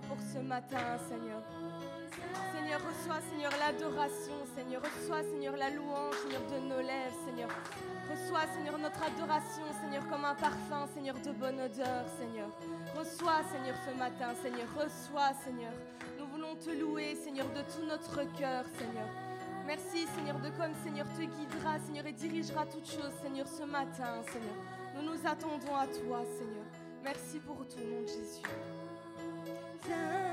pour ce matin, Seigneur. Seigneur, reçois, Seigneur, l'adoration, Seigneur. Reçois, Seigneur, la louange, Seigneur, de nos lèvres, Seigneur. Reçois, Seigneur, notre adoration, Seigneur, comme un parfum, Seigneur, de bonne odeur, Seigneur. Reçois, Seigneur, ce matin, Seigneur. Reçois, Seigneur. Nous voulons te louer, Seigneur, de tout notre cœur, Seigneur. Merci, Seigneur, de comme, Seigneur, te guidera, Seigneur, et dirigera toutes choses, Seigneur, ce matin, Seigneur. Nous nous attendons à toi, Seigneur. Merci pour tout, nom Jésus. 다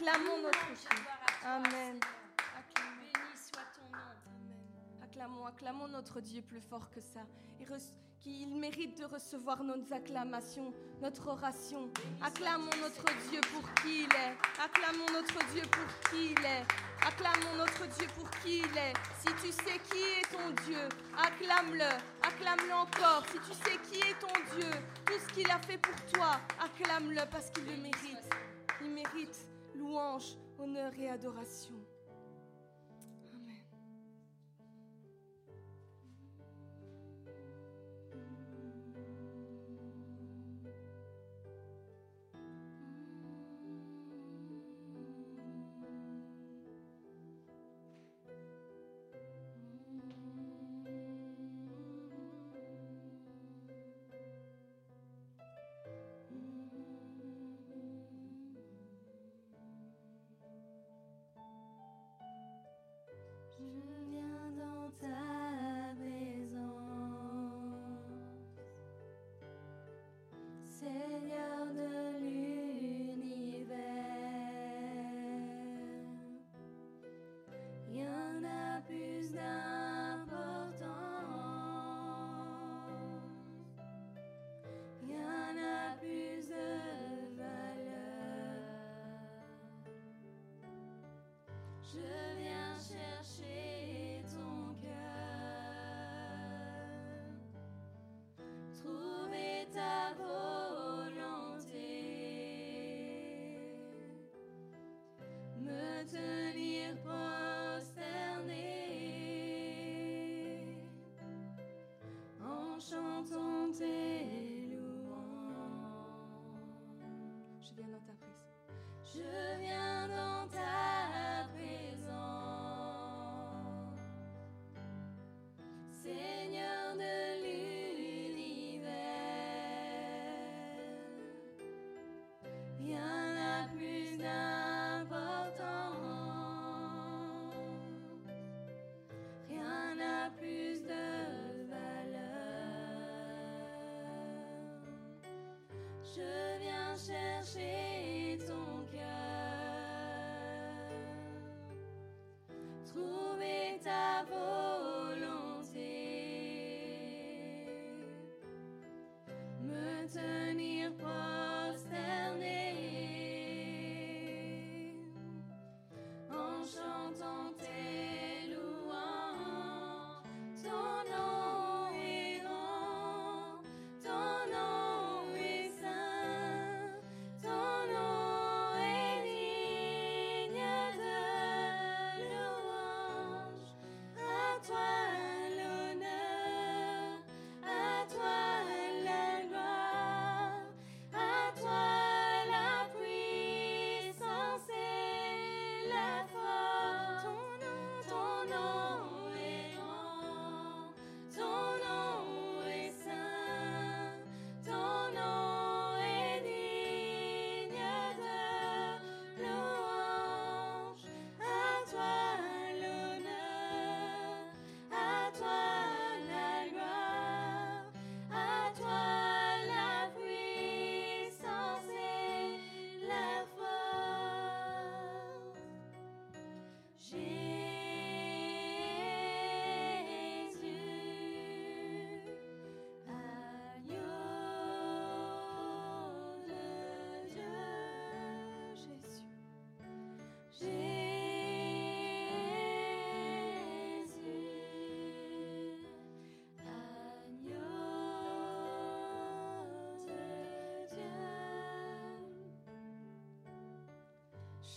Acclamons notre Dieu. Amen. Béni soit ton nom. Amen. Acclamons, acclamons notre Dieu plus fort que ça. Il, re- qu'il mérite de recevoir nos acclamations, notre oration. Acclamons notre Dieu pour qui il est. Acclamons notre Dieu pour qui il est. Acclamons notre Dieu pour qui il est. Si tu sais qui est ton Dieu, acclame-le. Acclame-le encore. Si tu sais qui est ton Dieu, tout ce qu'il a fait pour toi, acclame-le parce qu'il le mérite. Et adoration. Je viens. Je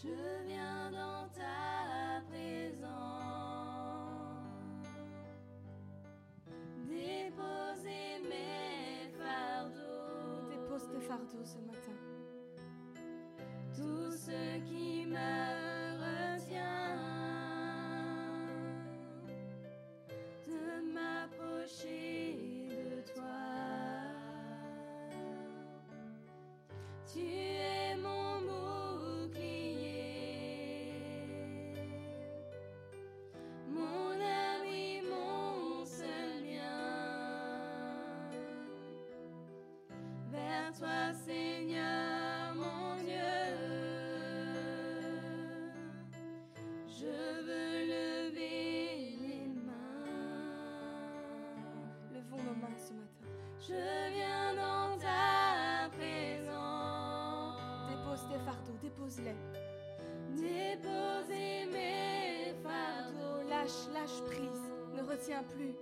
Je viens dans ta présence, déposer mes fardeaux, Dépose tes fardeaux ce matin. Seigneur mon Dieu. Je veux lever les mains. Levons nos mains ce matin. Je viens dans ta présence. Dépose tes fardeaux dépose les dépose mes fardeaux. Lâche lâche prise. Ne retiens plus.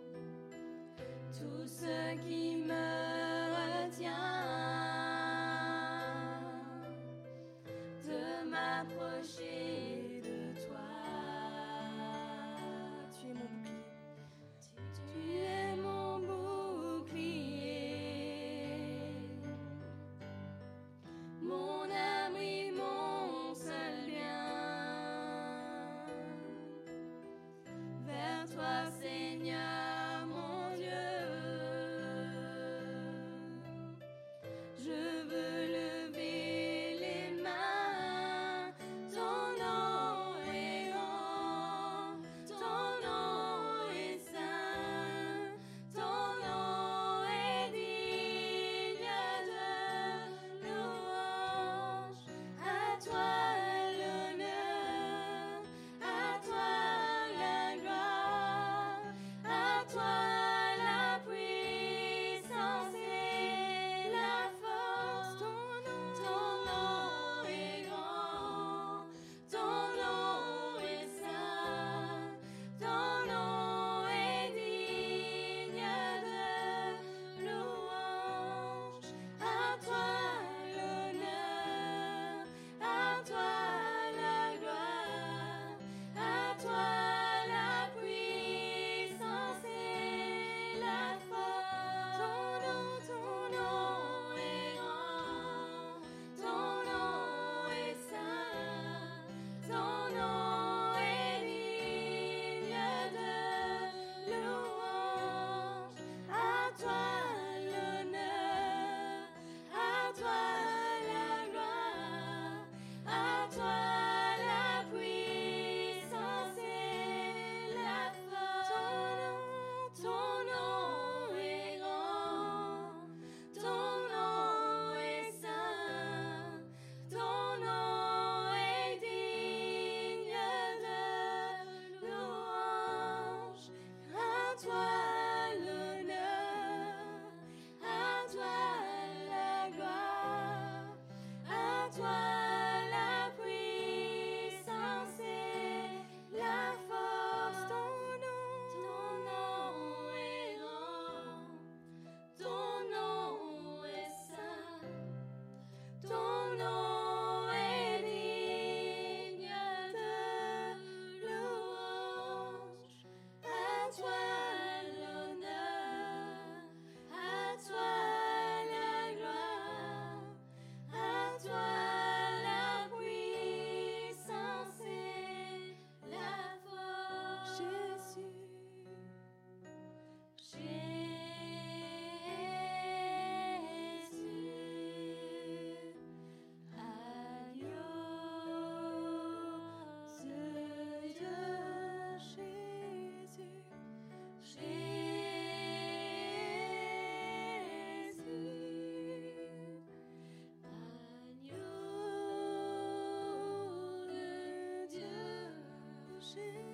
是。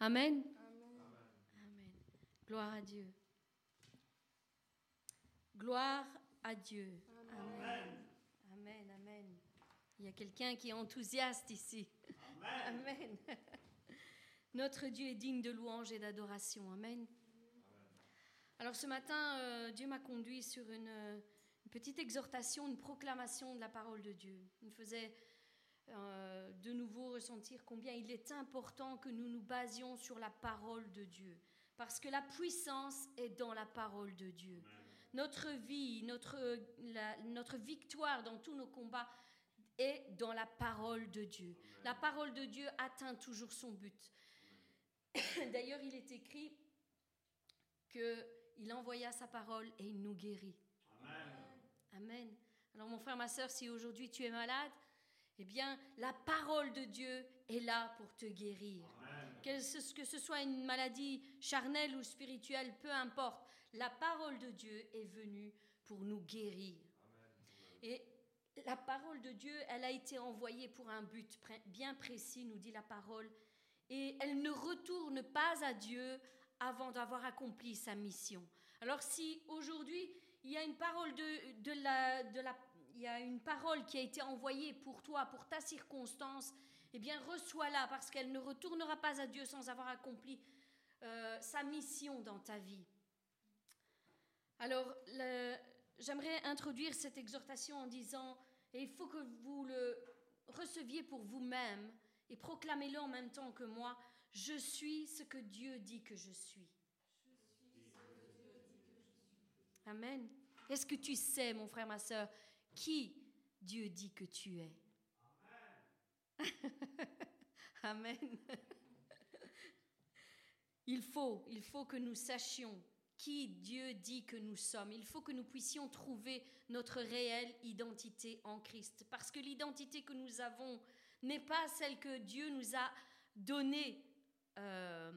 Amen. Amen. Gloire à Dieu. Gloire à Dieu. Amen. Amen. Amen. Il y a quelqu'un qui est enthousiaste ici. Amen. Notre Dieu est digne de louange et d'adoration. Amen. Alors ce matin, euh, Dieu m'a conduit sur une, petite exhortation, une proclamation de la parole de Dieu. Il me faisait euh, ressentir combien il est important que nous nous basions sur la parole de Dieu. Parce que la puissance est dans la parole de Dieu. Notre vie, notre, notre victoire dans tous nos combats est dans la parole de Dieu. La parole de Dieu atteint toujours son but. D'ailleurs, il est écrit qu'il envoya sa parole et il nous guérit. Amen. Alors mon frère, ma soeur, si aujourd'hui tu es malade, eh bien, la parole de Dieu est là pour te guérir. Que ce, que ce soit une maladie charnelle ou spirituelle, peu importe, la parole de Dieu est venue pour nous guérir. Et la parole de Dieu, elle a été envoyée pour un but bien précis, nous dit la parole, et elle ne retourne pas à Dieu avant d'avoir accompli sa mission. Alors si aujourd'hui il y a une parole de, de, la, de la, il y a une parole qui a été envoyée pour toi, pour ta circonstance, eh bien reçois-la parce qu'elle ne retournera pas à Dieu sans avoir accompli euh, sa mission dans ta vie. Alors, j'aimerais introduire cette exhortation en disant, et il faut que vous le receviez pour vous-même et proclamez-le en même temps que moi, je suis ce que Dieu dit que je suis. Amen. Est-ce que tu sais, mon frère, ma soeur, qui Dieu dit que tu es Amen. Il faut, il faut que nous sachions qui Dieu dit que nous sommes. Il faut que nous puissions trouver notre réelle identité en Christ. Parce que l'identité que nous avons n'est pas celle que Dieu nous a donnée euh,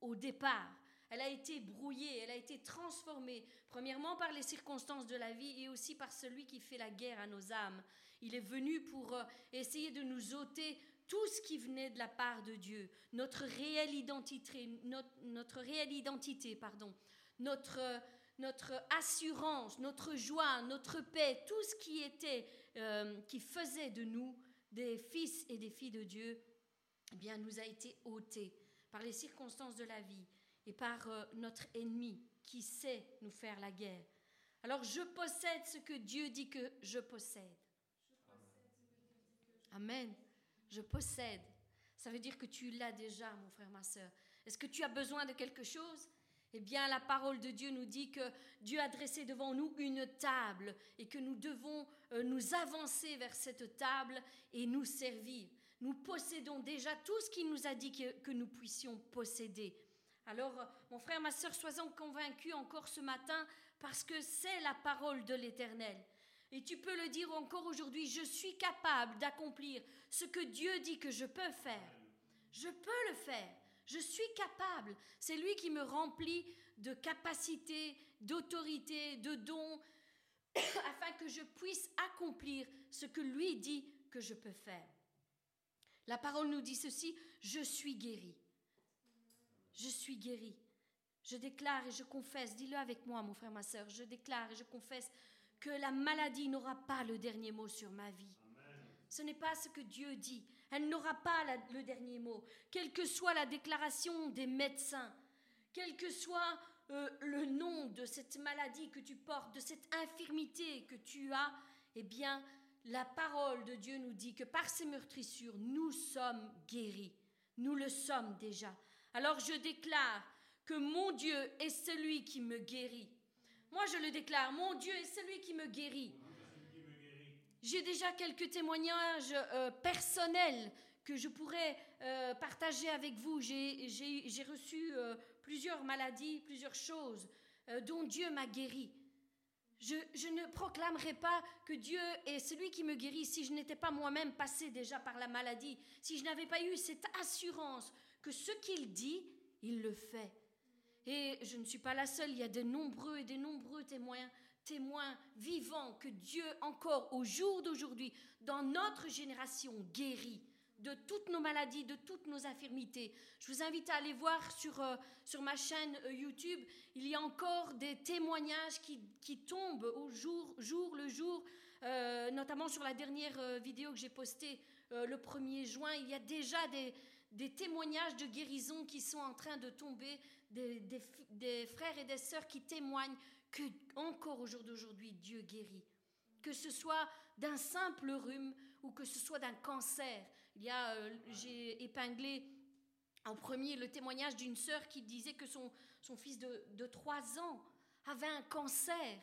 au départ. Elle a été brouillée, elle a été transformée, premièrement par les circonstances de la vie et aussi par celui qui fait la guerre à nos âmes. Il est venu pour euh, essayer de nous ôter tout ce qui venait de la part de Dieu, notre réelle identité, notre, réelle identité, pardon, notre, notre assurance, notre joie, notre paix, tout ce qui était, euh, qui faisait de nous des fils et des filles de Dieu, eh bien, nous a été ôté par les circonstances de la vie et par euh, notre ennemi qui sait nous faire la guerre. Alors, je possède ce que Dieu dit que je possède. Amen. Je possède. Ça veut dire que tu l'as déjà, mon frère, ma soeur. Est-ce que tu as besoin de quelque chose? Eh bien, la parole de Dieu nous dit que Dieu a dressé devant nous une table et que nous devons euh, nous avancer vers cette table et nous servir. Nous possédons déjà tout ce qu'il nous a dit que, nous puissions posséder. Alors, mon frère, ma soeur, sois-en convaincu encore ce matin parce que c'est la parole de l'Éternel. Et tu peux le dire encore aujourd'hui, je suis capable d'accomplir ce que Dieu dit que je peux faire. Je peux le faire. Je suis capable. C'est lui qui me remplit de capacités, d'autorité, de dons, afin que je puisse accomplir ce que lui dit que je peux faire. La parole nous dit ceci, je suis guéri. Je suis guéri. Je déclare et je confesse, dis-le avec moi mon frère, ma soeur, je déclare et je confesse que la maladie n'aura pas le dernier mot sur ma vie. Ce n'est pas ce que Dieu dit. Elle n'aura pas le dernier mot. Quelle que soit la déclaration des médecins, quel que soit euh, le nom de cette maladie que tu portes, de cette infirmité que tu as, eh bien, la parole de Dieu nous dit que par ces meurtrissures, nous sommes guéris. Nous le sommes déjà. Alors je déclare que mon Dieu est celui qui me guérit. Moi, je le déclare, mon Dieu est celui qui me guérit. J'ai déjà quelques témoignages euh, personnels que je pourrais euh, partager avec vous. J'ai reçu euh, plusieurs maladies, plusieurs choses dont Dieu m'a guéri. Je, je, ne proclamerai pas que Dieu est celui qui me guérit si je n'étais pas moi-même passé déjà par la maladie, si je n'avais pas eu cette assurance que ce qu'il dit, il le fait. Et je ne suis pas la seule, il y a de nombreux et de nombreux témoins témoin vivant que Dieu encore au jour d'aujourd'hui, dans notre génération, guérit de toutes nos maladies, de toutes nos infirmités. Je vous invite à aller voir sur, euh, sur ma chaîne euh, YouTube, il y a encore des témoignages qui, qui tombent au jour, jour le jour, euh, notamment sur la dernière vidéo que j'ai postée le 1er juin, il y a déjà des, des témoignages de guérison qui sont en train de tomber, des, frères et des sœurs qui témoignent que encore au jour d'aujourd'hui, Dieu guérit. Que ce soit d'un simple rhume ou que ce soit d'un cancer. Il y a, euh, j'ai épinglé en premier le témoignage d'une sœur qui disait que son, son fils de, de 3 ans avait un cancer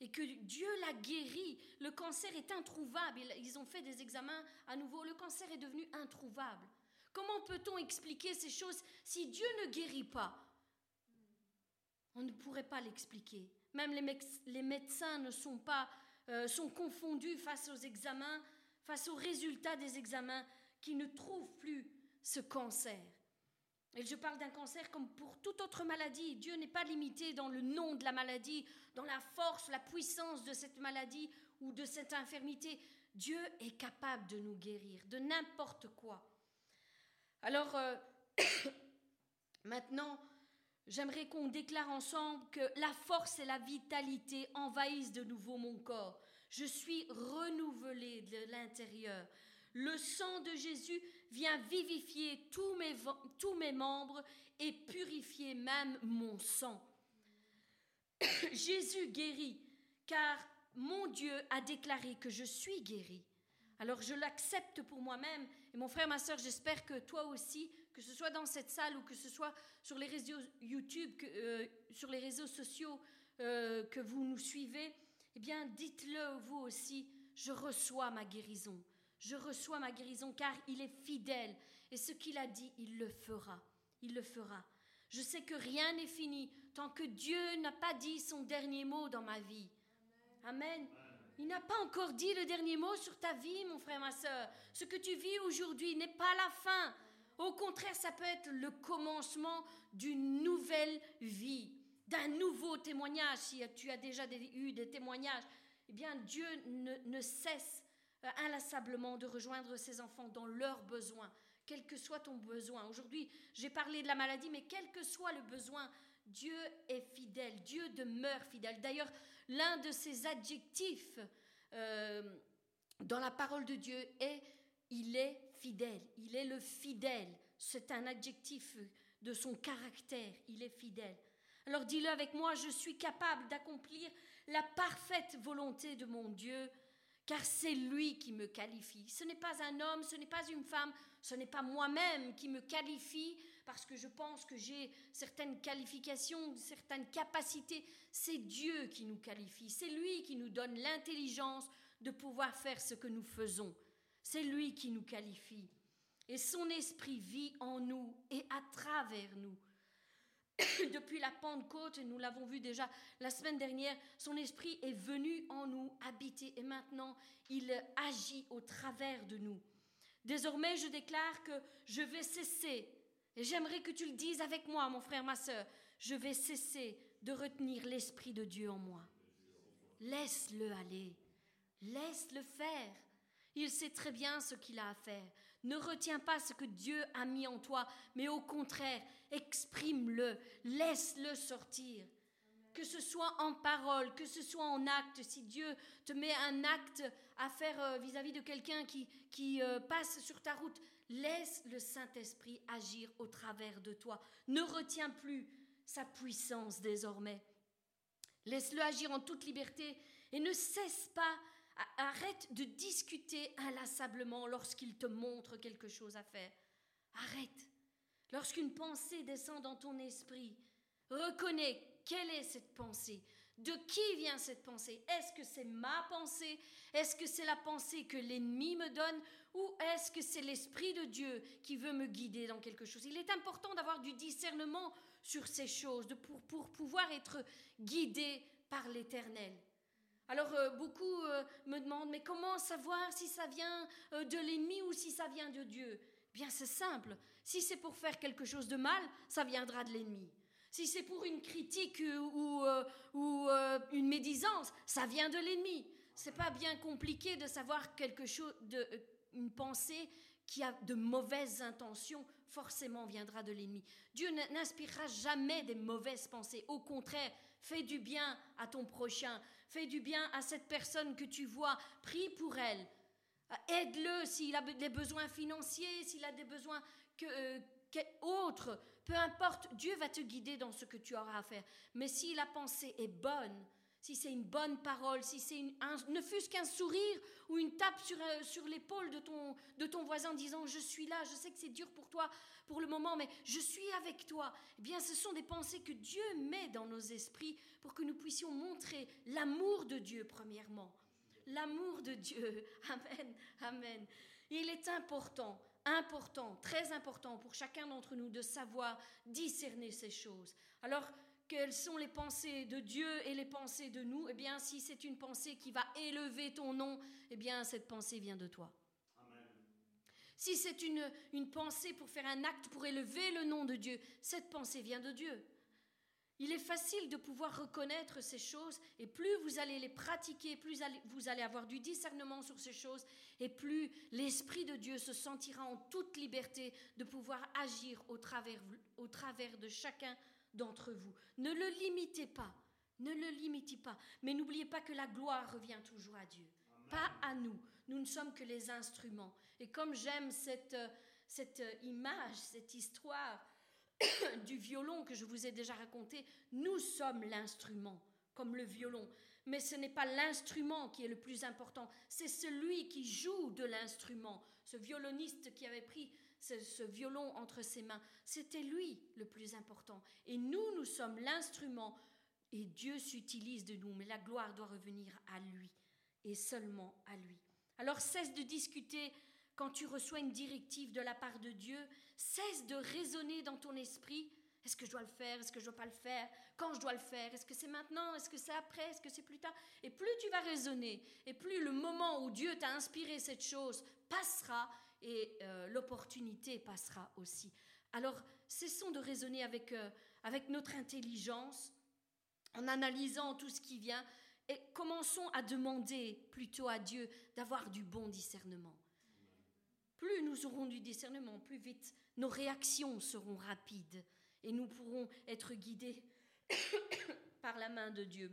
et que Dieu l'a guéri. Le cancer est introuvable. Ils ont fait des examens à nouveau. Le cancer est devenu introuvable. Comment peut-on expliquer ces choses si Dieu ne guérit pas? On ne pourrait pas l'expliquer. Même les, médecins ne sont pas euh, sont confondus face aux examens, face aux résultats des examens, qui ne trouvent plus ce cancer. Et je parle d'un cancer comme pour toute autre maladie. Dieu n'est pas limité dans le nom de la maladie, dans la force, la puissance de cette maladie ou de cette infirmité. Dieu est capable de nous guérir de n'importe quoi. Alors, euh, maintenant, j'aimerais qu'on déclare ensemble que la force et la vitalité envahissent de nouveau mon corps. Je suis renouvelée de l'intérieur. Le sang de Jésus vient vivifier tous mes, tous mes membres et purifier même mon sang. Jésus guérit, car mon Dieu a déclaré que je suis guéri. Alors je l'accepte pour moi-même. Et mon frère, ma soeur, j'espère que toi aussi, que ce soit dans cette salle ou que ce soit sur les réseaux YouTube, euh, sur les réseaux sociaux euh, que vous nous suivez, eh bien dites-le vous aussi, je reçois ma guérison. Je reçois ma guérison car il est fidèle et ce qu'il a dit, il le fera. Il le fera. Je sais que rien n'est fini tant que Dieu n'a pas dit son dernier mot dans ma vie. Amen. Il n'a pas encore dit le dernier mot sur ta vie, mon frère, ma soeur. Ce que tu vis aujourd'hui n'est pas la fin. Au contraire, ça peut être le commencement d'une nouvelle vie, d'un nouveau témoignage. Si tu as déjà eu des témoignages, eh bien, Dieu ne, cesse euh, inlassablement de rejoindre ses enfants dans leurs besoins, quel que soit ton besoin. Aujourd'hui, j'ai parlé de la maladie, mais quel que soit le besoin, Dieu est fidèle, Dieu demeure fidèle. D'ailleurs, l'un de ses adjectifs euh, dans la parole de Dieu est il est fidèle, il est le fidèle. C'est un adjectif de son caractère, il est fidèle. Alors dis-le avec moi, je suis capable d'accomplir la parfaite volonté de mon Dieu car c'est lui qui me qualifie. Ce n'est pas un homme, ce n'est pas une femme, ce n'est pas moi-même qui me qualifie parce que je pense que j'ai certaines qualifications, certaines capacités. C'est Dieu qui nous qualifie, c'est lui qui nous donne l'intelligence de pouvoir faire ce que nous faisons. C'est lui qui nous qualifie. Et son esprit vit en nous et à travers nous. Depuis la Pentecôte, nous l'avons vu déjà la semaine dernière, son esprit est venu en nous habiter et maintenant il agit au travers de nous. Désormais, je déclare que je vais cesser, et j'aimerais que tu le dises avec moi, mon frère, ma soeur, je vais cesser de retenir l'Esprit de Dieu en moi. Laisse-le aller, laisse-le faire. Il sait très bien ce qu'il a à faire. Ne retiens pas ce que Dieu a mis en toi, mais au contraire, exprime-le, laisse-le sortir. Que ce soit en parole, que ce soit en acte, si Dieu te met un acte à faire euh, vis-à-vis de quelqu'un qui, qui euh, passe sur ta route, laisse le Saint-Esprit agir au travers de toi. Ne retiens plus sa puissance désormais. Laisse-le agir en toute liberté et ne cesse pas Arrête de discuter inlassablement lorsqu'il te montre quelque chose à faire. Arrête. Lorsqu'une pensée descend dans ton esprit, reconnais quelle est cette pensée. De qui vient cette pensée? Est-ce que c'est ma pensée? Est-ce que c'est la pensée que l'ennemi me donne? Ou est-ce que c'est l'Esprit de Dieu qui veut me guider dans quelque chose? Il est important d'avoir du discernement sur ces choses, de pour, pour pouvoir être guidé par l'Éternel. Alors euh, beaucoup euh, me demandent, mais comment savoir si ça vient euh, de l'ennemi ou si ça vient de Dieu? Bien c'est simple, si c'est pour faire quelque chose de mal, ça viendra de l'ennemi. Si c'est pour une critique ou, ou une médisance, ça vient de l'ennemi. C'est pas bien compliqué de savoir quelque chose, une pensée qui a de mauvaises intentions, forcément viendra de l'ennemi. Dieu n'inspirera jamais des mauvaises pensées. Au contraire, fais du bien à ton prochain, Fais du bien à cette personne que tu vois. Prie pour elle. Aide-le s'il a des besoins financiers, s'il a des besoins que, euh, autres. Peu importe, Dieu va te guider dans ce que tu auras à faire. Mais si la pensée est bonne, si c'est une bonne parole, si c'est ne fût-ce qu'un sourire ou une tape sur, euh, sur l'épaule de ton, de ton voisin disant je suis là, je sais que c'est dur pour toi pour le moment, mais je suis avec toi. Eh bien, ce sont des pensées que Dieu met dans nos esprits pour que nous puissions montrer l'amour de Dieu premièrement. L'amour de Dieu. Amen. Amen. Il est important, important, très important pour chacun d'entre nous de savoir discerner ces choses. Alors, quelles sont les pensées de Dieu et les pensées de nous, eh bien, si c'est une pensée qui va élever ton nom, eh bien, cette pensée vient de toi. Si c'est une, une pensée pour faire un acte pour élever le nom de Dieu, cette pensée vient de Dieu. Il est facile de pouvoir reconnaître ces choses et plus vous allez les pratiquer, plus vous allez avoir du discernement sur ces choses et plus l'Esprit de Dieu se sentira en toute liberté de pouvoir agir au travers, au travers de chacun d'entre vous. Ne le limitez pas, ne le limitez pas. Mais n'oubliez pas que la gloire revient toujours à Dieu, pas à nous. Nous ne sommes que les instruments. Et comme j'aime cette, cette image, cette histoire du violon que je vous ai déjà raconté, nous sommes l'instrument, comme le violon. Mais ce n'est pas l'instrument qui est le plus important, c'est celui qui joue de l'instrument. Ce violoniste qui avait pris ce, violon entre ses mains. C'était lui le plus important. Et nous, nous sommes l'instrument. Et Dieu s'utilise de nous, mais la gloire doit revenir à lui et seulement à lui. Alors cesse de discuter quand tu reçois une directive de la part de Dieu. Cesse de raisonner dans ton esprit. Est-ce que je dois le faire? Est-ce que je ne dois pas le faire? Quand je dois le faire? Est-ce que c'est maintenant? Est-ce que c'est après? Est-ce que c'est plus tard? Et plus tu vas raisonner, et plus le moment où Dieu t'a inspiré cette chose passera, et euh, l'opportunité passera aussi. Alors, cessons de raisonner avec, euh, avec notre intelligence en analysant tout ce qui vient et commençons à demander plutôt à Dieu d'avoir du bon discernement. Plus nous aurons du discernement, plus vite nos réactions seront rapides et nous pourrons être guidés par la main de Dieu.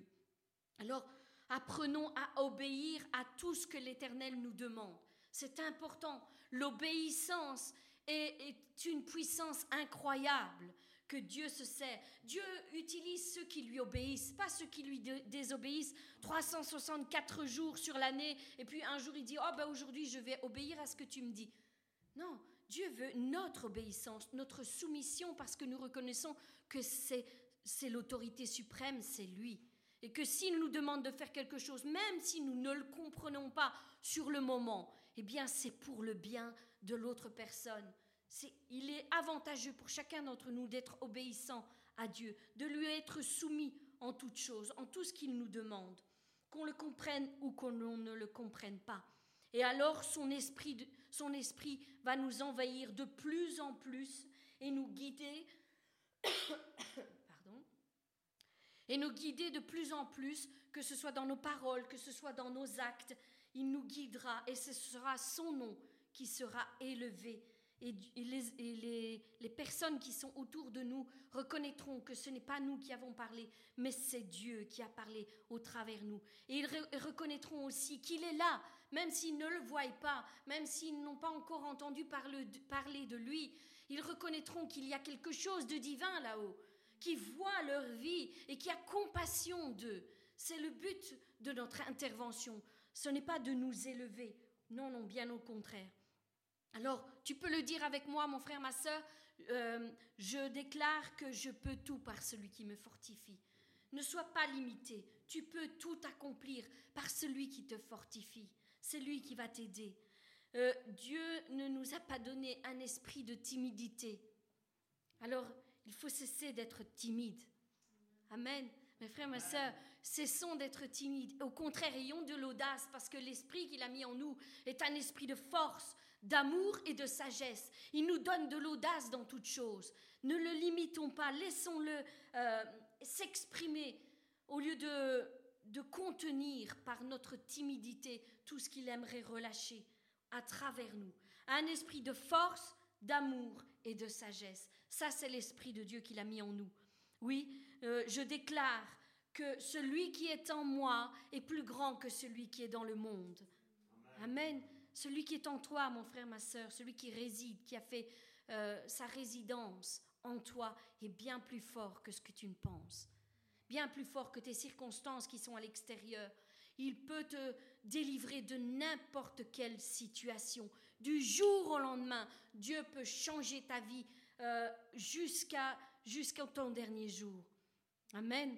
Alors, apprenons à obéir à tout ce que l'Éternel nous demande. C'est important. L'obéissance est, une puissance incroyable que Dieu se sert. Dieu utilise ceux qui lui obéissent, pas ceux qui lui désobéissent 364 jours sur l'année et puis un jour il dit "Oh ben aujourd'hui je vais obéir à ce que tu me dis." Non, Dieu veut notre obéissance, notre soumission parce que nous reconnaissons que c'est c'est l'autorité suprême, c'est lui. Et que s'il nous demande de faire quelque chose, même si nous ne le comprenons pas sur le moment, eh bien c'est pour le bien de l'autre personne. il est avantageux pour chacun d'entre nous d'être obéissant à Dieu, de lui être soumis en toutes choses, en tout ce qu'il nous demande, qu'on le comprenne ou qu'on ne le comprenne pas. Et alors son esprit, son esprit va nous envahir de plus en plus et nous guider, et nous guider de plus en plus, que ce soit dans nos paroles, que ce soit dans nos actes, il nous guidera et ce sera son nom qui sera élevé. Et, les, les, personnes qui sont autour de nous reconnaîtront que ce n'est pas nous qui avons parlé, mais c'est Dieu qui a parlé au travers nous. Et ils reconnaîtront aussi qu'il est là, même s'ils ne le voient pas, même s'ils n'ont pas encore entendu parler, parler de lui. Ils reconnaîtront qu'il y a quelque chose de divin là-haut, qui voit leur vie et qui a compassion d'eux. C'est le but de notre intervention ce n'est pas de nous élever. Non, non, bien au contraire. Alors, tu peux le dire avec moi, mon frère, ma soeur, euh, je déclare que je peux tout par celui qui me fortifie. Ne sois pas limité, tu peux tout accomplir par celui qui te fortifie. C'est lui qui va t'aider. Euh, Dieu ne nous a pas donné un esprit de timidité. Alors, il faut cesser d'être timide. Amen. Mes frères, mes sœurs, cessons d'être timides. Au contraire, ayons de l'audace parce que l'esprit qu'il a mis en nous est un esprit de force, d'amour et de sagesse. Il nous donne de l'audace dans toutes choses. Ne le limitons pas, laissons-le euh, s'exprimer au lieu de, de contenir par notre timidité tout ce qu'il aimerait relâcher à travers nous. Un esprit de force, d'amour et de sagesse. Ça, c'est l'esprit de Dieu qu'il a mis en nous. Oui, euh, je déclare que celui qui est en moi est plus grand que celui qui est dans le monde. Amen. Celui qui est en toi, mon frère, ma soeur, celui qui réside, qui a fait euh, sa résidence en toi, est bien plus fort que ce que tu ne penses. bien plus fort que tes circonstances qui sont à l'extérieur. Il peut te délivrer de n'importe quelle situation. Du jour au lendemain, Dieu peut changer ta vie euh, jusqu'à ton dernier jour. Amen.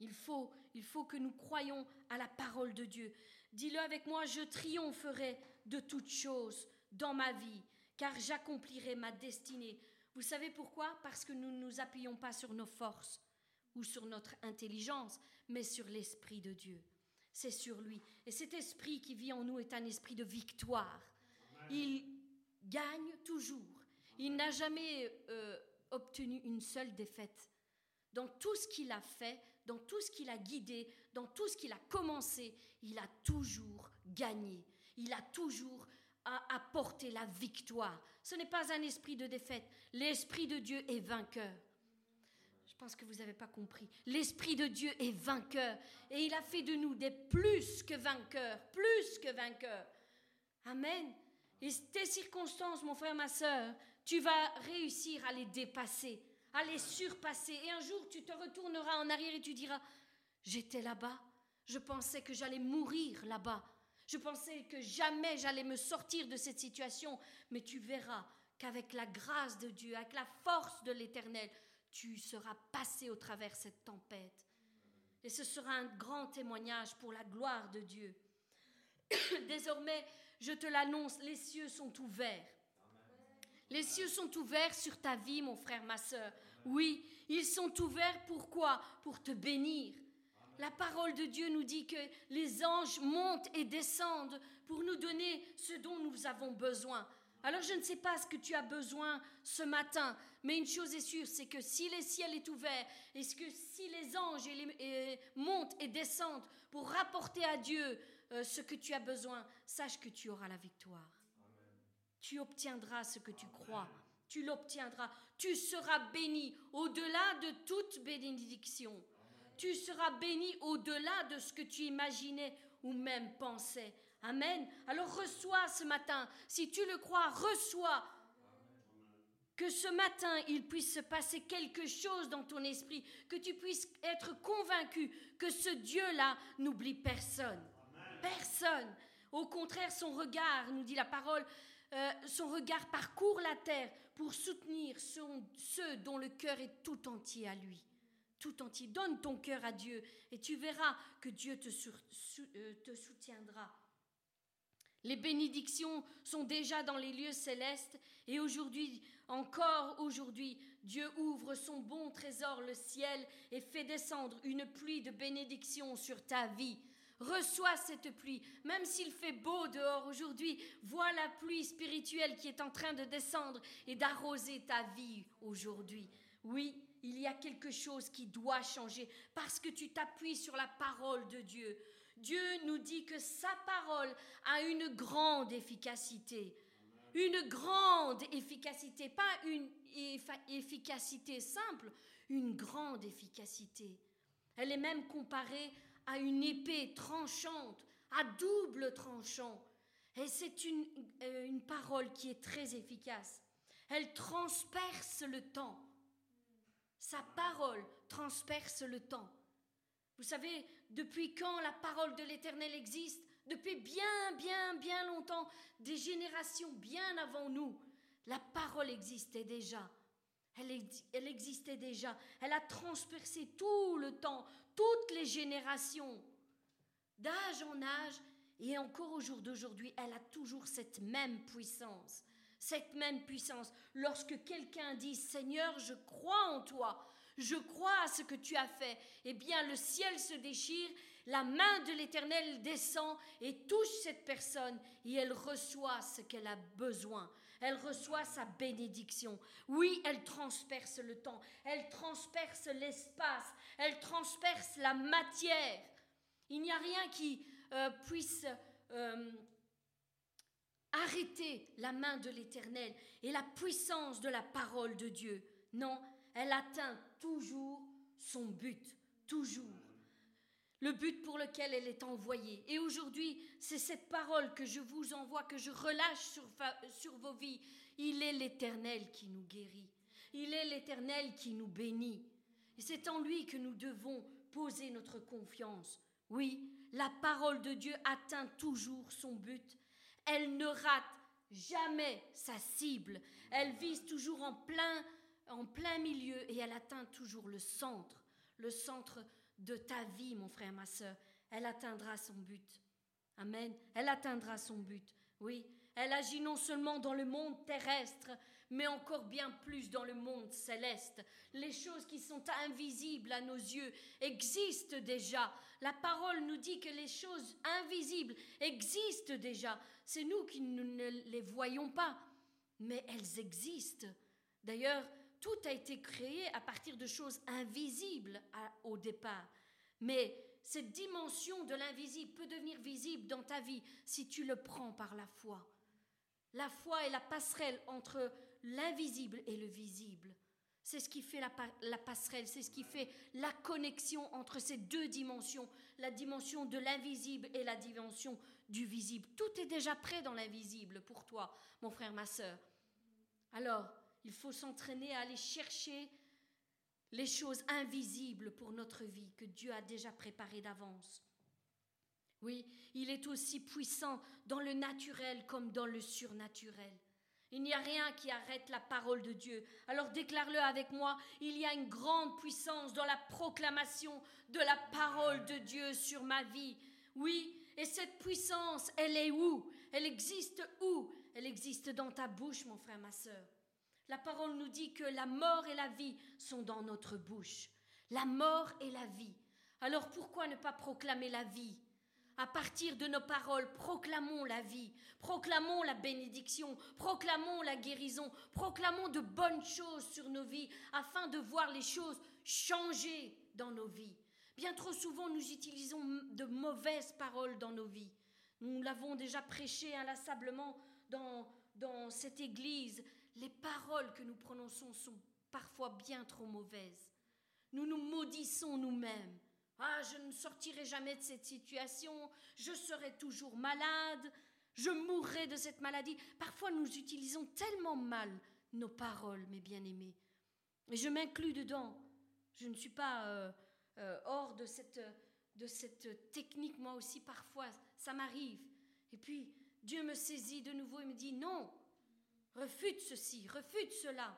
Il faut, il faut que nous croyions à la parole de Dieu. Dis-le avec moi, je triompherai de toutes choses dans ma vie, car j'accomplirai ma destinée. Vous savez pourquoi? Parce que nous ne nous appuyons pas sur nos forces ou sur notre intelligence, mais sur l'Esprit de Dieu. C'est sur lui. Et cet esprit qui vit en nous est un esprit de victoire. Il gagne toujours. Il n'a jamais euh, obtenu une seule défaite. Dans tout ce qu'il a fait, dans tout ce qu'il a guidé, dans tout ce qu'il a commencé, il a toujours gagné. Il a toujours apporté la victoire. Ce n'est pas un esprit de défaite. L'esprit de Dieu est vainqueur. Je pense que vous n'avez pas compris. L'esprit de Dieu est vainqueur. Et il a fait de nous des plus que vainqueurs. Plus que vainqueurs. Amen. Et tes circonstances, mon frère, ma soeur, tu vas réussir à les dépasser, à les surpasser. Et un jour, tu te retourneras en arrière et tu diras, j'étais là-bas, je pensais que j'allais mourir là-bas, je pensais que jamais j'allais me sortir de cette situation, mais tu verras qu'avec la grâce de Dieu, avec la force de l'Éternel, tu seras passé au travers cette tempête. Et ce sera un grand témoignage pour la gloire de Dieu. Désormais, je te l'annonce, les cieux sont ouverts. Les cieux sont ouverts sur ta vie, mon frère, ma soeur. Oui, ils sont ouverts pourquoi Pour te bénir. La parole de Dieu nous dit que les anges montent et descendent pour nous donner ce dont nous avons besoin. Alors je ne sais pas ce que tu as besoin ce matin, mais une chose est sûre, c'est que si le ciel est ouvert, et que si les anges montent et descendent pour rapporter à Dieu euh, ce que tu as besoin, sache que tu auras la victoire. Tu obtiendras ce que tu crois. Tu l'obtiendras. Tu seras béni au-delà de toute bénédiction. Tu seras béni au-delà de ce que tu imaginais ou même pensais. Amen. Alors reçois ce matin. Si tu le crois, reçois. Que ce matin, il puisse se passer quelque chose dans ton esprit, que tu puisses être convaincu que ce Dieu-là n'oublie personne. Personne. Au contraire, son regard, nous dit la parole, euh, son regard parcourt la terre pour soutenir ceux dont le cœur est tout entier à lui. Tout entier. Donne ton cœur à Dieu et tu verras que Dieu te, euh, te soutiendra. Les bénédictions sont déjà dans les lieux célestes et aujourd'hui, encore aujourd'hui, Dieu ouvre son bon trésor, le ciel, et fait descendre une pluie de bénédictions sur ta vie. Reçois cette pluie. Même s'il fait beau dehors aujourd'hui, vois la pluie spirituelle qui est en train de descendre et d'arroser ta vie aujourd'hui. Oui, il y a quelque chose qui doit changer parce que tu t'appuies sur la parole de Dieu. Dieu nous dit que sa parole a une grande efficacité. Une grande efficacité, pas une efficacité simple, une grande efficacité. Elle est même comparée à une épée tranchante, à double tranchant. Et c'est une, euh, une parole qui est très efficace. Elle transperce le temps. Sa parole transperce le temps. Vous savez, depuis quand la parole de l'Éternel existe? Depuis bien, bien, bien longtemps, des générations bien avant nous. La parole existait déjà. Elle, elle, existait déjà. Elle a transpercé tout le temps, toutes les générations, d'âge en âge, et encore au jour d'aujourd'hui, elle a toujours cette même puissance. Cette même puissance. Lorsque quelqu'un dit Seigneur, je crois en toi, je crois à ce que tu as fait, eh bien le ciel se déchire, la main de l'Éternel descend et touche cette personne et elle reçoit ce qu'elle a besoin. Elle reçoit sa bénédiction. Oui, elle transperce le temps, elle transperce l'espace, elle transperce la matière. Il n'y a rien qui euh, puisse euh, arrêter la main de l'Éternel et la puissance de la parole de Dieu. Non, elle atteint toujours son but, toujours. Le but pour lequel elle est envoyée. Et aujourd'hui, c'est cette parole que je vous envoie, que je relâche sur, sur vos vies. Il est l'Éternel qui nous guérit. Il est l'Éternel qui nous bénit. Et c'est en lui que nous devons poser notre confiance. Oui, la parole de Dieu atteint toujours son but. Elle ne rate jamais sa cible. Elle vise toujours en plein, en plein milieu et elle atteint toujours le centre, le centre de ta vie, mon frère, ma soeur. Elle atteindra son but. Amen. Elle atteindra son but. Oui, elle agit non seulement dans le monde terrestre, mais encore bien plus dans le monde céleste. Les choses qui sont invisibles à nos yeux existent déjà. La parole nous dit que les choses invisibles existent déjà. C'est nous qui ne les voyons pas, mais elles existent. D'ailleurs, tout a été créé à partir de choses invisibles au départ. Mais cette dimension de l'invisible peut devenir visible dans ta vie si tu le prends par la foi. La foi est la passerelle entre l'invisible et le visible. C'est ce qui fait la, passerelle, c'est ce qui fait la connexion entre ces deux dimensions, la dimension de l'invisible et la dimension du visible. Tout est déjà prêt dans l'invisible pour toi, mon frère, ma sœur. Alors, il faut s'entraîner à aller chercher les choses invisibles pour notre vie que Dieu a déjà préparées d'avance. Oui, il est aussi puissant dans le naturel comme dans le surnaturel. Il n'y a rien qui arrête la parole de Dieu. Alors déclare-le avec moi, il y a une grande puissance dans la proclamation de la parole de Dieu sur ma vie. Oui, et cette puissance, elle est où? Elle existe où? Elle existe dans ta bouche, mon frère, ma sœur. La parole nous dit que la mort et la vie sont dans notre bouche. La mort et la vie. Alors pourquoi ne pas proclamer la vie? À partir de nos paroles, proclamons la vie, proclamons la bénédiction, proclamons la guérison, proclamons de bonnes choses sur nos vies afin de voir les choses changer dans nos vies. Bien trop souvent, nous utilisons de mauvaises paroles dans nos vies. Nous l'avons déjà prêché inlassablement dans, dans cette église. Les paroles que nous prononçons sont parfois bien trop mauvaises. Nous nous maudissons nous-mêmes. Ah, je ne sortirai jamais de cette situation, je serai toujours malade, je mourrai de cette maladie. Parfois, nous utilisons tellement mal nos paroles, mes bien-aimés. Et je m'inclus dedans. Je ne suis pas euh, euh, hors de cette, de cette technique, moi aussi, parfois, ça m'arrive. Et puis, Dieu me saisit de nouveau et me dit, non, refute ceci, refute cela.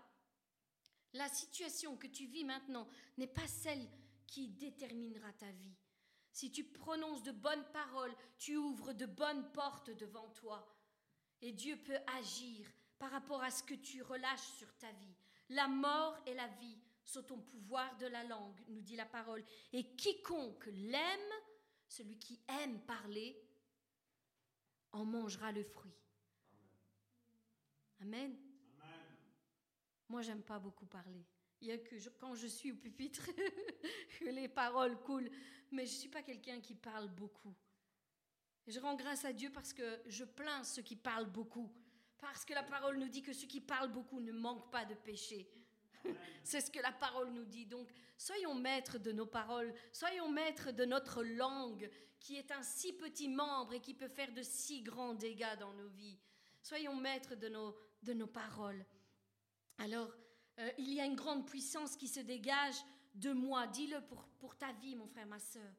La situation que tu vis maintenant n'est pas celle qui déterminera ta vie. Si tu prononces de bonnes paroles, tu ouvres de bonnes portes devant toi. Et Dieu peut agir par rapport à ce que tu relâches sur ta vie. La mort et la vie sont au pouvoir de la langue, nous dit la parole. Et quiconque l'aime, celui qui aime parler, en mangera le fruit. Amen. Amen. Moi, j'aime pas beaucoup parler. Il y a que quand je suis au pupitre que les paroles coulent. Mais je ne suis pas quelqu'un qui parle beaucoup. Je rends grâce à Dieu parce que je plains ceux qui parlent beaucoup. Parce que la parole nous dit que ceux qui parlent beaucoup ne manquent pas de péché. C'est ce que la parole nous dit. Donc, soyons maîtres de nos paroles, soyons maîtres de notre langue, qui est un si petit membre et qui peut faire de si grands dégâts dans nos vies. Soyons maîtres de nos, de nos paroles. Alors, euh, il y a une grande puissance qui se dégage de moi. Dis-le pour, pour ta vie, mon frère, ma soeur.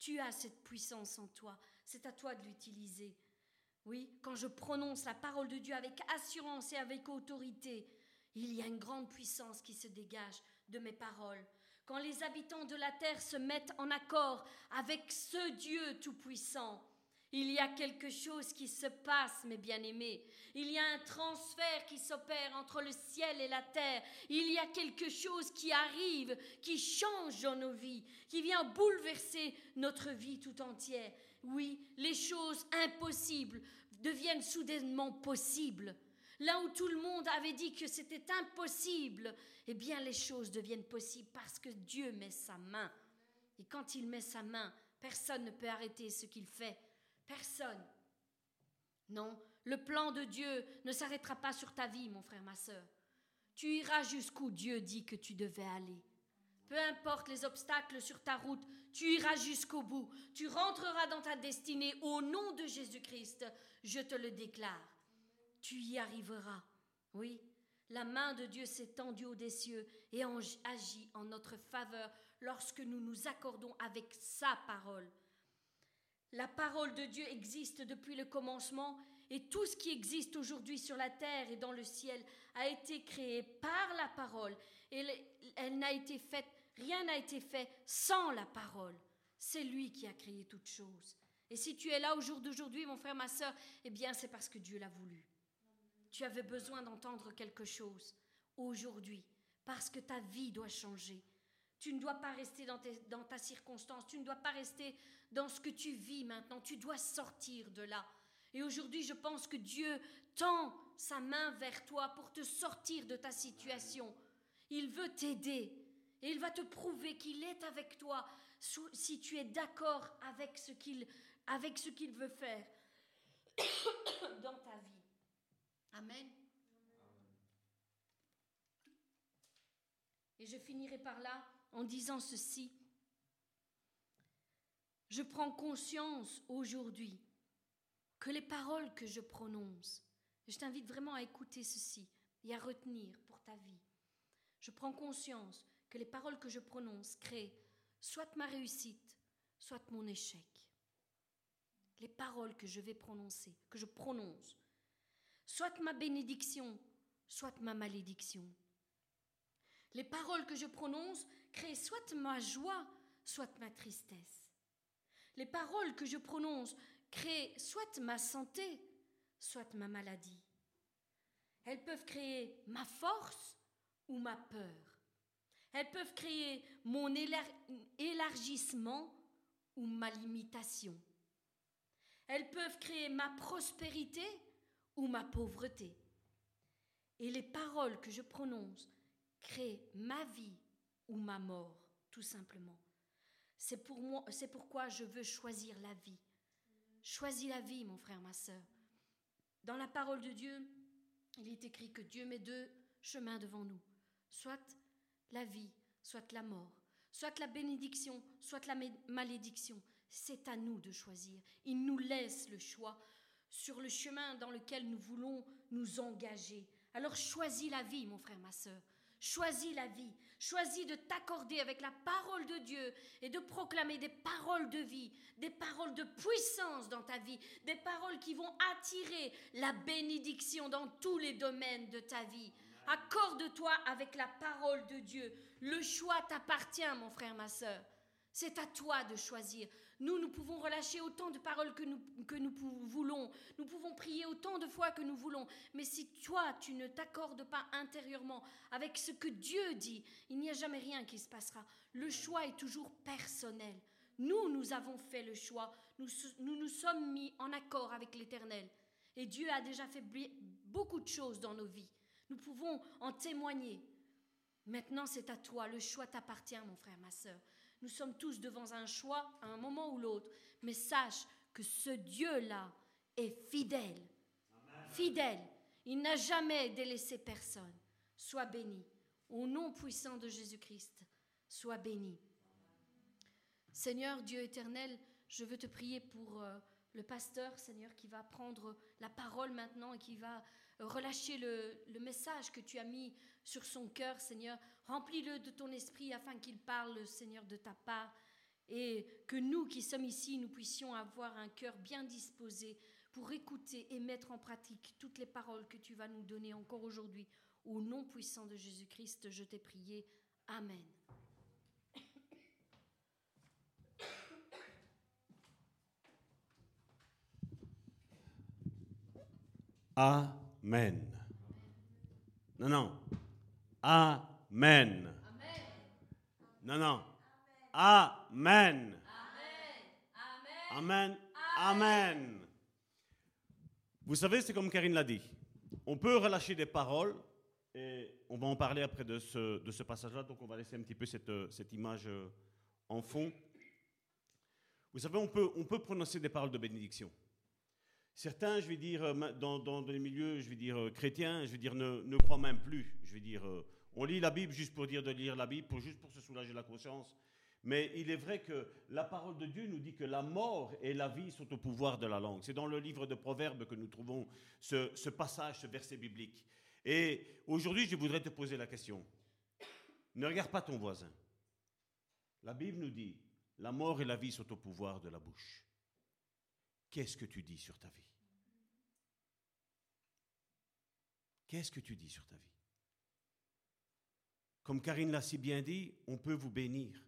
Tu as cette puissance en toi. C'est à toi de l'utiliser. Oui, quand je prononce la parole de Dieu avec assurance et avec autorité, il y a une grande puissance qui se dégage de mes paroles. Quand les habitants de la terre se mettent en accord avec ce Dieu tout-puissant, il y a quelque chose qui se passe, mes bien-aimés. Il y a un transfert qui s'opère entre le ciel et la terre. Il y a quelque chose qui arrive, qui change dans nos vies, qui vient bouleverser notre vie tout entière. Oui, les choses impossibles deviennent soudainement possibles. Là où tout le monde avait dit que c'était impossible, eh bien les choses deviennent possibles parce que Dieu met sa main. Et quand il met sa main, personne ne peut arrêter ce qu'il fait Personne. Non, le plan de Dieu ne s'arrêtera pas sur ta vie, mon frère, ma sœur. Tu iras jusqu'où Dieu dit que tu devais aller. Peu importe les obstacles sur ta route, tu iras jusqu'au bout. Tu rentreras dans ta destinée au nom de Jésus-Christ. Je te le déclare. Tu y arriveras. Oui. La main de Dieu s'est tendue au des cieux et agit en notre faveur lorsque nous nous accordons avec sa parole. La parole de Dieu existe depuis le commencement et tout ce qui existe aujourd'hui sur la terre et dans le ciel a été créé par la parole. Et elle n'a été faite, rien n'a été fait sans la parole. C'est lui qui a créé toutes choses. Et si tu es là au jour d'aujourd'hui, mon frère, ma soeur, eh bien c'est parce que Dieu l'a voulu. Tu avais besoin d'entendre quelque chose aujourd'hui, parce que ta vie doit changer. Tu ne dois pas rester dans, dans, ta circonstance, tu ne dois pas rester dans ce que tu vis maintenant, tu dois sortir de là. Et aujourd'hui, je pense que Dieu tend sa main vers toi pour te sortir de ta situation. Il veut t'aider et il va te prouver qu'il est avec toi si tu es d'accord avec ce qu'il avec ce qu'il veut faire dans ta vie. Amen. Et je finirai par là en disant ceci. Je prends conscience aujourd'hui que les paroles que je prononce, je t'invite vraiment à écouter ceci et à retenir pour ta vie. Je prends conscience que les paroles que je prononce créent soit ma réussite, soit mon échec. Les paroles que je vais prononcer, que je prononce, soit ma bénédiction, soit ma malédiction. Les paroles que je prononce créent soit ma joie, soit ma tristesse. Les paroles que je prononce créent soit ma santé, soit ma maladie. Elles peuvent créer ma force ou ma peur. Elles peuvent créer mon élargissement ou ma limitation. Elles peuvent créer ma prospérité ou ma pauvreté. Et les paroles que je prononce créent ma vie ou ma mort, tout simplement. C'est pour moi, c'est pourquoi je veux choisir la vie. Choisis la vie, mon frère, ma sœur. Dans la parole de Dieu, il est écrit que Dieu met deux chemins devant nous, soit la vie, soit la mort, soit la bénédiction, soit la malédiction. C'est à nous de choisir. Il nous laisse le choix sur le chemin dans lequel nous voulons nous engager. Alors choisis la vie, mon frère, ma sœur. Choisis la vie. Choisis de t'accorder avec la parole de Dieu et de proclamer des paroles de vie, des paroles de puissance dans ta vie, des paroles qui vont attirer la bénédiction dans tous les domaines de ta vie. Accorde-toi avec la parole de Dieu. Le choix t'appartient, mon frère, ma sœur. C'est à toi de choisir. Nous, nous pouvons relâcher autant de paroles que nous, voulons. Nous pouvons prier autant de fois que nous voulons. Mais si toi, tu ne t'accordes pas intérieurement avec ce que Dieu dit, il n'y a jamais rien qui se passera. Le choix est toujours personnel. Nous, nous avons fait le choix. Nous nous, nous sommes mis en accord avec l'Éternel. Et Dieu a déjà fait beaucoup de choses dans nos vies. Nous pouvons en témoigner. Maintenant, c'est à toi. Le choix t'appartient, mon frère, ma sœur. Nous sommes tous devant un choix à un moment ou l'autre. Mais sache que ce Dieu-là est fidèle. Fidèle. Il n'a jamais délaissé personne. Sois béni. Au nom puissant de Jésus-Christ, sois béni. Seigneur Dieu éternel, je veux te prier pour euh, le pasteur, Seigneur, qui va prendre la parole maintenant et qui va relâcher le, message que tu as mis sur son cœur, Seigneur. Remplis-le de ton esprit afin qu'il parle, Seigneur, de ta part. Et que nous qui sommes ici, nous puissions avoir un cœur bien disposé pour écouter et mettre en pratique toutes les paroles que tu vas nous donner encore aujourd'hui. Au nom puissant de Jésus-Christ, je t'ai prié. Amen. Amen. Non, non. Amen. Non, non. Amen. Amen. Amen. Vous savez, c'est comme Karine l'a dit. On peut relâcher des paroles, et on va en parler après de ce, de ce passage-là, donc on va laisser un petit peu cette, cette image euh, en fond. Vous savez, on peut, on peut prononcer des paroles de bénédiction. Certains, je vais dire, euh, dans, dans, les milieux, je vais dire, euh, chrétiens, je vais dire, ne, ne croient même plus. Je vais dire, euh, on lit la Bible juste pour dire de lire la Bible, juste pour se soulager la conscience. Mais il est vrai que la parole de Dieu nous dit que la mort et la vie sont au pouvoir de la langue. C'est dans le livre de Proverbes que nous trouvons ce, ce passage, ce verset biblique. Et aujourd'hui, je voudrais te poser la question. Ne regarde pas ton voisin. La Bible nous dit, la mort et la vie sont au pouvoir de la bouche. Qu'est-ce que tu dis sur ta vie? Qu'est-ce que tu dis sur ta vie? Comme Karine l'a si bien dit, on peut vous bénir.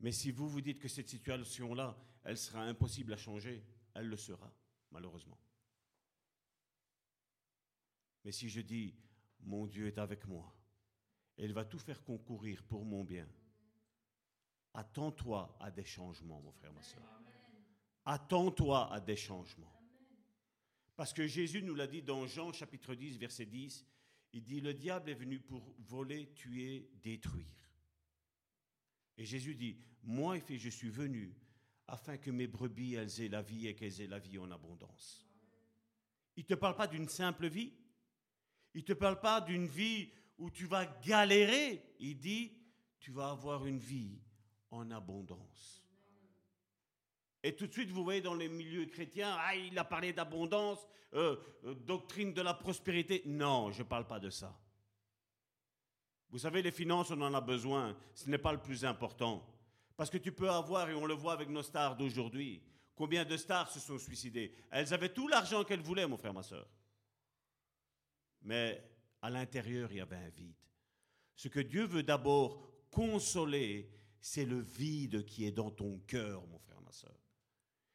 Mais si vous vous dites que cette situation-là, elle sera impossible à changer, elle le sera, malheureusement. Mais si je dis, mon Dieu est avec moi, il va tout faire concourir pour mon bien, attends-toi à des changements, mon frère, ma soeur. Attends-toi à des changements. Parce que Jésus nous l'a dit dans Jean chapitre 10, verset 10, il dit, le diable est venu pour voler, tuer, détruire. Et Jésus dit, moi, je suis venu afin que mes brebis, elles aient la vie et qu'elles aient la vie en abondance. Il ne te parle pas d'une simple vie. Il ne te parle pas d'une vie où tu vas galérer. Il dit, tu vas avoir une vie en abondance. Et tout de suite, vous voyez dans les milieux chrétiens, ah, il a parlé d'abondance, euh, euh, doctrine de la prospérité. Non, je ne parle pas de ça. Vous savez, les finances, on en a besoin. Ce n'est pas le plus important. Parce que tu peux avoir, et on le voit avec nos stars d'aujourd'hui, combien de stars se sont suicidées Elles avaient tout l'argent qu'elles voulaient, mon frère, ma soeur. Mais à l'intérieur, il y avait un vide. Ce que Dieu veut d'abord consoler, c'est le vide qui est dans ton cœur, mon frère, ma soeur.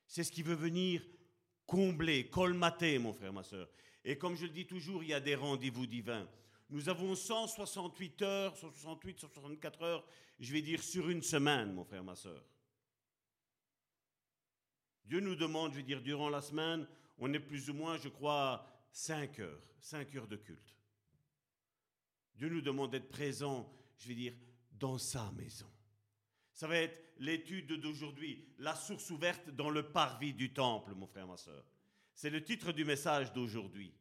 C'est ce qui veut venir combler, colmater, mon frère, ma soeur. Et comme je le dis toujours, il y a des rendez-vous divins. Nous avons 168 heures, 168, 164 heures, je vais dire sur une semaine, mon frère, ma soeur. Dieu nous demande, je vais dire, durant la semaine, on est plus ou moins, je crois, 5 heures, 5 heures de culte. Dieu nous demande d'être présent, je vais dire, dans sa maison. Ça va être l'étude d'aujourd'hui, la source ouverte dans le parvis du temple, mon frère, ma soeur. C'est le titre du message d'aujourd'hui.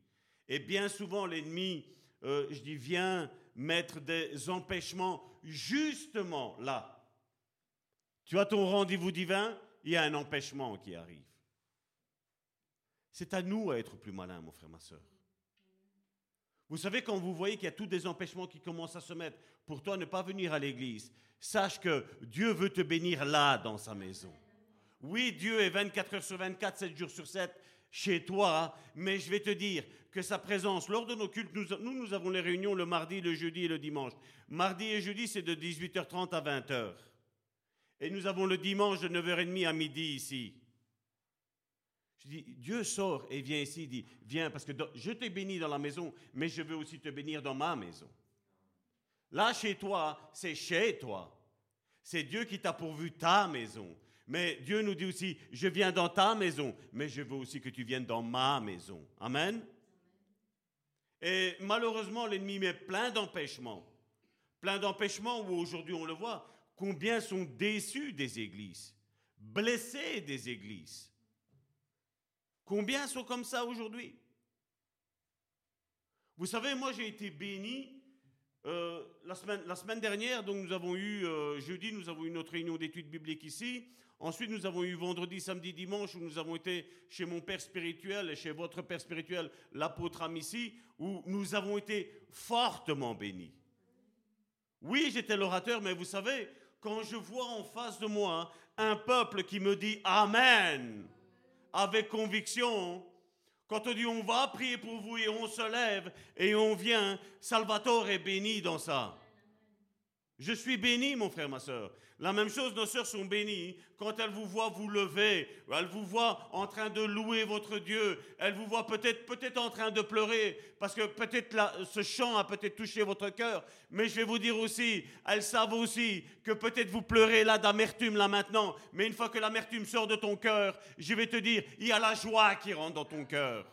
Et bien souvent, l'ennemi euh, je dis, viens mettre des empêchements justement là. Tu as ton rendez-vous divin, il y a un empêchement qui arrive. C'est à nous à être plus malins, mon frère, ma soeur. Vous savez, quand vous voyez qu'il y a tous des empêchements qui commencent à se mettre pour toi ne pas venir à l'église, sache que Dieu veut te bénir là, dans sa maison. Oui, Dieu est 24 heures sur 24, 7 jours sur 7 chez toi, mais je vais te dire que sa présence, lors de nos cultes, nous, nous, avons les réunions le mardi, le jeudi et le dimanche. Mardi et jeudi, c'est de 18h30 à 20h. Et nous avons le dimanche de 9h30 à midi ici. Dieu sort et vient ici, il dit, viens, parce que je t'ai béni dans la maison, mais je veux aussi te bénir dans ma maison. Là, chez toi, c'est chez toi. C'est Dieu qui t'a pourvu ta maison. Mais Dieu nous dit aussi, je viens dans ta maison, mais je veux aussi que tu viennes dans ma maison. Amen. Et malheureusement, l'ennemi met plein d'empêchements. Plein d'empêchements où aujourd'hui on le voit, combien sont déçus des églises, blessés des églises. Combien sont comme ça aujourd'hui? Vous savez, moi j'ai été béni euh, la, semaine, la, semaine, dernière, donc nous avons eu, euh, jeudi, nous avons eu notre réunion d'études bibliques ici. Ensuite, nous avons eu vendredi, samedi, dimanche, où nous avons été chez mon père spirituel et chez votre père spirituel, l'apôtre Amici, où nous avons été fortement bénis. Oui, j'étais l'orateur, mais vous savez, quand je vois en face de moi un peuple qui me dit Amen avec conviction, quand on dit on va prier pour vous et on se lève et on vient, Salvatore est béni dans ça. Je suis béni, mon frère, ma soeur. La même chose, nos sœurs sont bénies quand elles vous voient vous lever, elles vous voient en train de louer votre Dieu, elles vous voient peut-être peut-être en train de pleurer, parce que peut-être ce chant a peut-être touché votre cœur, mais je vais vous dire aussi, elles savent aussi que peut-être vous pleurez là d'amertume là maintenant, mais une fois que l'amertume sort de ton cœur, je vais te dire, il y a la joie qui rentre dans ton cœur.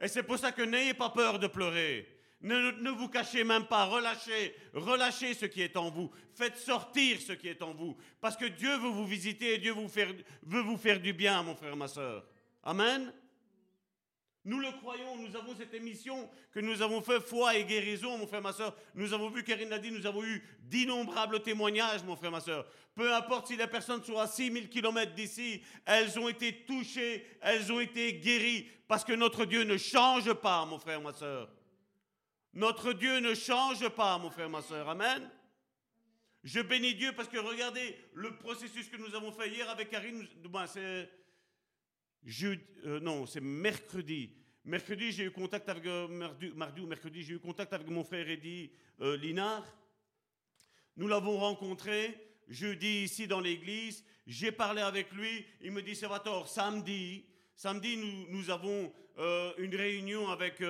Et c'est pour ça que n'ayez pas peur de pleurer. Ne, vous cachez même pas, relâchez, relâchez ce qui est en vous. Faites sortir ce qui est en vous. Parce que Dieu veut vous visiter et Dieu veut vous faire du bien, mon frère, ma soeur. Amen. Nous le croyons, nous avons cette émission que nous avons fait foi et guérison, mon frère, ma soeur. Nous avons vu, Karine l'a dit, nous avons eu d'innombrables témoignages, mon frère, ma soeur. Peu importe si les personnes sont à 6000 km d'ici, elles ont été touchées, elles ont été guéries, parce que notre Dieu ne change pas, mon frère, ma soeur. Notre Dieu ne change pas, mon frère, ma soeur. Amen. Je bénis Dieu parce que regardez le processus que nous avons fait hier avec Karine. C'est euh, non, c'est mercredi. Mercredi, j'ai eu contact avec euh, mercredi, j'ai eu contact avec mon frère Eddy euh, Linard. Nous l'avons rencontré jeudi ici dans l'église. J'ai parlé avec lui. Il me dit, Salvatore, samedi, samedi, nous avons une réunion avec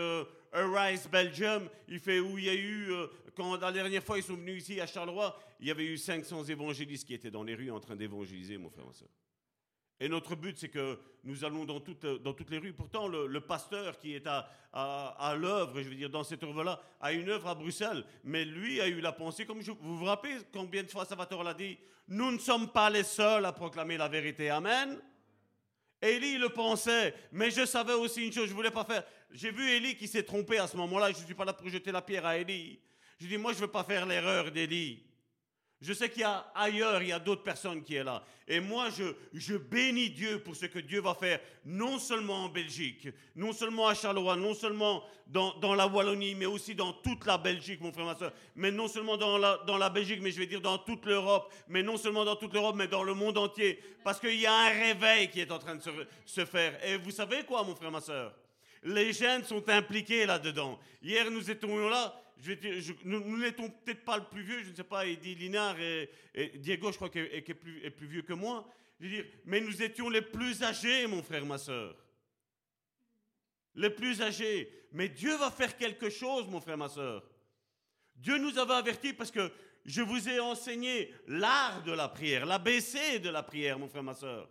Arise Belgium. Il fait où il y a eu, quand la dernière fois ils sont venus ici à Charleroi, il y avait eu 500 évangélistes qui étaient dans les rues en train d'évangéliser, mon frère et soeur. Et notre but, c'est que nous allons dans toutes, toutes les rues. Pourtant, le, pasteur qui est à, à, l'œuvre, je veux dire, dans cette œuvre-là, a une œuvre à Bruxelles. Mais lui a eu la pensée, comme vous vous rappelez combien de fois Salvatore l'a dit, nous ne sommes pas les seuls à proclamer la vérité. Amen. Élie le pensait, mais je savais aussi une chose, je voulais pas faire. J'ai vu Élie qui s'est trompé à ce moment-là, je ne suis pas là pour jeter la pierre à Élie. Je dis, moi, je veux pas faire l'erreur d'Élie. Je sais qu'il y a ailleurs, il y a d'autres personnes qui sont là. Et moi, je, je bénis Dieu pour ce que Dieu va faire, non seulement en Belgique, non seulement à Charleroi, non seulement dans, dans la Wallonie, mais aussi dans toute la Belgique, mon frère, ma soeur. Mais non seulement dans la, dans la Belgique, mais je vais dire dans toute l'Europe. Mais non seulement dans toute l'Europe, mais dans le monde entier. Parce qu'il y a un réveil qui est en train de se, se faire. Et vous savez quoi, mon frère, ma soeur? Les jeunes sont impliqués là-dedans. Hier, nous étions là nous n'étions peut-être pas le plus vieux, je ne sais pas, Eddie Linard et, Diego, je crois, qui est, plus, plus, vieux que moi. Je veux dire, mais nous étions les plus âgés, mon frère, ma soeur. Les plus âgés. Mais Dieu va faire quelque chose, mon frère, ma soeur. Dieu nous avait avertis parce que je vous ai enseigné l'art de la prière, l'ABC de la prière, mon frère, ma soeur.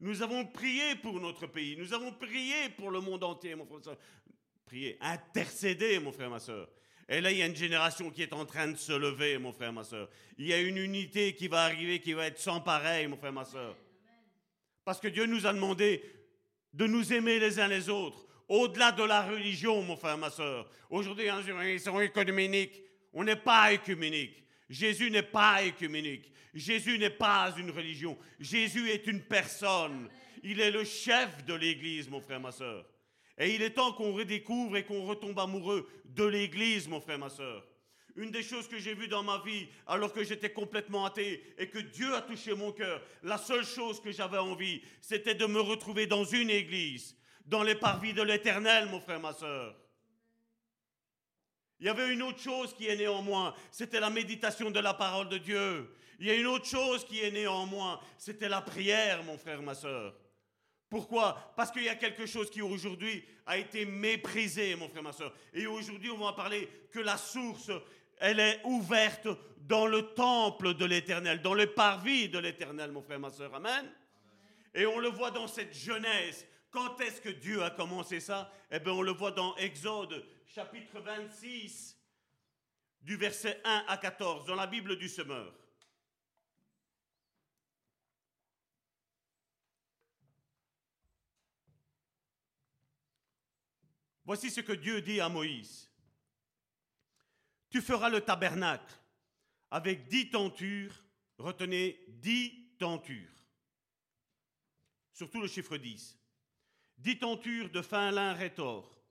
Nous avons prié pour notre pays, nous avons prié pour le monde entier, mon frère, ma soeur. Prier, intercéder, mon frère, ma soeur. Et là, il y a une génération qui est en train de se lever, mon frère, ma soeur. Il y a une unité qui va arriver, qui va être sans pareil, mon frère, ma soeur. Parce que Dieu nous a demandé de nous aimer les uns les autres, au-delà de la religion, mon frère, ma soeur. Aujourd'hui, ils sont écuméniques. On n'est pas écuménique. Jésus n'est pas écuménique. Jésus n'est pas une religion. Jésus est une personne. Il est le chef de l'Église, mon frère, ma soeur. Et il est temps qu'on redécouvre et qu'on retombe amoureux de l'Église, mon frère, ma soeur. Une des choses que j'ai vues dans ma vie, alors que j'étais complètement athée et que Dieu a touché mon cœur, la seule chose que j'avais envie, c'était de me retrouver dans une église, dans les parvis de l'éternel, mon frère, ma soeur. Il y avait une autre chose qui est moi, c'était la méditation de la parole de Dieu. Il y a une autre chose qui est moi, c'était la prière, mon frère, ma soeur. Pourquoi? Parce qu'il y a quelque chose qui aujourd'hui a été méprisé, mon frère, ma soeur. Et aujourd'hui, on va parler que la source, elle est ouverte dans le temple de l'éternel, dans le parvis de l'éternel, mon frère, ma soeur. Amen. Et on le voit dans cette jeunesse. Quand est-ce que Dieu a commencé ça? Eh bien, on le voit dans Exode, chapitre 26, du verset 1 à 14, dans la Bible du semeur. Voici ce que Dieu dit à Moïse. Tu feras le tabernacle avec dix tentures, retenez dix tentures, surtout le chiffre 10. Dix tentures de fin lin rétor,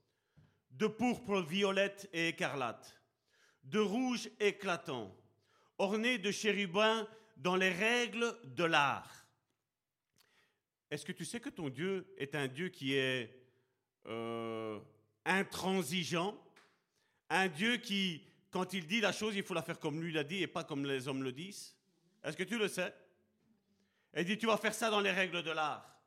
de pourpre violette et écarlate, de rouge éclatant, ornées de chérubins dans les règles de l'art. Est-ce que tu sais que ton Dieu est un Dieu qui est euh, intransigeant, un Dieu qui, quand il dit la chose, il faut la faire comme lui l'a dit et pas comme les hommes le disent. Est-ce que tu le sais? Il dit, tu vas faire ça dans les règles de l'art.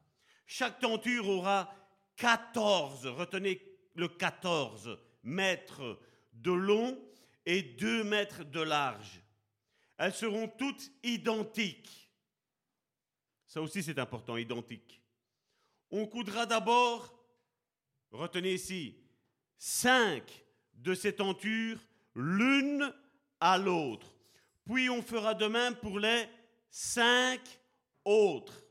Chaque tenture aura 14, retenez le 14 mètres de long et 2 mètres de large. Elles seront toutes identiques. Ça aussi c'est important, identiques. On coudra d'abord, retenez ici, cinq de ces tentures l'une à l'autre. Puis on fera de même pour les cinq autres.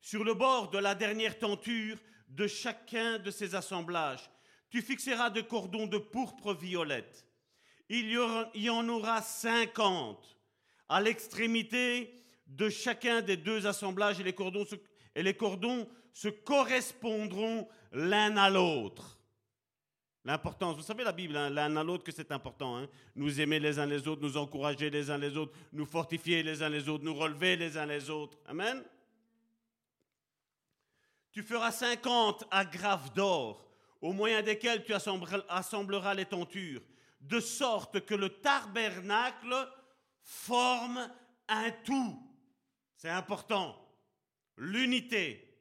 Sur le bord de la dernière tenture de chacun de ces assemblages, tu fixeras des cordons de pourpre violette. Il y, en aura cinquante. À l'extrémité de chacun des deux assemblages, et les cordons et les cordons se correspondront l'un à l'autre. L'importance, vous savez la Bible, hein, l'un à l'autre que c'est important. hein. Nous aimer les uns les autres, nous encourager les uns les autres, nous fortifier les uns les autres, nous relever les uns les autres. Amen. Tu feras 50 agrafes d'or, au moyen desquelles tu assemble- assembleras les tentures, de sorte que le tabernacle forme un tout. C'est important. L'unité.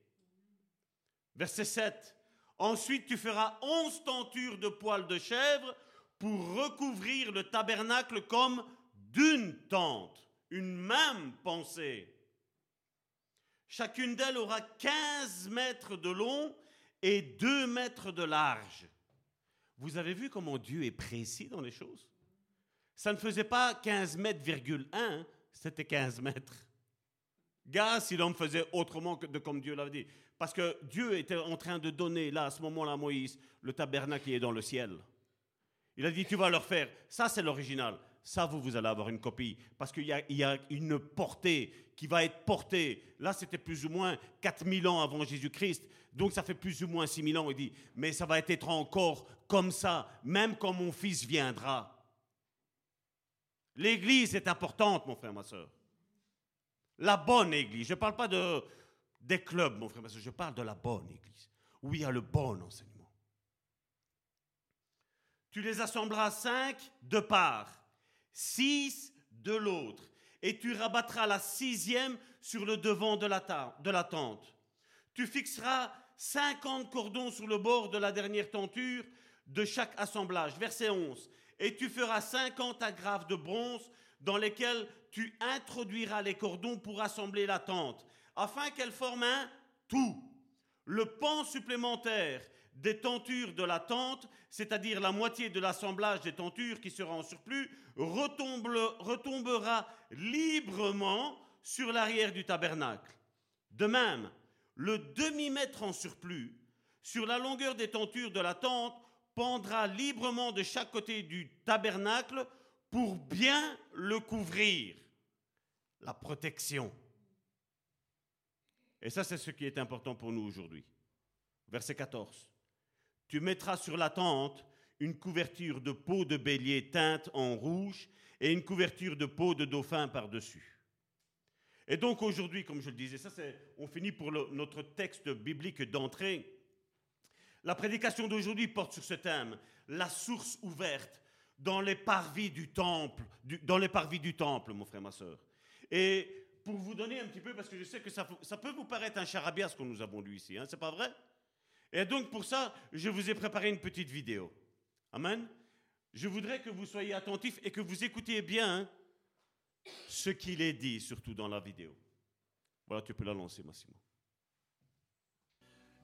Verset 7. Ensuite, tu feras onze tentures de poils de chèvre pour recouvrir le tabernacle comme d'une tente, une même pensée. Chacune d'elles aura 15 mètres de long et 2 mètres de large. Vous avez vu comment Dieu est précis dans les choses? Ça ne faisait pas 15 mètres, virgule 1, c'était 15 mètres. Gars, si l'homme faisait autrement que comme Dieu l'avait dit. Parce que Dieu était en train de donner, là, à ce moment-là, à Moïse, le tabernacle qui est dans le ciel. Il a dit, tu vas leur faire. Ça, c'est l'original. Ça, vous, vous allez avoir une copie. Parce qu'il y y a une portée qui va être portée. Là, c'était plus ou moins 4000 ans avant Jésus-Christ. Donc, ça fait plus ou moins 6000 ans. Il dit, mais ça va être encore comme ça, même quand mon fils viendra. L'église est importante, mon frère, ma soeur. La bonne église. Je ne parle pas de, des clubs, mon frère, ma soeur. Je parle de la bonne église. Où il y a le bon enseignement. Tu les assembleras cinq de part, six de l'autre, et tu rabattras la sixième sur le devant de la, ta- de la tente. Tu fixeras cinquante cordons sur le bord de la dernière tenture de chaque assemblage. Verset 11. Et tu feras cinquante agrafes de bronze dans lesquelles tu introduiras les cordons pour assembler la tente, afin qu'elle forme un tout. Le pan supplémentaire des tentures de la tente, c'est-à-dire la moitié de l'assemblage des tentures qui sera en surplus, retombe- retombera librement sur l'arrière du tabernacle. De même, le demi-mètre en surplus sur la longueur des tentures de la tente pendra librement de chaque côté du tabernacle pour bien le couvrir. La protection. Et ça, c'est ce qui est important pour nous aujourd'hui. Verset 14. Tu mettras sur la tente une couverture de peau de bélier teinte en rouge et une couverture de peau de dauphin par-dessus. Et donc aujourd'hui, comme je le disais, ça c'est, on finit pour notre texte biblique d'entrée. La prédication d'aujourd'hui porte sur ce thème, la source ouverte dans les parvis du temple, dans les parvis du temple, mon frère, ma soeur. Et pour vous donner un petit peu, parce que je sais que ça, peut vous paraître un charabia ce que nous avons lu ici, hein, c'est pas vrai? Et donc pour ça, je vous ai préparé une petite vidéo. Amen? Je voudrais que vous soyez attentifs et que vous écoutiez bien hein, ce qu'il est dit, surtout dans la vidéo. Voilà, tu peux la lancer, Massimo.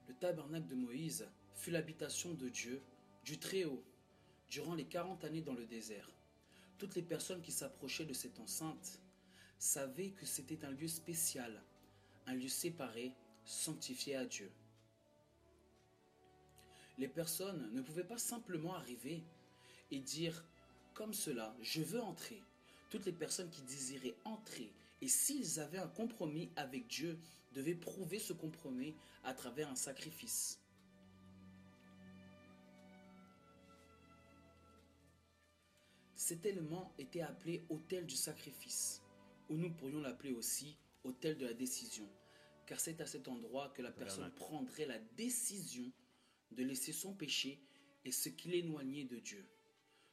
Le tabernacle de Moïse fut l'habitation de Dieu, du Très-Haut, durant les 40 années dans le désert. Toutes les personnes qui s'approchaient de cette enceinte savaient que c'était un lieu spécial, un lieu séparé, sanctifié à Dieu. Les personnes ne pouvaient pas simplement arriver et dire comme cela, je veux entrer. Toutes les personnes qui désiraient entrer et s'ils avaient un compromis avec Dieu, devaient prouver ce compromis à travers un sacrifice. Cet élément était appelé autel du sacrifice, ou nous pourrions l'appeler aussi autel de la décision, car c'est à cet endroit que la personne prendrait la décision de laisser son péché et ce qui l'éloignait de Dieu.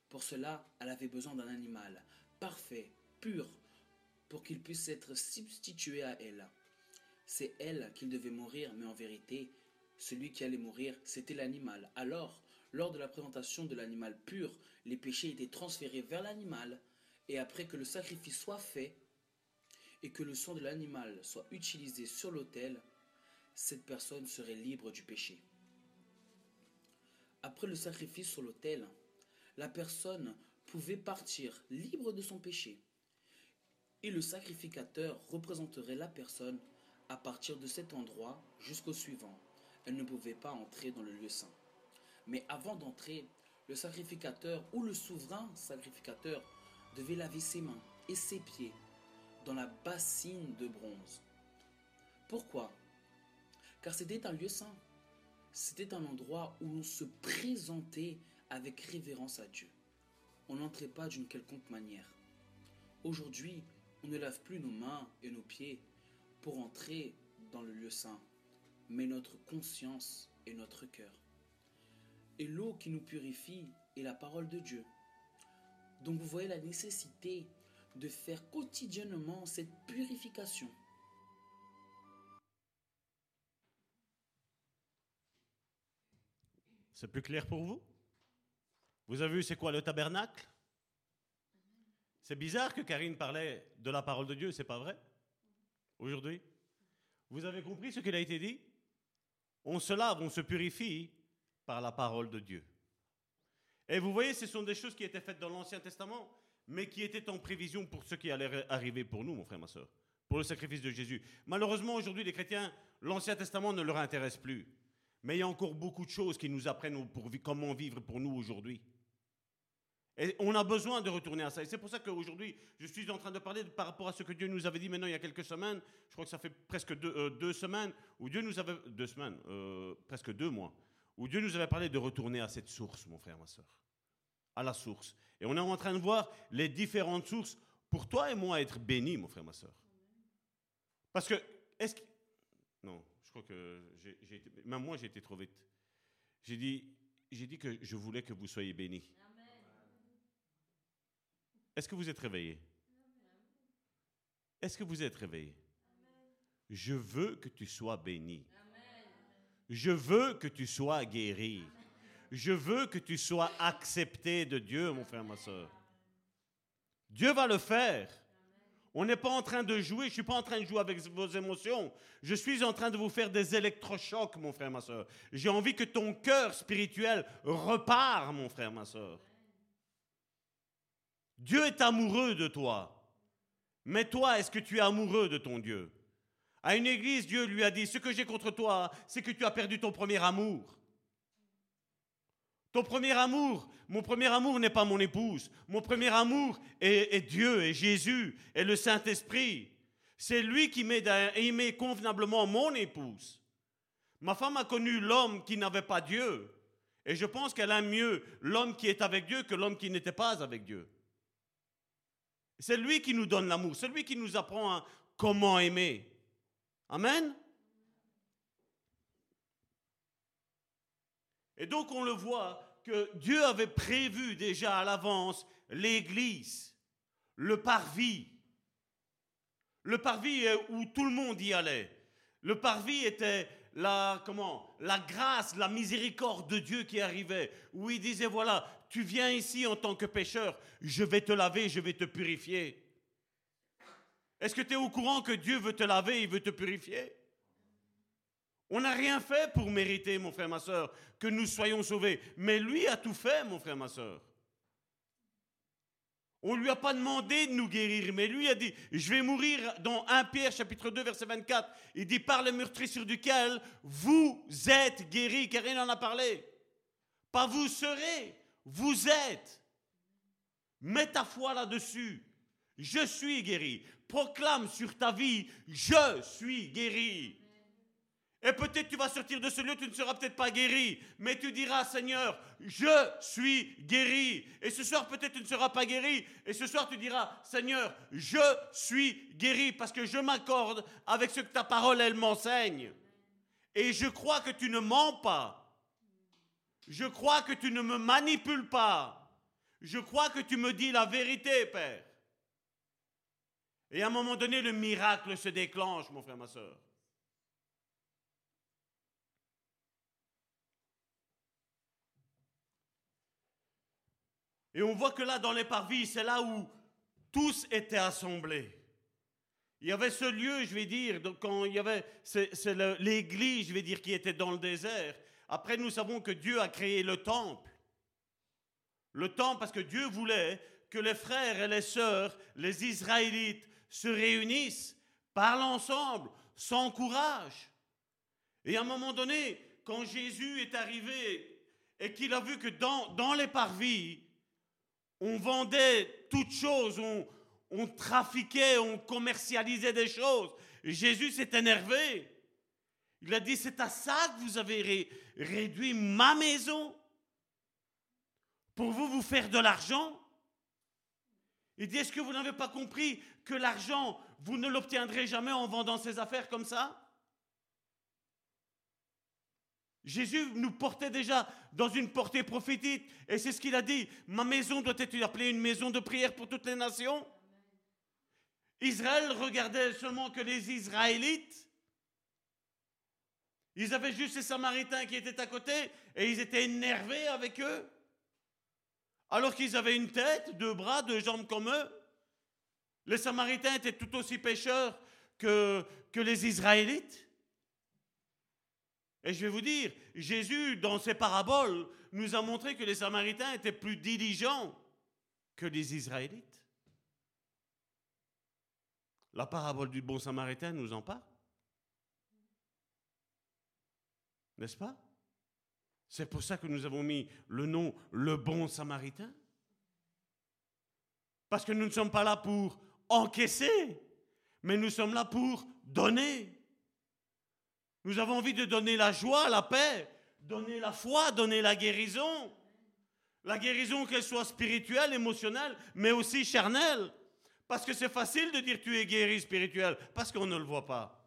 Pour cela, elle avait besoin d'un animal parfait, pur, pour qu'il puisse être substitué à elle. C'est elle qu'il devait mourir, mais en vérité, celui qui allait mourir, c'était l'animal. Alors, lors de la présentation de l'animal pur, les péchés étaient transférés vers l'animal, et après que le sacrifice soit fait, et que le sang de l'animal soit utilisé sur l'autel, cette personne serait libre du péché. Après le sacrifice sur l'autel, la personne pouvait partir libre de son péché. Et le sacrificateur représenterait la personne à partir de cet endroit jusqu'au suivant. Elle ne pouvait pas entrer dans le lieu saint. Mais avant d'entrer, le sacrificateur ou le souverain sacrificateur devait laver ses mains et ses pieds dans la bassine de bronze. Pourquoi? Car c'était un lieu saint. C'était un endroit où l'on se présentait avec révérence à Dieu. On n'entrait pas d'une quelconque manière. Aujourd'hui, on ne lave plus nos mains et nos pieds pour entrer dans le lieu saint, mais notre conscience et notre cœur. Et l'eau qui nous purifie est la parole de Dieu. Donc vous voyez la nécessité de faire quotidiennement cette purification. C'est plus clair pour vous? Vous avez vu c'est quoi le tabernacle? C'est bizarre que Karine parlait de la parole de Dieu, c'est pas vrai? Aujourd'hui? Vous avez compris ce qu'il a été dit? On se lave, on se purifie par la parole de Dieu. Et vous voyez, ce sont des choses qui étaient faites dans l'Ancien Testament, mais qui étaient en prévision pour ce qui allait arriver pour nous, mon frère, ma soeur, pour le sacrifice de Jésus. Malheureusement, aujourd'hui, les chrétiens, l'Ancien Testament ne leur intéresse plus. Mais il y a encore beaucoup de choses qui nous apprennent pour comment vivre pour nous aujourd'hui. Et on a besoin de retourner à ça. Et c'est pour ça qu'aujourd'hui, je suis en train de parler par rapport à ce que Dieu nous avait dit maintenant il y a quelques semaines. Je crois que ça fait presque deux, euh, semaines, où Dieu nous avait. Deux semaines, euh, presque deux mois, où Dieu nous avait parlé de retourner à cette source, mon frère, ma soeur. À la source. Et on est en train de voir les différentes sources pour toi et moi être bénis, mon frère, ma soeur. Parce que, est-ce que. Non, je crois que j'ai été, même moi j'ai été trop vite. J'ai dit, j'ai dit que je voulais que vous soyez bénis. Est-ce que vous êtes réveillés? Est-ce que vous êtes réveillés? Je veux que tu sois béni. Je veux que tu sois guéri. Je veux que tu sois accepté de Dieu, mon frère, ma soeur. Dieu va le faire. On n'est pas en train de jouer, je ne suis pas en train de jouer avec vos émotions. Je suis en train de vous faire des électrochocs, mon frère, ma soeur. J'ai envie que ton cœur spirituel repart, mon frère, ma soeur. Dieu est amoureux de toi. Mais toi, est-ce que tu es amoureux de ton Dieu? À une église, Dieu lui a dit, ce que j'ai contre toi, c'est que tu as perdu ton premier amour. Ton premier amour, mon premier amour n'est pas mon épouse. Mon premier amour est, Dieu, et Jésus, et le Saint-Esprit. C'est lui qui m'aide à aimer convenablement mon épouse. Ma femme a connu l'homme qui n'avait pas Dieu. Et je pense qu'elle aime mieux l'homme qui est avec Dieu que l'homme qui n'était pas avec Dieu. C'est lui qui nous donne l'amour. C'est lui qui nous apprend comment aimer. Amen? Et donc on le voit que Dieu avait prévu déjà à l'avance l'Église, le parvis. Le parvis où tout le monde y allait. Le parvis était la, comment, la grâce, la miséricorde de Dieu qui arrivait, où il disait, voilà, tu viens ici en tant que pécheur, je vais te laver, je vais te purifier. Est-ce que tu es au courant que Dieu veut te laver, il veut te purifier? On n'a rien fait pour mériter, mon frère, ma soeur, que nous soyons sauvés. Mais lui a tout fait, mon frère, ma soeur. On ne lui a pas demandé de nous guérir, mais lui a dit, je vais mourir dans 1 Pierre chapitre 2 verset 24. Il dit, par le meurtrissure duquel vous êtes guéris, car il en a parlé. Pas vous serez, vous êtes. Mets ta foi là-dessus. Je suis guéri. Proclame sur ta vie, je suis guéri. Et peut-être tu vas sortir de ce lieu, tu ne seras peut-être pas guéri, mais tu diras, Seigneur, je suis guéri. Et ce soir, peut-être tu ne seras pas guéri. Et ce soir, tu diras, Seigneur, je suis guéri parce que je m'accorde avec ce que ta parole, elle m'enseigne. Et je crois que tu ne mens pas. Je crois que tu ne me manipules pas. Je crois que tu me dis la vérité, Père. Et à un moment donné, le miracle se déclenche, mon frère, ma soeur. Et on voit que là, dans les parvis, c'est là où tous étaient assemblés. Il y avait ce lieu, je vais dire, quand il y avait, l'église, je vais dire, qui était dans le désert. Après, nous savons que Dieu a créé le temple. Le temple parce que Dieu voulait que les frères et les sœurs, les Israélites, se réunissent, parlent ensemble, s'encouragent. Et à un moment donné, quand Jésus est arrivé et qu'il a vu que dans les parvis, on vendait toutes choses, on, trafiquait, on commercialisait des choses. Jésus s'est énervé. Il a dit, c'est à ça que vous avez réduit ma maison. pour vous vous faire de l'argent Il dit, est-ce que vous n'avez pas compris que l'argent, vous ne l'obtiendrez jamais en vendant ses affaires comme ça? Jésus nous portait déjà dans une portée prophétique. Et c'est ce qu'il a dit. Ma maison doit être appelée une maison de prière pour toutes les nations. Israël regardait seulement que les Israélites. Ils avaient juste ces Samaritains qui étaient à côté et ils étaient énervés avec eux. Alors qu'ils avaient une tête, deux bras, deux jambes comme eux. Les Samaritains étaient tout aussi pécheurs que, que les Israélites. Et je vais vous dire, Jésus, dans ses paraboles, nous a montré que les Samaritains étaient plus diligents que les Israélites. La parabole du bon Samaritain nous en parle. N'est-ce pas? C'est pour ça que nous avons mis le nom le bon Samaritain. Parce que nous ne sommes pas là pour encaisser, mais nous sommes là pour donner. Nous avons envie de donner la joie, la paix, donner la foi, donner la guérison. La guérison, qu'elle soit spirituelle, émotionnelle, mais aussi charnelle. Parce que c'est facile de dire tu es guéri spirituel, parce qu'on ne le voit pas.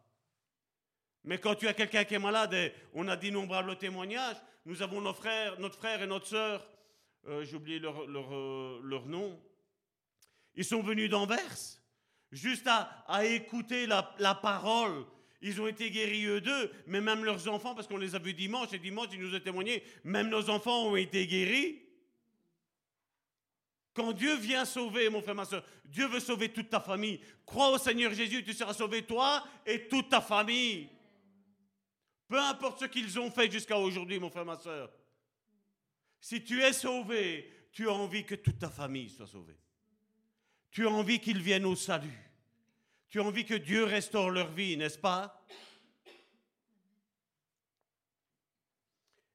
Mais quand tu as quelqu'un qui est malade, et on a d'innombrables témoignages, nous avons nos frères, notre frère et notre sœur, euh, j'ai oublié leur, euh, nom, ils sont venus d'Anvers, juste à, à écouter la, la parole ils ont été guéris eux deux, mais même leurs enfants, parce qu'on les a vus dimanche, et dimanche, ils nous ont témoigné, même nos enfants ont été guéris. Quand Dieu vient sauver, mon frère, ma soeur, Dieu veut sauver toute ta famille. Crois au Seigneur Jésus, tu seras sauvé toi et toute ta famille. Peu importe ce qu'ils ont fait jusqu'à aujourd'hui, mon frère, ma soeur. Si tu es sauvé, tu as envie que toute ta famille soit sauvée. Tu as envie qu'ils viennent au salut. Tu as envie que Dieu restaure leur vie, n'est-ce pas?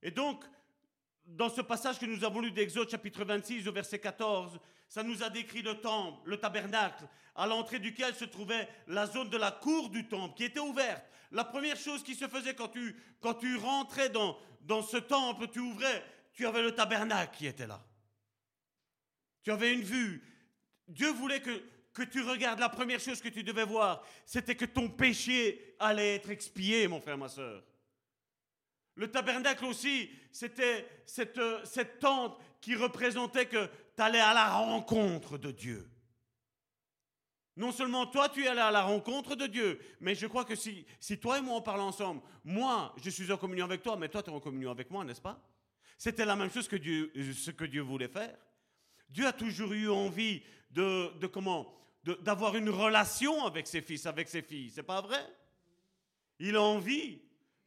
Et donc, dans ce passage que nous avons lu d'Exode chapitre 26 au verset 14, ça nous a décrit le temple, le tabernacle, à l'entrée duquel se trouvait la zone de la cour du temple qui était ouverte. La première chose qui se faisait quand tu, quand tu rentrais dans, dans ce temple, tu ouvrais, tu avais le tabernacle qui était là. Tu avais une vue. Dieu voulait que que tu regardes, la première chose que tu devais voir, c'était que ton péché allait être expié, mon frère, ma soeur. Le tabernacle aussi, c'était cette, cette tente qui représentait que tu allais à la rencontre de Dieu. Non seulement toi, tu es allé à la rencontre de Dieu, mais je crois que si, si toi et moi on parle ensemble, moi, je suis en communion avec toi, mais toi, tu es en communion avec moi, n'est-ce pas? C'était la même chose que Dieu, ce que Dieu voulait faire. Dieu a toujours eu envie de, de comment? D'avoir une relation avec ses fils, avec ses filles. C'est pas vrai? Il a envie.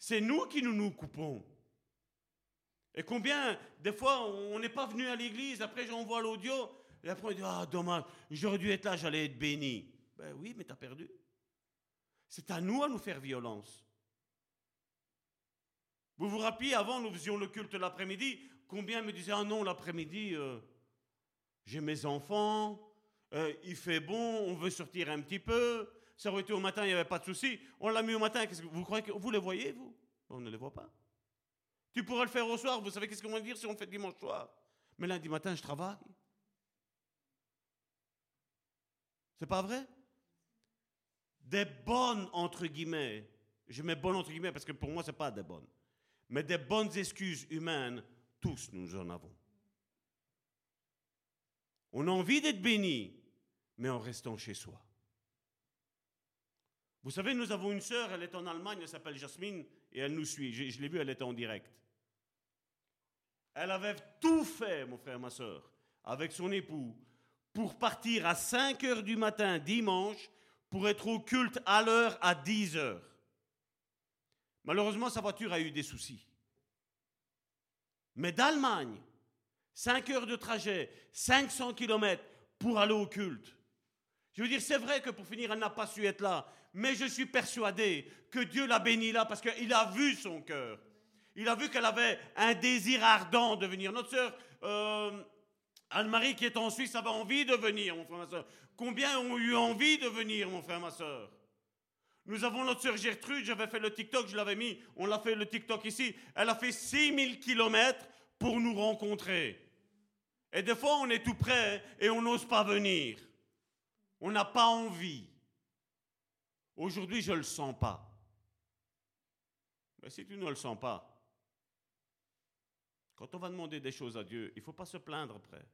C'est nous qui nous nous coupons. Et combien, des fois, on n'est pas venu à l'église, après j'envoie l'audio, et après on dit Ah, dommage, j'aurais dû être là, j'allais être béni. Ben oui, mais tu as perdu. C'est à nous à nous faire violence. Vous vous rappelez, avant, nous faisions le culte l'après-midi. Combien me disaient Ah non, l'après-midi, euh, j'ai mes enfants, euh, il fait bon, on veut sortir un petit peu. Ça aurait été au matin, il n'y avait pas de souci. On l'a mis au matin. Vous croyez que vous les voyez, vous? On ne les voit pas. Tu pourrais le faire au soir. Vous savez qu'est-ce qu'on va dire si on fait dimanche soir? Mais lundi matin, je travaille. C'est pas vrai? Des bonnes, entre guillemets, je mets bonnes entre guillemets parce que pour moi, ce n'est pas des bonnes, mais des bonnes excuses humaines, tous nous en avons. On a envie d'être béni, mais en restant chez soi. Vous savez, nous avons une sœur, elle est en Allemagne, elle s'appelle Jasmine, et elle nous suit. Je, l'ai vue, elle était en direct. Elle avait tout fait, mon frère, ma soeur, avec son époux, pour partir à 5 heures du matin dimanche, pour être au culte à l'heure à 10 heures. Malheureusement, sa voiture a eu des soucis. Mais d'Allemagne, 5 heures de trajet, 500 kilomètres pour aller au culte. Je veux dire, c'est vrai que pour finir, elle n'a pas su être là, mais je suis persuadé que Dieu l'a bénie là parce qu'il a vu son cœur. Il a vu qu'elle avait un désir ardent de venir. Notre sœur euh, Anne-Marie qui est en Suisse avait envie de venir, mon frère, ma soeur. Combien ont eu envie de venir, mon frère, ma soeur Nous avons notre sœur Gertrude, j'avais fait le TikTok, je l'avais mis, on l'a fait le TikTok ici. Elle a fait 6000 kilomètres pour nous rencontrer. Et des fois, on est tout prêt et on n'ose pas venir. On n'a pas envie. Aujourd'hui, je ne le sens pas. Mais si tu ne le sens pas, quand on va demander des choses à Dieu, il ne faut pas se plaindre après.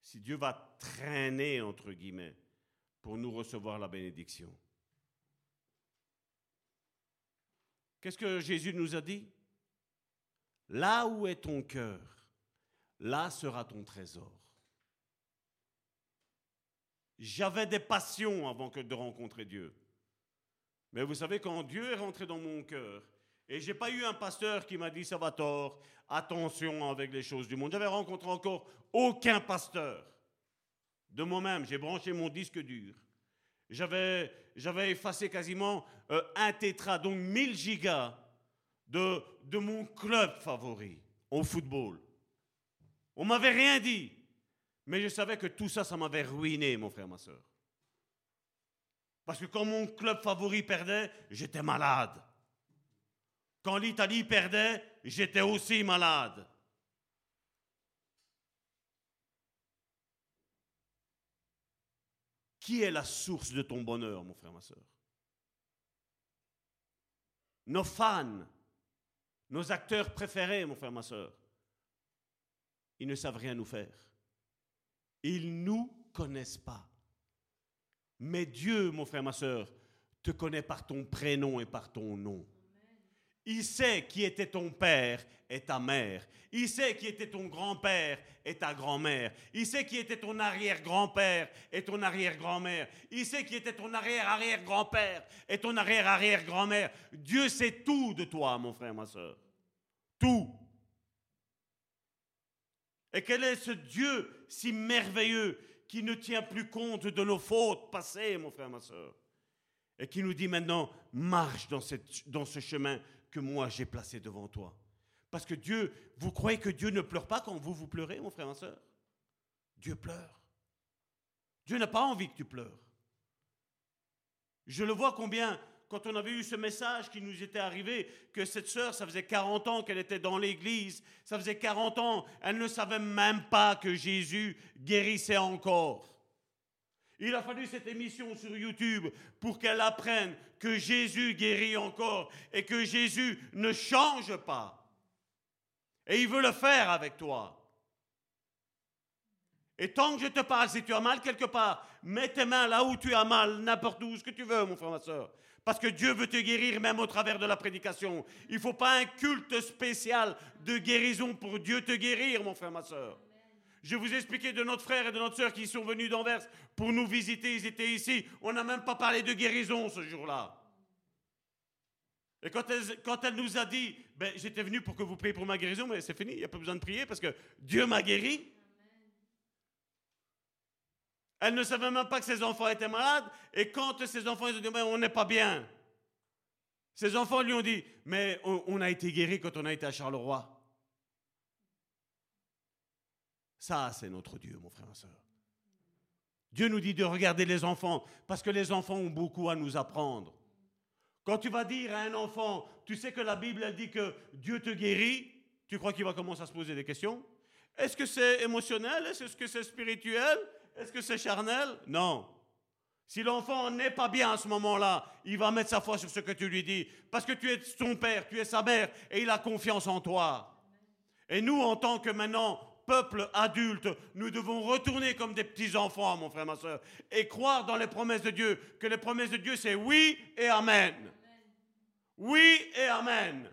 Si Dieu va traîner, entre guillemets, pour nous recevoir la bénédiction. Qu'est-ce que Jésus nous a dit? Là où est ton cœur, là sera ton trésor. J'avais des passions avant que de rencontrer Dieu. Mais vous savez, quand Dieu est rentré dans mon cœur, et j'ai pas eu un pasteur qui m'a dit, ça va tort, attention avec les choses du monde. J'avais rencontré encore aucun pasteur. De moi-même, j'ai branché mon disque dur. J'avais, effacé quasiment euh, un tétra, donc 1000 gigas de, de mon club favori au football. On m'avait rien dit, mais je savais que tout ça, ça m'avait ruiné, mon frère, ma soeur. Parce que quand mon club favori perdait, j'étais malade. Quand l'Italie perdait, j'étais aussi malade. Qui est la source de ton bonheur, mon frère, ma soeur Nos fans, nos acteurs préférés, mon frère, ma soeur, ils ne savent rien nous faire. Ils ne nous connaissent pas. Mais Dieu, mon frère, ma soeur, te connaît par ton prénom et par ton nom. Il sait qui était ton père et ta mère. Il sait qui était ton grand-père et ta grand-mère. Il sait qui était ton arrière-grand-père et ton arrière-grand-mère. Il sait qui était ton arrière-arrière-grand-père et ton arrière-arrière-grand-mère. Dieu sait tout de toi, mon frère, ma soeur. Tout. Et quel est ce Dieu si merveilleux qui ne tient plus compte de nos fautes passées, mon frère, ma soeur, et qui nous dit maintenant, marche dans, dans ce chemin que moi j'ai placé devant toi. Parce que Dieu, vous croyez que Dieu ne pleure pas quand vous vous pleurez, mon frère, ma soeur? Dieu pleure. Dieu n'a pas envie que tu pleures. Je le vois combien, quand on avait eu ce message qui nous était arrivé, que cette sœur, ça faisait 40 ans qu'elle était dans l'église, ça faisait 40 ans, elle ne savait même pas que Jésus guérissait encore. Il a fallu cette émission sur YouTube pour qu'elle apprenne que Jésus guérit encore et que Jésus ne change pas. Et il veut le faire avec toi. Et tant que je te parle, si tu as mal quelque part, mets tes mains là où tu as mal, n'importe où, ce que tu veux, mon frère, ma soeur. Parce que Dieu veut te guérir même au travers de la prédication. Il ne faut pas un culte spécial de guérison pour Dieu te guérir, mon frère, ma soeur. Je vous ai expliqué de notre frère et de notre soeur qui sont venus d'Anvers pour nous visiter. Ils étaient ici. On n'a même pas parlé de guérison ce jour-là. Et quand elle, nous a dit, ben, j'étais venu pour que vous priez pour ma guérison, mais c'est fini, il n'y a pas besoin de prier parce que Dieu m'a guéri. Elle ne savait même pas que ses enfants étaient malades. Et quand ses enfants ils ont dit, ben, on n'est pas bien. Ses enfants lui ont dit, mais on, a été guéri quand on a été à Charleroi. Ça, c'est notre Dieu, mon frère et soeur. Dieu nous dit de regarder les enfants, parce que les enfants ont beaucoup à nous apprendre. Quand tu vas dire à un enfant, tu sais que la Bible dit que Dieu te guérit, tu crois qu'il va commencer à se poser des questions? Est-ce que c'est émotionnel? Est-ce que c'est spirituel? Est-ce que c'est charnel? Non. Si l'enfant n'est pas bien à ce moment-là, il va mettre sa foi sur ce que tu lui dis, parce que tu es son père, tu es sa mère, et il a confiance en toi. Et nous, en tant que maintenant peuple adulte, nous devons retourner comme des petits-enfants, mon frère, ma soeur, et croire dans les promesses de Dieu, que les promesses de Dieu, c'est oui et amen. Oui et amen.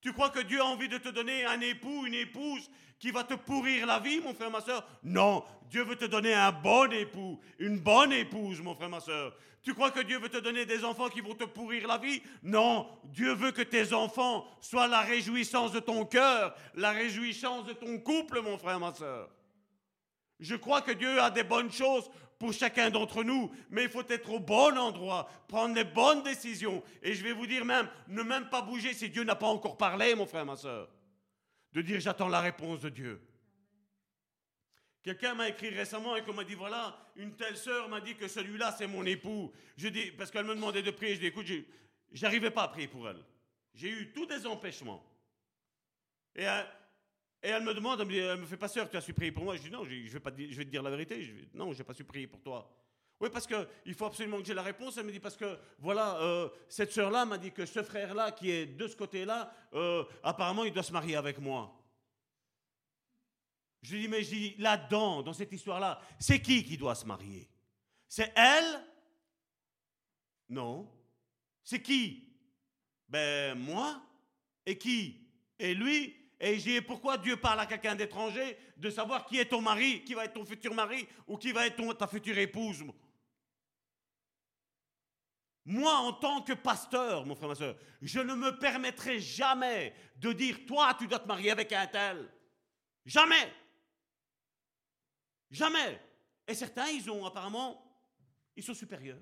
Tu crois que Dieu a envie de te donner un époux, une épouse qui va te pourrir la vie, mon frère, ma soeur Non, Dieu veut te donner un bon époux, une bonne épouse, mon frère, ma soeur. Tu crois que Dieu veut te donner des enfants qui vont te pourrir la vie? Non, Dieu veut que tes enfants soient la réjouissance de ton cœur, la réjouissance de ton couple, mon frère, ma soeur. Je crois que Dieu a des bonnes choses pour chacun d'entre nous, mais il faut être au bon endroit, prendre les bonnes décisions. Et je vais vous dire même, ne même pas bouger si Dieu n'a pas encore parlé, mon frère, ma soeur. De dire j'attends la réponse de Dieu. Quelqu'un m'a écrit récemment et qu'on m'a dit voilà, une telle sœur m'a dit que celui-là c'est mon époux. Je dis parce qu'elle me demandait de prier, je dis écoute, j'arrivais pas à prier pour elle. J'ai eu tous des empêchements. Et elle me demande, elle me, dit, elle me fait pas sœur, tu as su prier pour moi? Je dis non, je, je vais, pas, je vais te dire la vérité. Je, non, je n'ai pas su prier pour toi. Oui, parce qu'il faut absolument que j'ai la réponse. Elle me dit parce que, voilà, euh, cette sœur-là m'a dit que ce frère-là, qui est de ce côté-là, euh, apparemment, il doit se marier avec moi. Je lui dis, mais je dis, là-dedans, dans cette histoire-là, c'est qui qui doit se marier? C'est elle? Non. C'est qui? Ben, moi. Et qui? Et lui? Et j'ai pourquoi Dieu parle à quelqu'un d'étranger de savoir qui est ton mari, qui va être ton futur mari ou qui va être ta future épouse? Moi, en tant que pasteur, mon frère, ma soeur, je ne me permettrai jamais de dire, toi, tu dois te marier avec un tel. Jamais. Jamais. Et certains, ils ont apparemment, ils sont supérieurs.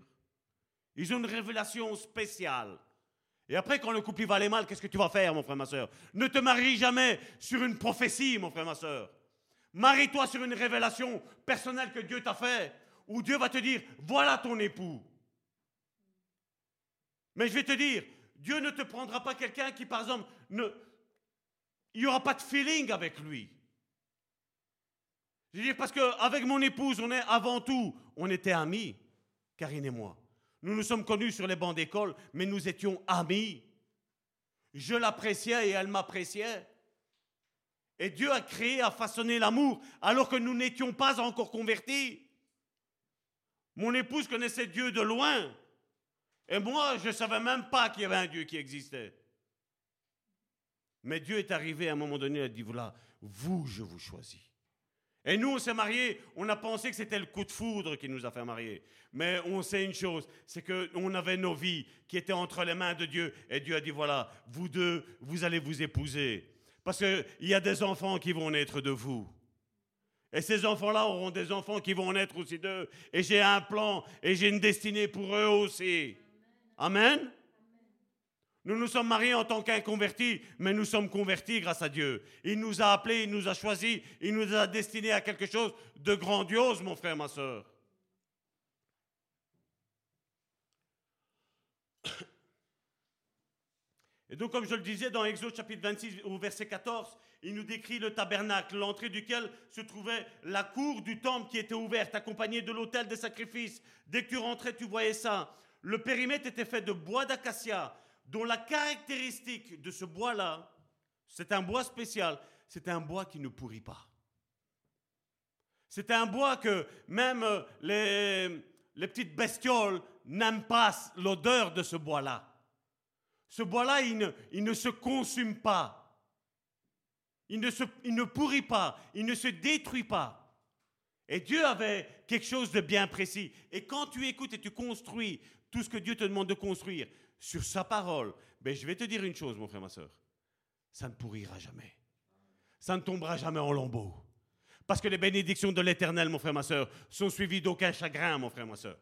Ils ont une révélation spéciale. Et après, quand le couple va aller mal, qu'est-ce que tu vas faire, mon frère, ma soeur? Ne te marie jamais sur une prophétie, mon frère, ma soeur. Marie-toi sur une révélation personnelle que Dieu t'a fait, où Dieu va te dire, voilà ton époux. Mais je vais te dire, Dieu ne te prendra pas quelqu'un qui, par exemple, il n'y aura pas de feeling avec lui. Je veux dire, parce qu'avec mon épouse, on est avant tout, on était amis, Karine et moi. Nous nous sommes connus sur les bancs d'école, mais nous étions amis. Je l'appréciais et elle m'appréciait. Et Dieu a créé, a façonné l'amour, alors que nous n'étions pas encore convertis. Mon épouse connaissait Dieu de loin. Et moi, je ne savais même pas qu'il y avait un Dieu qui existait. Mais Dieu est arrivé à un moment donné, il a dit, voilà, vous, je vous choisis. Et nous, on s'est mariés, on a pensé que c'était le coup de foudre qui nous a fait marier. Mais on sait une chose, c'est qu'on avait nos vies qui étaient entre les mains de Dieu. Et Dieu a dit, voilà, vous deux, vous allez vous épouser. Parce qu'il y a des enfants qui vont naître de vous. Et ces enfants-là auront des enfants qui vont naître aussi d'eux. Et j'ai un plan et j'ai une destinée pour eux aussi. Amen. Nous nous sommes mariés en tant qu'inconvertis, mais nous sommes convertis grâce à Dieu. Il nous a appelés, il nous a choisis, il nous a destinés à quelque chose de grandiose, mon frère, ma soeur. Et donc, comme je le disais dans Exode chapitre 26 au verset 14, il nous décrit le tabernacle, l'entrée duquel se trouvait la cour du temple qui était ouverte, accompagnée de l'autel des sacrifices. Dès que tu rentrais, tu voyais ça. Le périmètre était fait de bois d'acacia, dont la caractéristique de ce bois-là, c'est un bois spécial, c'est un bois qui ne pourrit pas. C'est un bois que même euh, les, petites bestioles n'aiment pas l'odeur de ce bois-là. Ce bois-là, il ne, se consume pas. Il ne, il ne pourrit pas. Il ne se détruit pas. Et Dieu avait quelque chose de bien précis. Et quand tu écoutes et tu construis tout ce que Dieu te demande de construire sur sa parole, ben je vais te dire une chose, mon frère, ma soeur. Ça ne pourrira jamais. Ça ne tombera jamais en lambeaux. Parce que les bénédictions de l'Éternel, mon frère, ma soeur, sont suivies d'aucun chagrin, mon frère, ma soeur.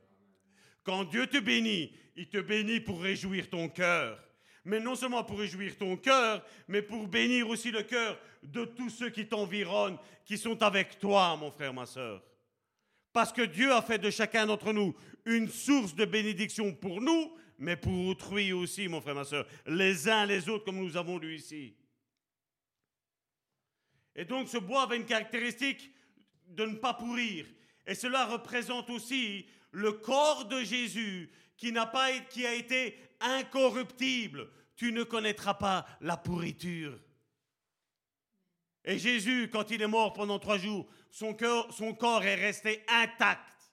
Quand Dieu te bénit, il te bénit pour réjouir ton cœur. Mais non seulement pour réjouir ton cœur, mais pour bénir aussi le cœur de tous ceux qui t'environnent, qui sont avec toi, mon frère, ma soeur. Parce que Dieu a fait de chacun d'entre nous une source de bénédiction pour nous, mais pour autrui aussi, mon frère, ma soeur. Les uns les autres, comme nous avons lu ici. Et donc ce bois avait une caractéristique de ne pas pourrir. Et cela représente aussi le corps de Jésus qui, n'a pas, qui a été incorruptible. Tu ne connaîtras pas la pourriture. Et Jésus, quand il est mort pendant trois jours, son, corps est resté intact.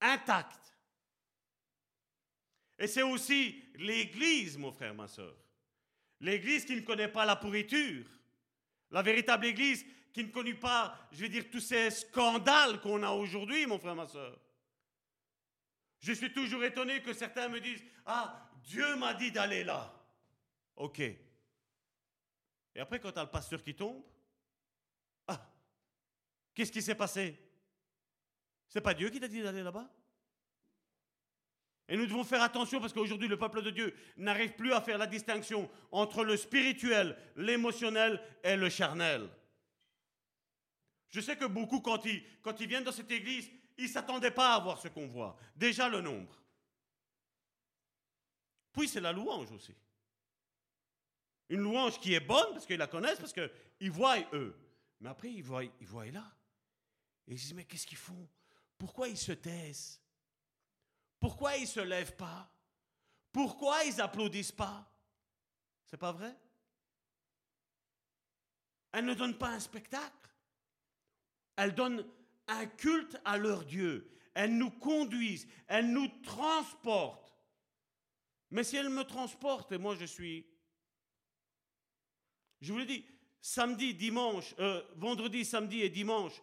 Intact. Et c'est aussi l'Église, mon frère, ma soeur. L'Église qui ne connaît pas la pourriture. La véritable Église qui ne connaît pas, je vais dire, tous ces scandales qu'on a aujourd'hui, mon frère, ma soeur. Je suis toujours étonné que certains me disent Ah, Dieu m'a dit d'aller là. Ok. Et après, quand tu as le pasteur qui tombe, qu'est-ce qui s'est passé? C'est pas Dieu qui t'a dit d'aller là-bas? Et nous devons faire attention parce qu'aujourd'hui, le peuple de Dieu n'arrive plus à faire la distinction entre le spirituel, l'émotionnel et le charnel. Je sais que beaucoup, quand ils, quand ils viennent dans cette église, ils ne s'attendaient pas à voir ce qu'on voit. Déjà le nombre. Puis c'est la louange aussi. Une louange qui est bonne parce qu'ils la connaissent, parce qu'ils voient eux. Mais après, ils voient, ils voient là. Et ils disent, mais qu'est-ce qu'ils font? Pourquoi ils se taisent? Pourquoi ils ne se lèvent pas? Pourquoi ils applaudissent pas? C'est pas vrai? Elles ne donnent pas un spectacle. Elles donnent un culte à leur Dieu. Elles nous conduisent, elles nous transportent. Mais si elles me transportent et moi je suis... Je vous l'ai dit, samedi, dimanche, euh, vendredi, samedi et dimanche,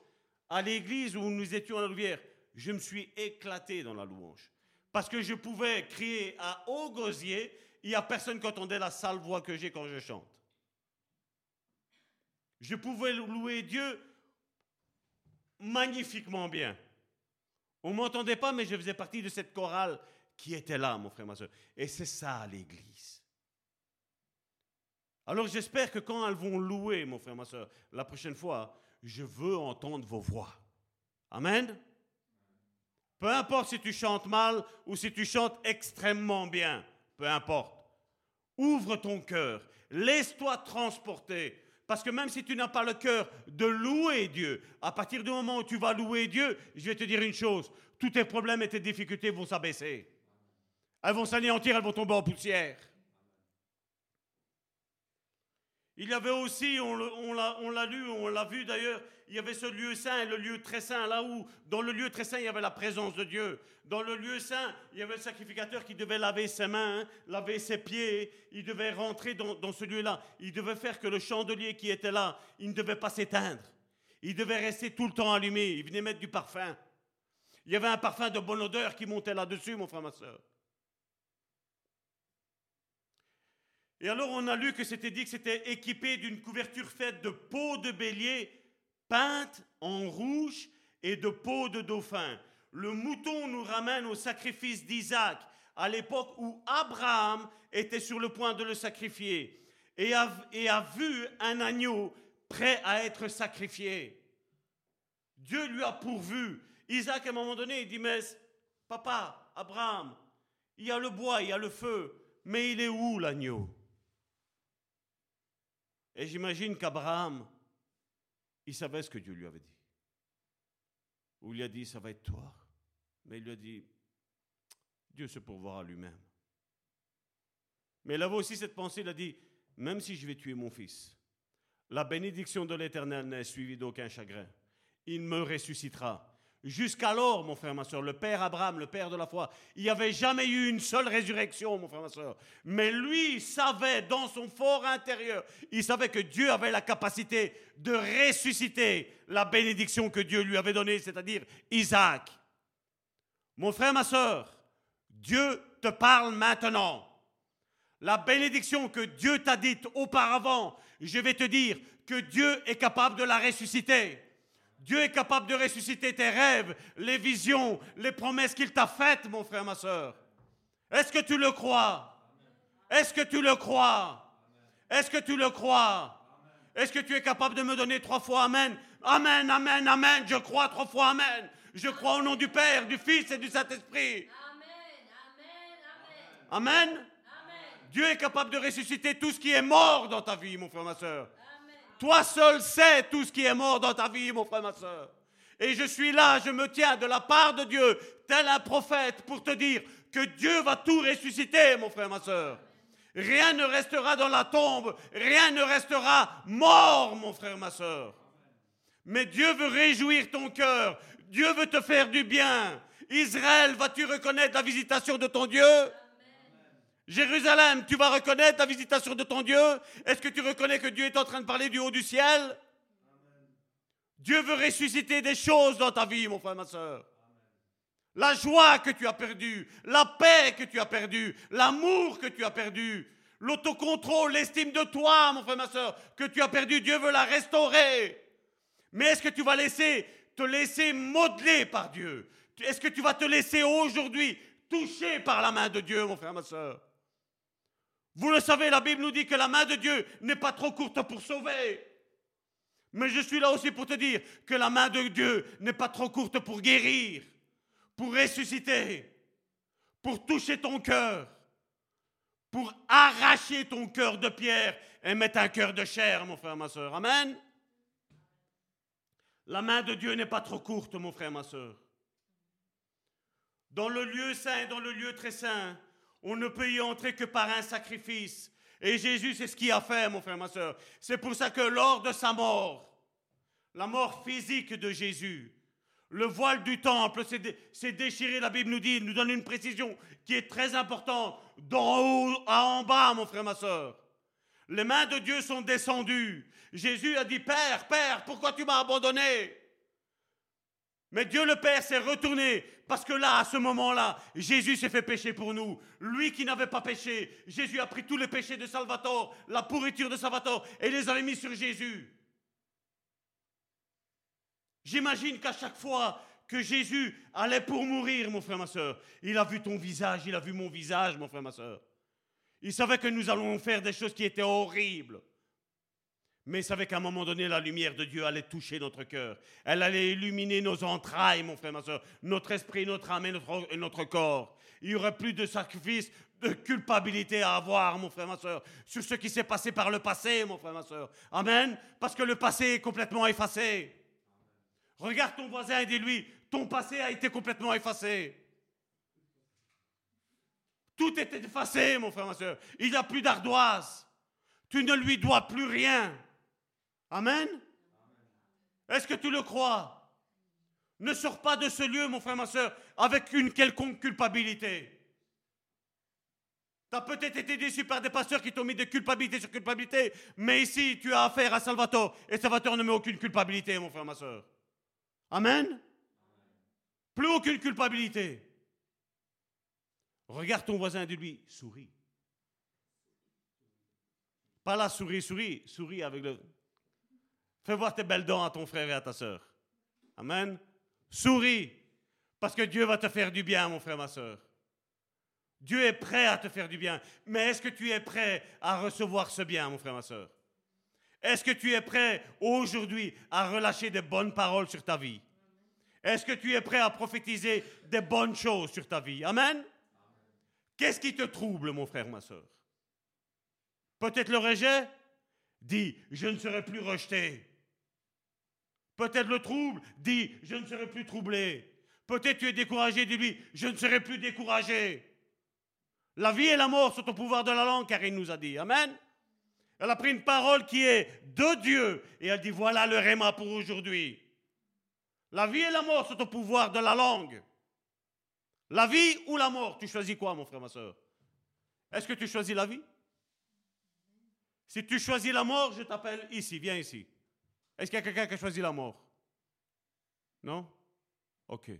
à l'église où nous étions à la rivière, je me suis éclaté dans la louange. Parce que je pouvais crier à haut gosier, il n'y a personne qui entendait la sale voix que j'ai quand je chante. Je pouvais louer Dieu magnifiquement bien. On ne m'entendait pas, mais je faisais partie de cette chorale qui était là, mon frère, ma soeur. Et c'est ça l'église. Alors j'espère que quand elles vont louer, mon frère, ma soeur, la prochaine fois, je veux entendre vos voix. Amen. Peu importe si tu chantes mal ou si tu chantes extrêmement bien, peu importe. Ouvre ton cœur, laisse-toi transporter. Parce que même si tu n'as pas le cœur de louer Dieu, à partir du moment où tu vas louer Dieu, je vais te dire une chose, tous tes problèmes et tes difficultés vont s'abaisser. Elles vont s'anéantir, elles vont tomber en poussière. Il y avait aussi, on l'a lu, on l'a vu d'ailleurs, il y avait ce lieu saint, le lieu très saint, là où, dans le lieu très saint, il y avait la présence de Dieu. Dans le lieu saint, il y avait le sacrificateur qui devait laver ses mains, hein, laver ses pieds, il devait rentrer dans, dans ce lieu-là. Il devait faire que le chandelier qui était là, il ne devait pas s'éteindre. Il devait rester tout le temps allumé. Il venait mettre du parfum. Il y avait un parfum de bonne odeur qui montait là-dessus, mon frère, ma soeur. Et alors on a lu que c'était dit que c'était équipé d'une couverture faite de peau de bélier peinte en rouge et de peau de dauphin. Le mouton nous ramène au sacrifice d'Isaac à l'époque où Abraham était sur le point de le sacrifier et a, et a vu un agneau prêt à être sacrifié. Dieu lui a pourvu. Isaac, à un moment donné, il dit, mais papa, Abraham, il y a le bois, il y a le feu, mais il est où l'agneau? Et j'imagine qu'Abraham, il savait ce que Dieu lui avait dit. Ou il lui a dit, ça va être toi. Mais il lui a dit, Dieu se pourvoira lui-même. Mais il avait aussi cette pensée, il a dit, même si je vais tuer mon fils, la bénédiction de l'Éternel n'est suivie d'aucun chagrin. Il me ressuscitera. Jusqu'alors, mon frère, ma soeur, le père Abraham, le père de la foi, il n'y avait jamais eu une seule résurrection, mon frère, ma soeur. Mais lui savait dans son fort intérieur, il savait que Dieu avait la capacité de ressusciter la bénédiction que Dieu lui avait donnée, c'est-à-dire Isaac. Mon frère, ma soeur, Dieu te parle maintenant. La bénédiction que Dieu t'a dite auparavant, je vais te dire que Dieu est capable de la ressusciter. Dieu est capable de ressusciter tes rêves, les visions, les promesses qu'il t'a faites, mon frère, ma soeur. Est-ce que tu le crois? Est-ce que tu le crois? Est-ce que tu le crois? Est-ce que tu es capable de me donner trois fois Amen? Amen, Amen, Amen. Je crois trois fois Amen. Je crois au nom du Père, du Fils et du Saint-Esprit. Amen, Amen, Amen. Dieu est capable de ressusciter tout ce qui est mort dans ta vie, mon frère, ma soeur. Toi seul sais tout ce qui est mort dans ta vie, mon frère, ma soeur. Et je suis là, je me tiens de la part de Dieu, tel un prophète, pour te dire que Dieu va tout ressusciter, mon frère, ma soeur. Rien ne restera dans la tombe, rien ne restera mort, mon frère, ma soeur. Mais Dieu veut réjouir ton cœur, Dieu veut te faire du bien. Israël, vas-tu reconnaître la visitation de ton Dieu? Jérusalem, tu vas reconnaître la visitation de ton Dieu. Est-ce que tu reconnais que Dieu est en train de parler du haut du ciel? Dieu veut ressusciter des choses dans ta vie, mon frère, ma soeur. La joie que tu as perdue, la paix que tu as perdue, l'amour que tu as perdu, l'autocontrôle, l'estime de toi, mon frère, ma soeur, que tu as perdu, Dieu veut la restaurer. Mais est-ce que tu vas laisser, te laisser modeler par Dieu? Est-ce que tu vas te laisser aujourd'hui toucher par la main de Dieu, mon frère, ma soeur? Vous le savez, la Bible nous dit que la main de Dieu n'est pas trop courte pour sauver. Mais je suis là aussi pour te dire que la main de Dieu n'est pas trop courte pour guérir, pour ressusciter, pour toucher ton cœur, pour arracher ton cœur de pierre et mettre un cœur de chair, mon frère, ma soeur. Amen. La main de Dieu n'est pas trop courte, mon frère, ma soeur. Dans le lieu saint, dans le lieu très saint, on ne peut y entrer que par un sacrifice. Et Jésus, c'est ce qu'il a fait, mon frère, ma soeur. C'est pour ça que lors de sa mort, la mort physique de Jésus, le voile du temple s'est déchiré, la Bible nous dit, nous donne une précision qui est très importante, d'en haut à en bas, mon frère, ma soeur. Les mains de Dieu sont descendues. Jésus a dit, Père, Père, pourquoi tu m'as abandonné? Mais Dieu le Père s'est retourné parce que là, à ce moment-là, Jésus s'est fait pécher pour nous. Lui qui n'avait pas péché, Jésus a pris tous les péchés de Salvatore, la pourriture de Salvatore, et les a mis sur Jésus. J'imagine qu'à chaque fois que Jésus allait pour mourir, mon frère, ma soeur, il a vu ton visage, il a vu mon visage, mon frère, ma soeur. Il savait que nous allons faire des choses qui étaient horribles. Mais savait qu'à un moment donné, la lumière de Dieu allait toucher notre cœur. Elle allait illuminer nos entrailles, mon frère, ma soeur, notre esprit, notre âme et notre, et notre corps. Il n'y aurait plus de sacrifice, de culpabilité à avoir, mon frère, ma soeur, sur ce qui s'est passé par le passé, mon frère, ma soeur. Amen. Parce que le passé est complètement effacé. Regarde ton voisin et dis-lui, ton passé a été complètement effacé. Tout est effacé, mon frère, ma soeur. Il n'y a plus d'ardoise. Tu ne lui dois plus rien. Amen. Est-ce que tu le crois? Ne sors pas de ce lieu, mon frère, ma soeur, avec une quelconque culpabilité. Tu as peut-être été déçu par des pasteurs qui t'ont mis de culpabilité sur culpabilité, mais ici, tu as affaire à Salvatore, et Salvatore ne met aucune culpabilité, mon frère, ma soeur. Amen. Plus aucune culpabilité. Regarde ton voisin de lui, souris. Pas là, souris, souris, souris avec le. Fais voir tes belles dents à ton frère et à ta soeur. Amen. Souris, parce que Dieu va te faire du bien, mon frère, ma soeur. Dieu est prêt à te faire du bien. Mais est-ce que tu es prêt à recevoir ce bien, mon frère, ma soeur est-ce que tu es prêt aujourd'hui à relâcher des bonnes paroles sur ta vie? Est-ce que tu es prêt à prophétiser des bonnes choses sur ta vie? Amen Qu'est-ce qui te trouble, mon frère, ma soeur Peut-être le rejet? Dis, je ne serai plus rejeté. Peut-être le trouble Dis, je ne serai plus troublé. Peut-être tu es découragé, dis-lui, je ne serai plus découragé. La vie et la mort sont au pouvoir de la langue, car il nous a dit. Amen. Elle a pris une parole qui est de Dieu et elle dit voilà le réma pour aujourd'hui. La vie et la mort sont au pouvoir de la langue. La vie ou la mort Tu choisis quoi, mon frère, ma soeur? Est-ce que tu choisis la vie? Si tu choisis la mort, je t'appelle ici, viens ici. Est-ce qu'il y a quelqu'un qui a choisi la mort? Non? Ok.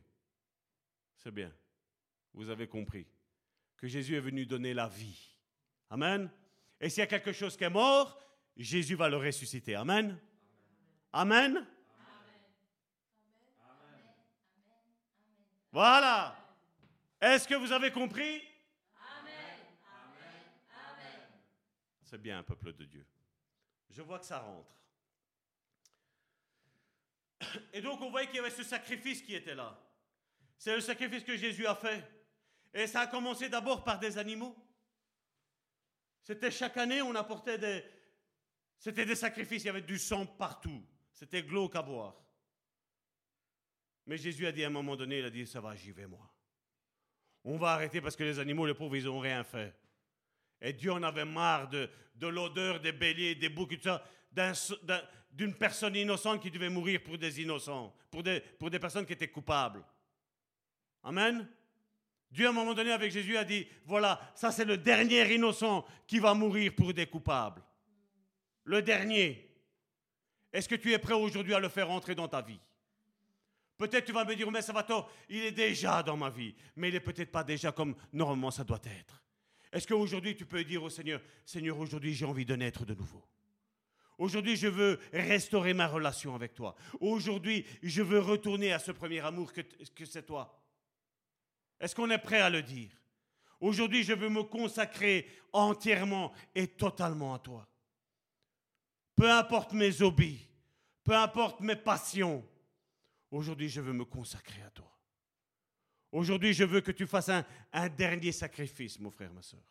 C'est bien. Vous avez compris que Jésus est venu donner la vie. Amen. Et s'il y a quelque chose qui est mort, Jésus va le ressusciter. Amen. Amen. Voilà. Est-ce que vous avez compris? C'est bien, peuple de Dieu. Je vois que ça rentre. Et donc on voyait qu'il y avait ce sacrifice qui était là. C'est le sacrifice que Jésus a fait. Et ça a commencé d'abord par des animaux. C'était chaque année, on apportait des. C'était des sacrifices, il y avait du sang partout. C'était glauque à voir. Mais Jésus a dit à un moment donné, il a dit, ça va, j'y vais moi. On va arrêter parce que les animaux, les pauvres, ils n'ont rien fait. Et Dieu en avait marre de, de l'odeur des béliers, des boucs, tout ça, d'une personne innocente qui devait mourir pour des innocents, pour des, pour des personnes qui étaient coupables. Amen. Dieu, à un moment donné, avec Jésus, a dit, voilà, ça c'est le dernier innocent qui va mourir pour des coupables. Le dernier. Est-ce que tu es prêt aujourd'hui à le faire entrer dans ta vie? Peut-être tu vas me dire, mais Salvatore, il est déjà dans ma vie, mais il n'est peut-être pas déjà comme normalement ça doit être. Est-ce qu'aujourd'hui tu peux dire au Seigneur, Seigneur, aujourd'hui j'ai envie de naître de nouveau? Aujourd'hui, je veux restaurer ma relation avec toi. Aujourd'hui, je veux retourner à ce premier amour que, c'est toi. Est-ce qu'on est prêt à le dire? Aujourd'hui, je veux me consacrer entièrement et totalement à toi. Peu importe mes hobbies, peu importe mes passions, aujourd'hui, je veux me consacrer à toi. Aujourd'hui, je veux que tu fasses un, un dernier sacrifice, mon frère, ma soeur.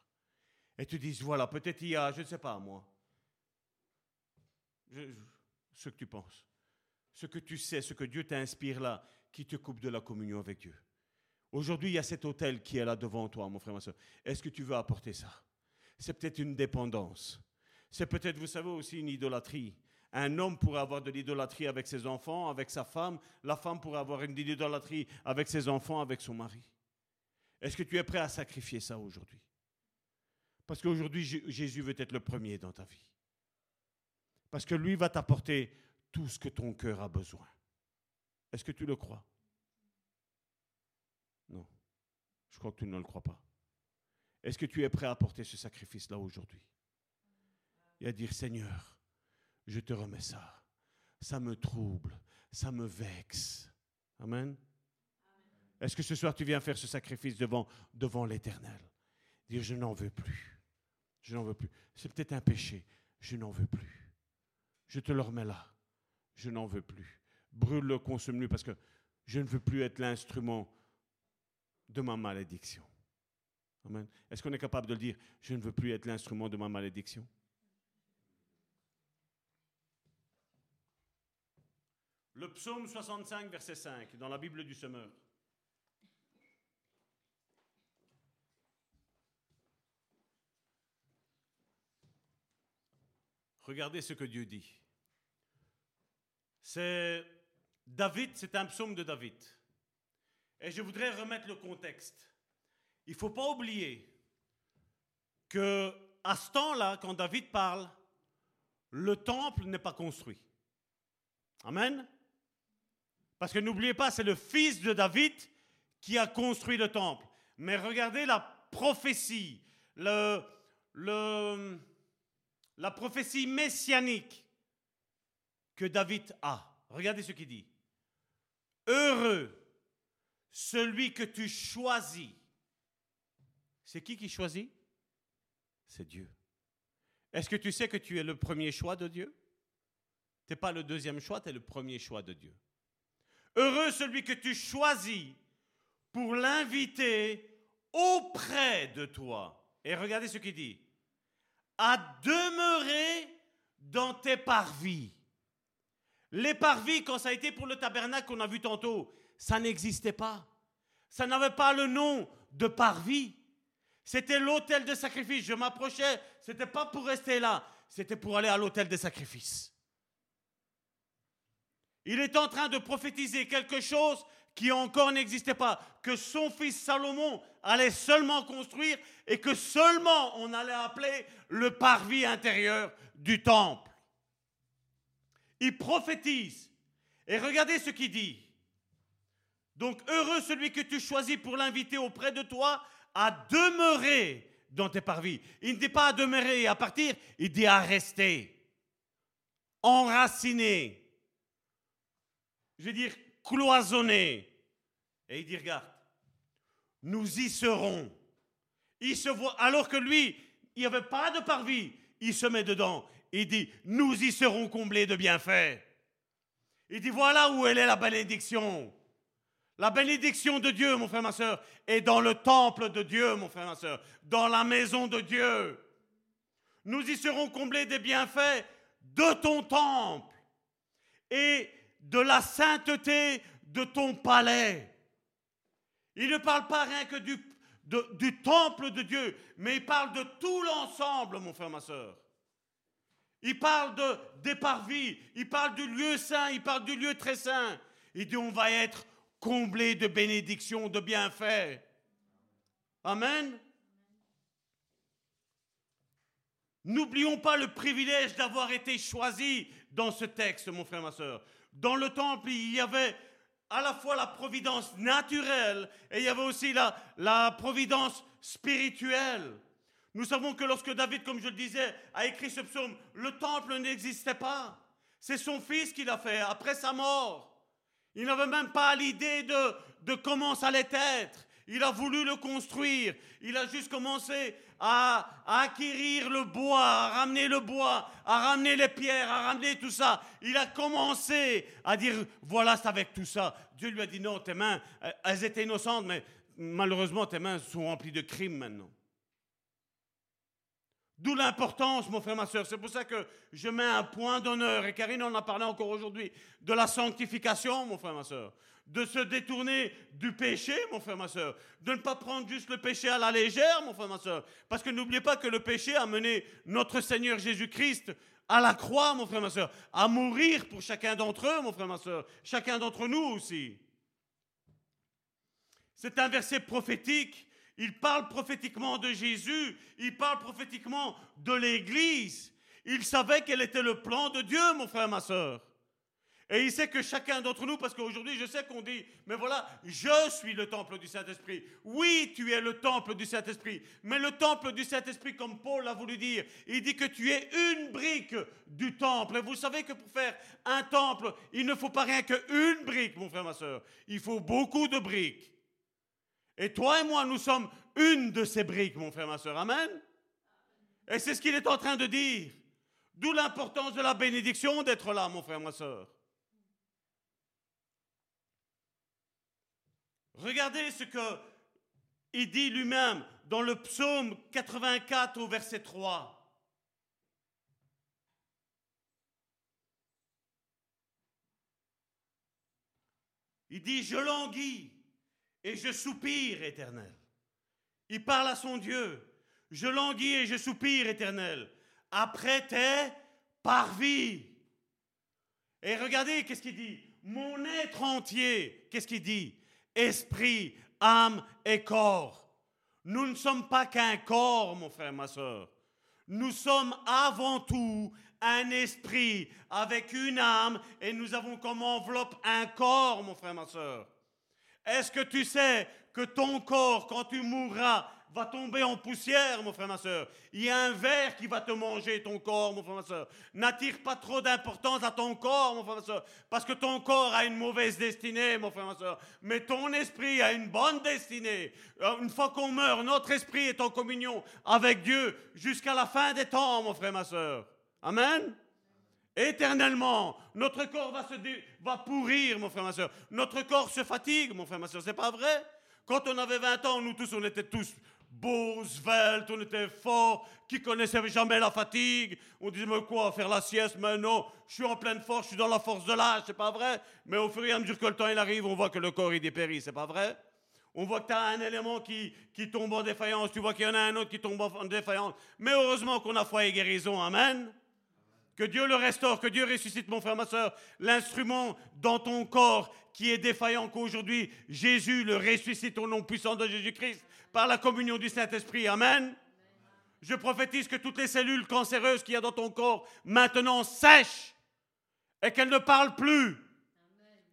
Et tu dises, voilà, peut-être il y a, je ne sais pas moi, ce que tu penses, ce que tu sais, ce que Dieu t'inspire là, qui te coupe de la communion avec Dieu. Aujourd'hui, il y a cet hôtel qui est là devant toi, mon frère, ma soeur. Est-ce que tu veux apporter ça? C'est peut-être une dépendance. C'est peut-être, vous savez, aussi une idolâtrie. Un homme pourrait avoir de l'idolâtrie avec ses enfants, avec sa femme. La femme pourrait avoir une idolâtrie avec ses enfants, avec son mari. Est-ce que tu es prêt à sacrifier ça aujourd'hui? Parce qu'aujourd'hui, Jésus veut être le premier dans ta vie. Parce que lui va t'apporter tout ce que ton cœur a besoin. Est-ce que tu le crois? Non. Je crois que tu ne le crois pas. Est-ce que tu es prêt à apporter ce sacrifice-là aujourd'hui? Et à dire, Seigneur, je te remets ça. Ça me trouble, ça me vexe. Amen. Est-ce que ce soir tu viens faire ce sacrifice devant, devant l'Éternel? Dire, je n'en veux plus. Je n'en veux plus. C'est peut-être un péché. Je n'en veux plus. Je te le remets là. Je n'en veux plus. Brûle-le, consomme-le, parce que je ne veux plus être l'instrument de ma malédiction. Amen. Est-ce qu'on est capable de le dire? Je ne veux plus être l'instrument de ma malédiction Le psaume 65, verset 5, dans la Bible du Semeur. Regardez ce que Dieu dit. C'est David, c'est un psaume de David. Et je voudrais remettre le contexte. Il ne faut pas oublier que à ce temps-là, quand David parle, le temple n'est pas construit. Amen. Parce que n'oubliez pas, c'est le fils de David qui a construit le temple. Mais regardez la prophétie, la prophétie messianique David a. Regardez ce qu'il dit. Heureux celui que tu choisis. C'est qui qui choisit? C'est Dieu. Est-ce que tu sais que tu es le premier choix de Dieu? Tu n'es pas le deuxième choix, tu es le premier choix de Dieu. Heureux celui que tu choisis pour l'inviter auprès de toi. Et regardez ce qu'il dit. À demeurer dans tes parvis. Les parvis, quand ça a été pour le tabernacle qu'on a vu tantôt, ça n'existait pas. Ça n'avait pas le nom de parvis. C'était l'autel de sacrifice. Je m'approchais, c'était pas pour rester là, c'était pour aller à l'autel des sacrifices. Il est en train de prophétiser quelque chose qui encore n'existait pas, que son fils Salomon allait seulement construire et que seulement on allait appeler le parvis intérieur du temple. Il prophétise. Et regardez ce qu'il dit. Donc heureux celui que tu choisis pour l'inviter auprès de toi à demeurer dans tes parvis. Il ne dit pas à demeurer et à partir, il dit à rester, enraciné, je veux dire cloisonné. Et il dit, regarde, nous y serons. Il se voit, alors que lui, il n'y avait pas de parvis, il se met dedans. Il dit, nous y serons comblés de bienfaits. Il dit, voilà où elle est la bénédiction. La bénédiction de Dieu, mon frère, ma soeur, est dans le temple de Dieu, mon frère, ma soeur, dans la maison de Dieu. Nous y serons comblés des bienfaits de ton temple et de la sainteté de ton palais. Il ne parle pas rien que du, temple de Dieu, mais il parle de tout l'ensemble, mon frère, ma soeur. Il parle de, il parle du lieu saint, il parle du lieu très saint. Il dit on va être comblé de bénédictions, de bienfaits. Amen. N'oublions pas le privilège d'avoir été choisi dans ce texte, mon frère, ma soeur. Dans le temple, il y avait à la fois la providence naturelle et il y avait aussi la, la providence spirituelle. Nous savons que lorsque David, comme je le disais, a écrit ce psaume, le temple n'existait pas. C'est son fils qui l'a fait après sa mort. Il n'avait même pas l'idée de, comment ça allait être. Il a voulu le construire. Il a juste commencé à, à acquérir le bois, à ramener le bois, à ramener les pierres, à ramener tout ça. Il a commencé à dire, voilà, c'est avec tout ça. Dieu lui a dit, non, tes mains, elles étaient innocentes, mais malheureusement, tes mains sont remplies de crimes maintenant. D'où l'importance, mon frère, ma soeur. C'est pour ça que je mets un point d'honneur, et Karine en a parlé encore aujourd'hui, de la sanctification, mon frère, ma soeur. De se détourner du péché, mon frère, ma soeur. De ne pas prendre juste le péché à la légère, mon frère, ma soeur. Parce que n'oubliez pas que le péché a mené notre Seigneur Jésus-Christ à la croix, mon frère, ma soeur. À mourir pour chacun d'entre eux, mon frère, ma soeur. Chacun d'entre nous aussi. C'est un verset prophétique il parle prophétiquement de Jésus, il parle prophétiquement de l'Église. Il savait quel était le plan de Dieu, mon frère, ma soeur. Et il sait que chacun d'entre nous, parce qu'aujourd'hui je sais qu'on dit, mais voilà, je suis le temple du Saint-Esprit. Oui, tu es le temple du Saint-Esprit. Mais le temple du Saint-Esprit, comme Paul a voulu dire, il dit que tu es une brique du temple. Et vous savez que pour faire un temple, il ne faut pas rien qu'une brique, mon frère, ma soeur. Il faut beaucoup de briques. Et toi et moi, nous sommes une de ces briques, mon frère, ma soeur. Amen. Et c'est ce qu'il est en train de dire. D'où l'importance de la bénédiction d'être là, mon frère, ma soeur. Regardez ce que il dit lui-même dans le psaume 84 au verset 3. Il dit, je languis et je soupire, éternel. Il parle à son Dieu. Je languis et je soupire, éternel, après tes parvis. Et regardez, qu'est-ce qu'il dit? Mon être entier, qu'est-ce qu'il dit? Esprit, âme et corps. Nous ne sommes pas qu'un corps, mon frère, ma soeur. Nous sommes avant tout un esprit avec une âme et nous avons comme enveloppe un corps, mon frère, ma soeur. Est-ce que tu sais que ton corps, quand tu mourras, va tomber en poussière, mon frère, ma soeur? Il y a un ver qui va te manger, ton corps, mon frère, ma soeur. N'attire pas trop d'importance à ton corps, mon frère, ma soeur, parce que ton corps a une mauvaise destinée, mon frère, ma soeur. Mais ton esprit a une bonne destinée. Euh, une fois qu'on meurt, notre esprit est en communion avec Dieu jusqu'à la fin des temps, mon frère, ma soeur. Amen? Éternellement, notre corps va, se va pourrir, mon frère, ma soeur. Notre corps se fatigue, mon frère, ma soeur. C'est pas vrai? Quand on avait 20 ans, nous tous, on était tous beaux, sveltes, on était forts, qui connaissaient jamais la fatigue? On disait, mais quoi, faire la sieste? Mais non, je suis en pleine force, je suis dans la force de l'âge, c'est pas vrai? Mais au fur et à mesure que le temps il arrive, on voit que le corps il dépérit, c'est pas vrai? On voit que tu as un élément qui, qui tombe en défaillance, tu vois qu'il y en a un autre qui tombe en défaillance. Mais heureusement qu'on a foi et guérison, Amen. Que Dieu le restaure, que Dieu ressuscite, mon frère, ma soeur, l'instrument dans ton corps qui est défaillant qu'aujourd'hui, Jésus le ressuscite au nom puissant de Jésus-Christ par la communion du Saint-Esprit. Amen. Je prophétise que toutes les cellules cancéreuses qu'il y a dans ton corps maintenant sèchent et qu'elles ne parlent plus,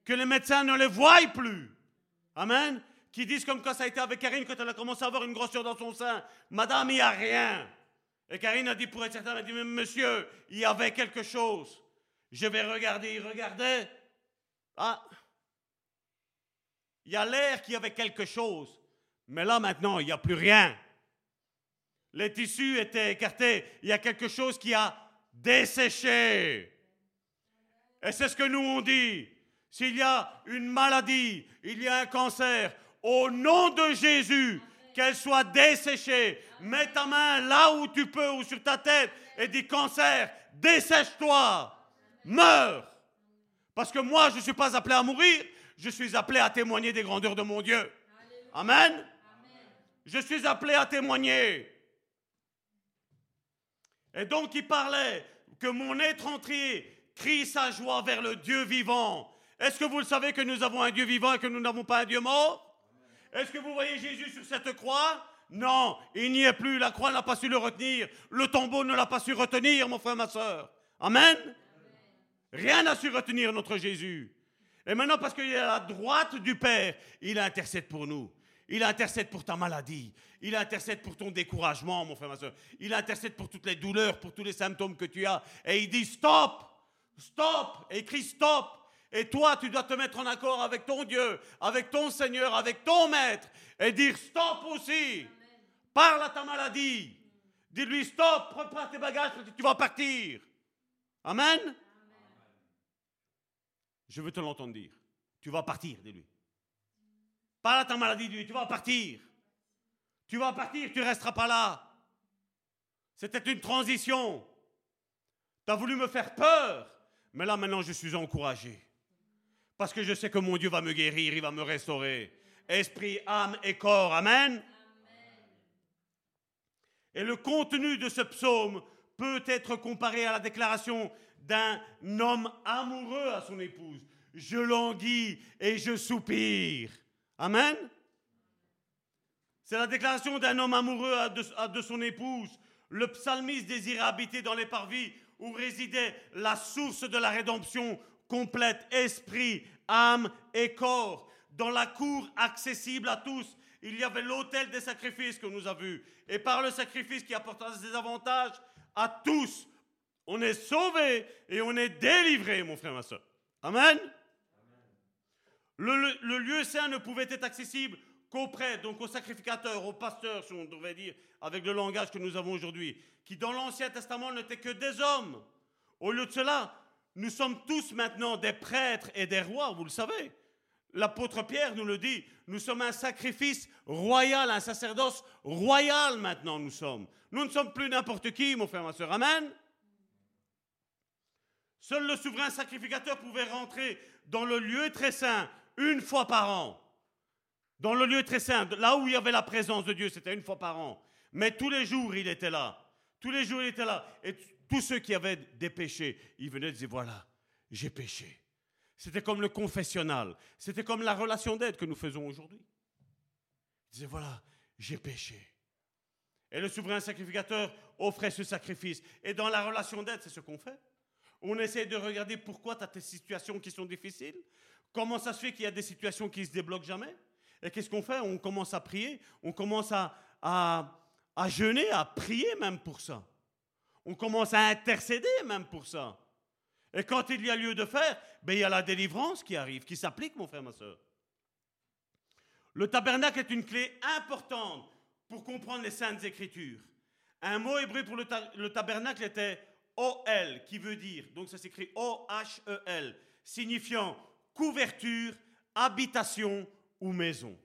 que les médecins ne les voient plus. Amen. Qui disent comme quand ça a été avec Karine quand elle a commencé à avoir une grosseur dans son sein. Madame, il n'y a rien. Et Karine a dit pour être certain, elle a dit, monsieur, il y avait quelque chose. Je vais regarder, il regardait. Ah, il y a l'air qu'il y avait quelque chose. Mais là maintenant, il n'y a plus rien. Les tissus étaient écartés. Il y a quelque chose qui a desséché. Et c'est ce que nous on dit. S'il y a une maladie, il y a un cancer, au nom de Jésus, qu'elle soit desséchée. Mets ta main là où tu peux ou sur ta tête et dis cancer, dessèche-toi, meurs. Parce que moi, je ne suis pas appelé à mourir, je suis appelé à témoigner des grandeurs de mon Dieu. Amen. Je suis appelé à témoigner. Et donc il parlait que mon être entier crie sa joie vers le Dieu vivant. Est-ce que vous le savez que nous avons un Dieu vivant et que nous n'avons pas un Dieu mort? Est-ce que vous voyez Jésus sur cette croix? Non, il n'y est plus. La croix n'a pas su le retenir. Le tombeau ne l'a pas su retenir, mon frère, ma soeur. Amen. Rien n'a su retenir notre Jésus. Et maintenant, parce qu'il est à la droite du Père, il intercède pour nous. Il intercède pour ta maladie. Il intercède pour ton découragement, mon frère, ma soeur. Il intercède pour toutes les douleurs, pour tous les symptômes que tu as. Et il dit stop, stop, écrit stop. Et toi, tu dois te mettre en accord avec ton Dieu, avec ton Seigneur, avec ton Maître, et dire stop aussi. Parle à ta maladie. Dis-lui stop, prépare tes bagages tu vas partir. Amen. Je veux te l'entendre dire. Tu vas partir, dis-lui. Parle à ta maladie, dis-lui, tu vas partir. Tu vas partir, tu ne resteras pas là. C'était une transition. Tu as voulu me faire peur, mais là maintenant je suis encouragé. Parce que je sais que mon Dieu va me guérir, il va me restaurer. Esprit, âme et corps. Amen. Et le contenu de ce psaume peut être comparé à la déclaration d'un homme amoureux à son épouse. Je languis et je soupire. Amen. C'est la déclaration d'un homme amoureux à de, son épouse. Le psalmiste désirait habiter dans les parvis où résidait la source de la rédemption complète, esprit, âme et corps. Dans la cour accessible à tous, il y avait l'autel des sacrifices que nous avons vu. Et par le sacrifice qui apporta ses avantages à tous, on est sauvé et on est délivré, mon frère, ma soeur. Amen. le lieu saint ne pouvait être accessible qu'auprès, donc aux sacrificateurs, aux pasteurs, si on devrait dire, avec le langage que nous avons aujourd'hui, qui dans l'Ancien Testament n'étaient que des hommes. Au lieu de cela, nous sommes tous maintenant des prêtres et des rois, vous le savez. L'apôtre Pierre nous le dit, nous sommes un sacrifice royal, un sacerdoce royal maintenant nous sommes. Nous ne sommes plus n'importe qui, mon frère, ma soeur. Amen. Seul le souverain sacrificateur pouvait rentrer dans le lieu très saint une fois par an. Dans le lieu très saint, là où il y avait la présence de Dieu, c'était une fois par an. Mais tous les jours, il était là. Tous les jours, il était là. Et tous ceux qui avaient des péchés, ils venaient et disaient, voilà, j'ai péché. C'était comme le confessionnal. C'était comme la relation d'aide que nous faisons aujourd'hui. Ils disaient, voilà, j'ai péché. Et le souverain sacrificateur offrait ce sacrifice. Et dans la relation d'aide, c'est ce qu'on fait. On essaie de regarder pourquoi tu as des situations qui sont difficiles. Comment ça se fait qu'il y a des situations qui se débloquent jamais et qu'est-ce qu'on fait? On commence à prier, on commence à, à, jeûner, à prier même pour ça. On commence à intercéder même pour ça. Et quand il y a lieu de faire, ben, il y a la délivrance qui arrive, qui s'applique, mon frère, ma soeur. Le tabernacle est une clé importante pour comprendre les saintes écritures. Un mot hébreu pour le, le tabernacle était OL, qui veut dire, donc ça s'écrit O-H-E-L, signifiant couverture, habitation ou maison.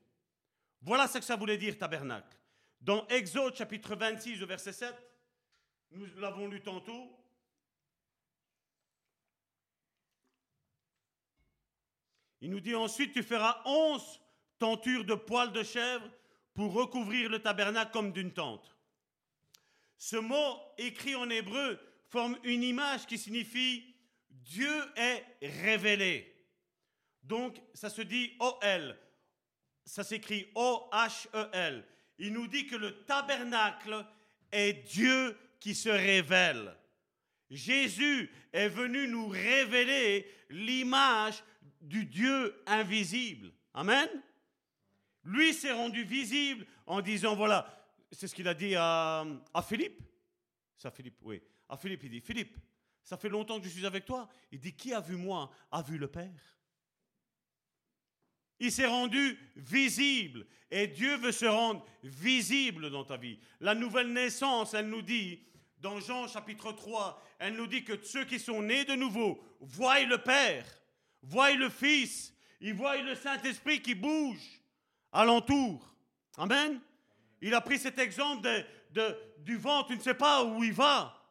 Voilà ce que ça voulait dire tabernacle. Dans Exode chapitre 26 au verset 7, nous l'avons lu tantôt, il nous dit ensuite, tu feras onze tentures de poils de chèvre pour recouvrir le tabernacle comme d'une tente. Ce mot écrit en hébreu forme une image qui signifie Dieu est révélé. Donc ça se dit OL, ça s'écrit O-H-E-L. Il nous dit que le tabernacle est Dieu qui se révèle. Jésus est venu nous révéler l'image du Dieu invisible. Amen. Lui s'est rendu visible en disant, voilà, c'est ce qu'il a dit à, à Philippe. C'est à Philippe, oui. À Philippe, il dit, Philippe, ça fait longtemps que je suis avec toi. Il dit, qui a vu moi a vu le Père? Il s'est rendu visible. Et Dieu veut se rendre visible dans ta vie. La nouvelle naissance, elle nous dit, dans Jean chapitre 3, elle nous dit que ceux qui sont nés de nouveau voient le Père, voient le Fils, ils voient le Saint-Esprit qui bouge alentour. Amen. Il a pris cet exemple du vent, tu ne sais pas où il va,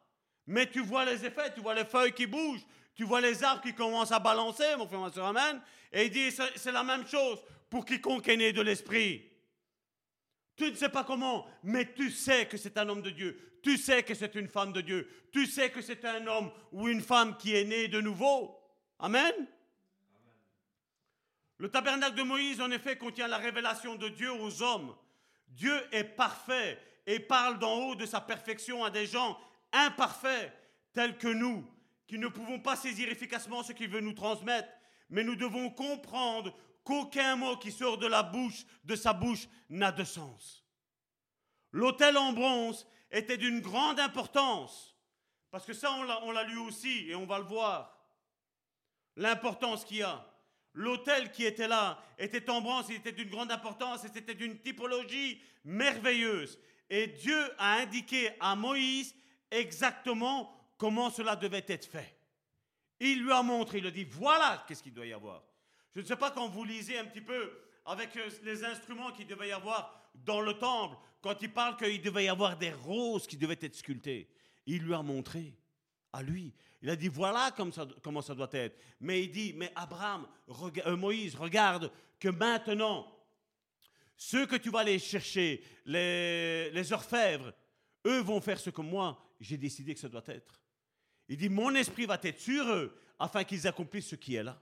mais tu vois les effets, tu vois les feuilles qui bougent, tu vois les arbres qui commencent à balancer, mon frère, ma soeur, Amen. Et il dit, c'est la même chose pour quiconque est né de l'Esprit. Tu ne sais pas comment, mais tu sais que c'est un homme de Dieu. Tu sais que c'est une femme de Dieu. Tu sais que c'est un homme ou une femme qui est né de nouveau. Amen. Le tabernacle de Moïse, en effet, contient la révélation de Dieu aux hommes. Dieu est parfait et parle d'en haut de sa perfection à des gens imparfaits tels que nous, qui ne pouvons pas saisir efficacement ce qu'il veut nous transmettre mais nous devons comprendre qu'aucun mot qui sort de la bouche, de sa bouche, n'a de sens. L'autel en bronze était d'une grande importance, parce que ça, on l'a lu aussi, et on va le voir. L'importance qu'il y a. L'autel qui était là était en bronze, il était d'une grande importance, et c'était d'une typologie merveilleuse. Et Dieu a indiqué à Moïse exactement comment cela devait être fait. Il lui a montré, il a dit, voilà qu'est-ce qu'il doit y avoir. Je ne sais pas quand vous lisez un petit peu avec euh, les instruments qu'il devait y avoir dans le temple, quand il parle qu'il devait y avoir des roses qui devaient être sculptées, il lui a montré à lui. Il a dit voilà comment ça doit être. Mais il dit, mais Abraham, euh, Moïse, regarde que maintenant, ceux que tu vas aller chercher, les orfèvres, eux vont faire ce que moi, j'ai décidé que ça doit être. Il dit, mon esprit va être sur eux afin qu'ils accomplissent ce qui est là.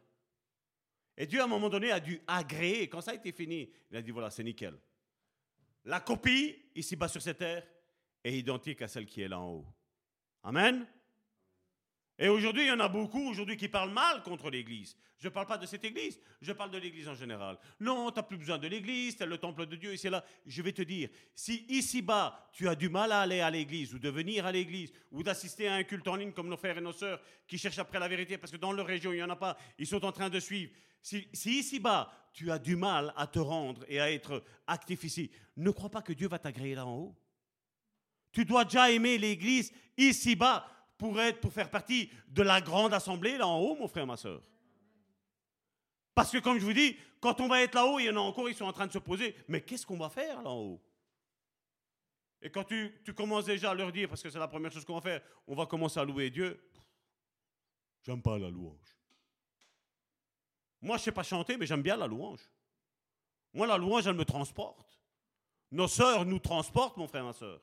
Et Dieu, à un moment donné, a dû agréer. Quand ça a été fini, il a dit, voilà, c'est nickel. La copie, ici-bas sur cette terre, est identique à celle qui est là en haut. Amen. Et aujourd'hui, il y en a beaucoup aujourd'hui qui parlent mal contre l'Église. Je ne parle pas de cette Église, je parle de l'Église en général. Non, tu n'as plus besoin de l'Église, c'est le temple de Dieu, et là. Je vais te dire, si ici-bas, tu as du mal à aller à l'Église, ou de venir à l'Église, ou d'assister à un culte en ligne comme nos frères et nos sœurs qui cherchent après la vérité, parce que dans leur région, il n'y en a pas, ils sont en train de suivre. Si, ici-bas, tu as du mal à te rendre et à être actif ici, ne crois pas que Dieu va t'agréer là en haut. Tu dois déjà aimer l'Église ici-bas pour, pour faire partie de la grande assemblée là en haut, mon frère, ma soeur. Parce que comme je vous dis, quand on va être là-haut, il y en a encore, ils sont en train de se poser, mais qu'est-ce qu'on va faire là en haut? Et quand tu, tu commences déjà à leur dire, parce que c'est la première chose qu'on va faire, on va commencer à louer Dieu, j'aime pas la louange. Moi, je sais pas chanter, mais j'aime bien la louange. Moi, la louange, elle me transporte. Nos sœurs nous transportent, mon frère, ma soeur.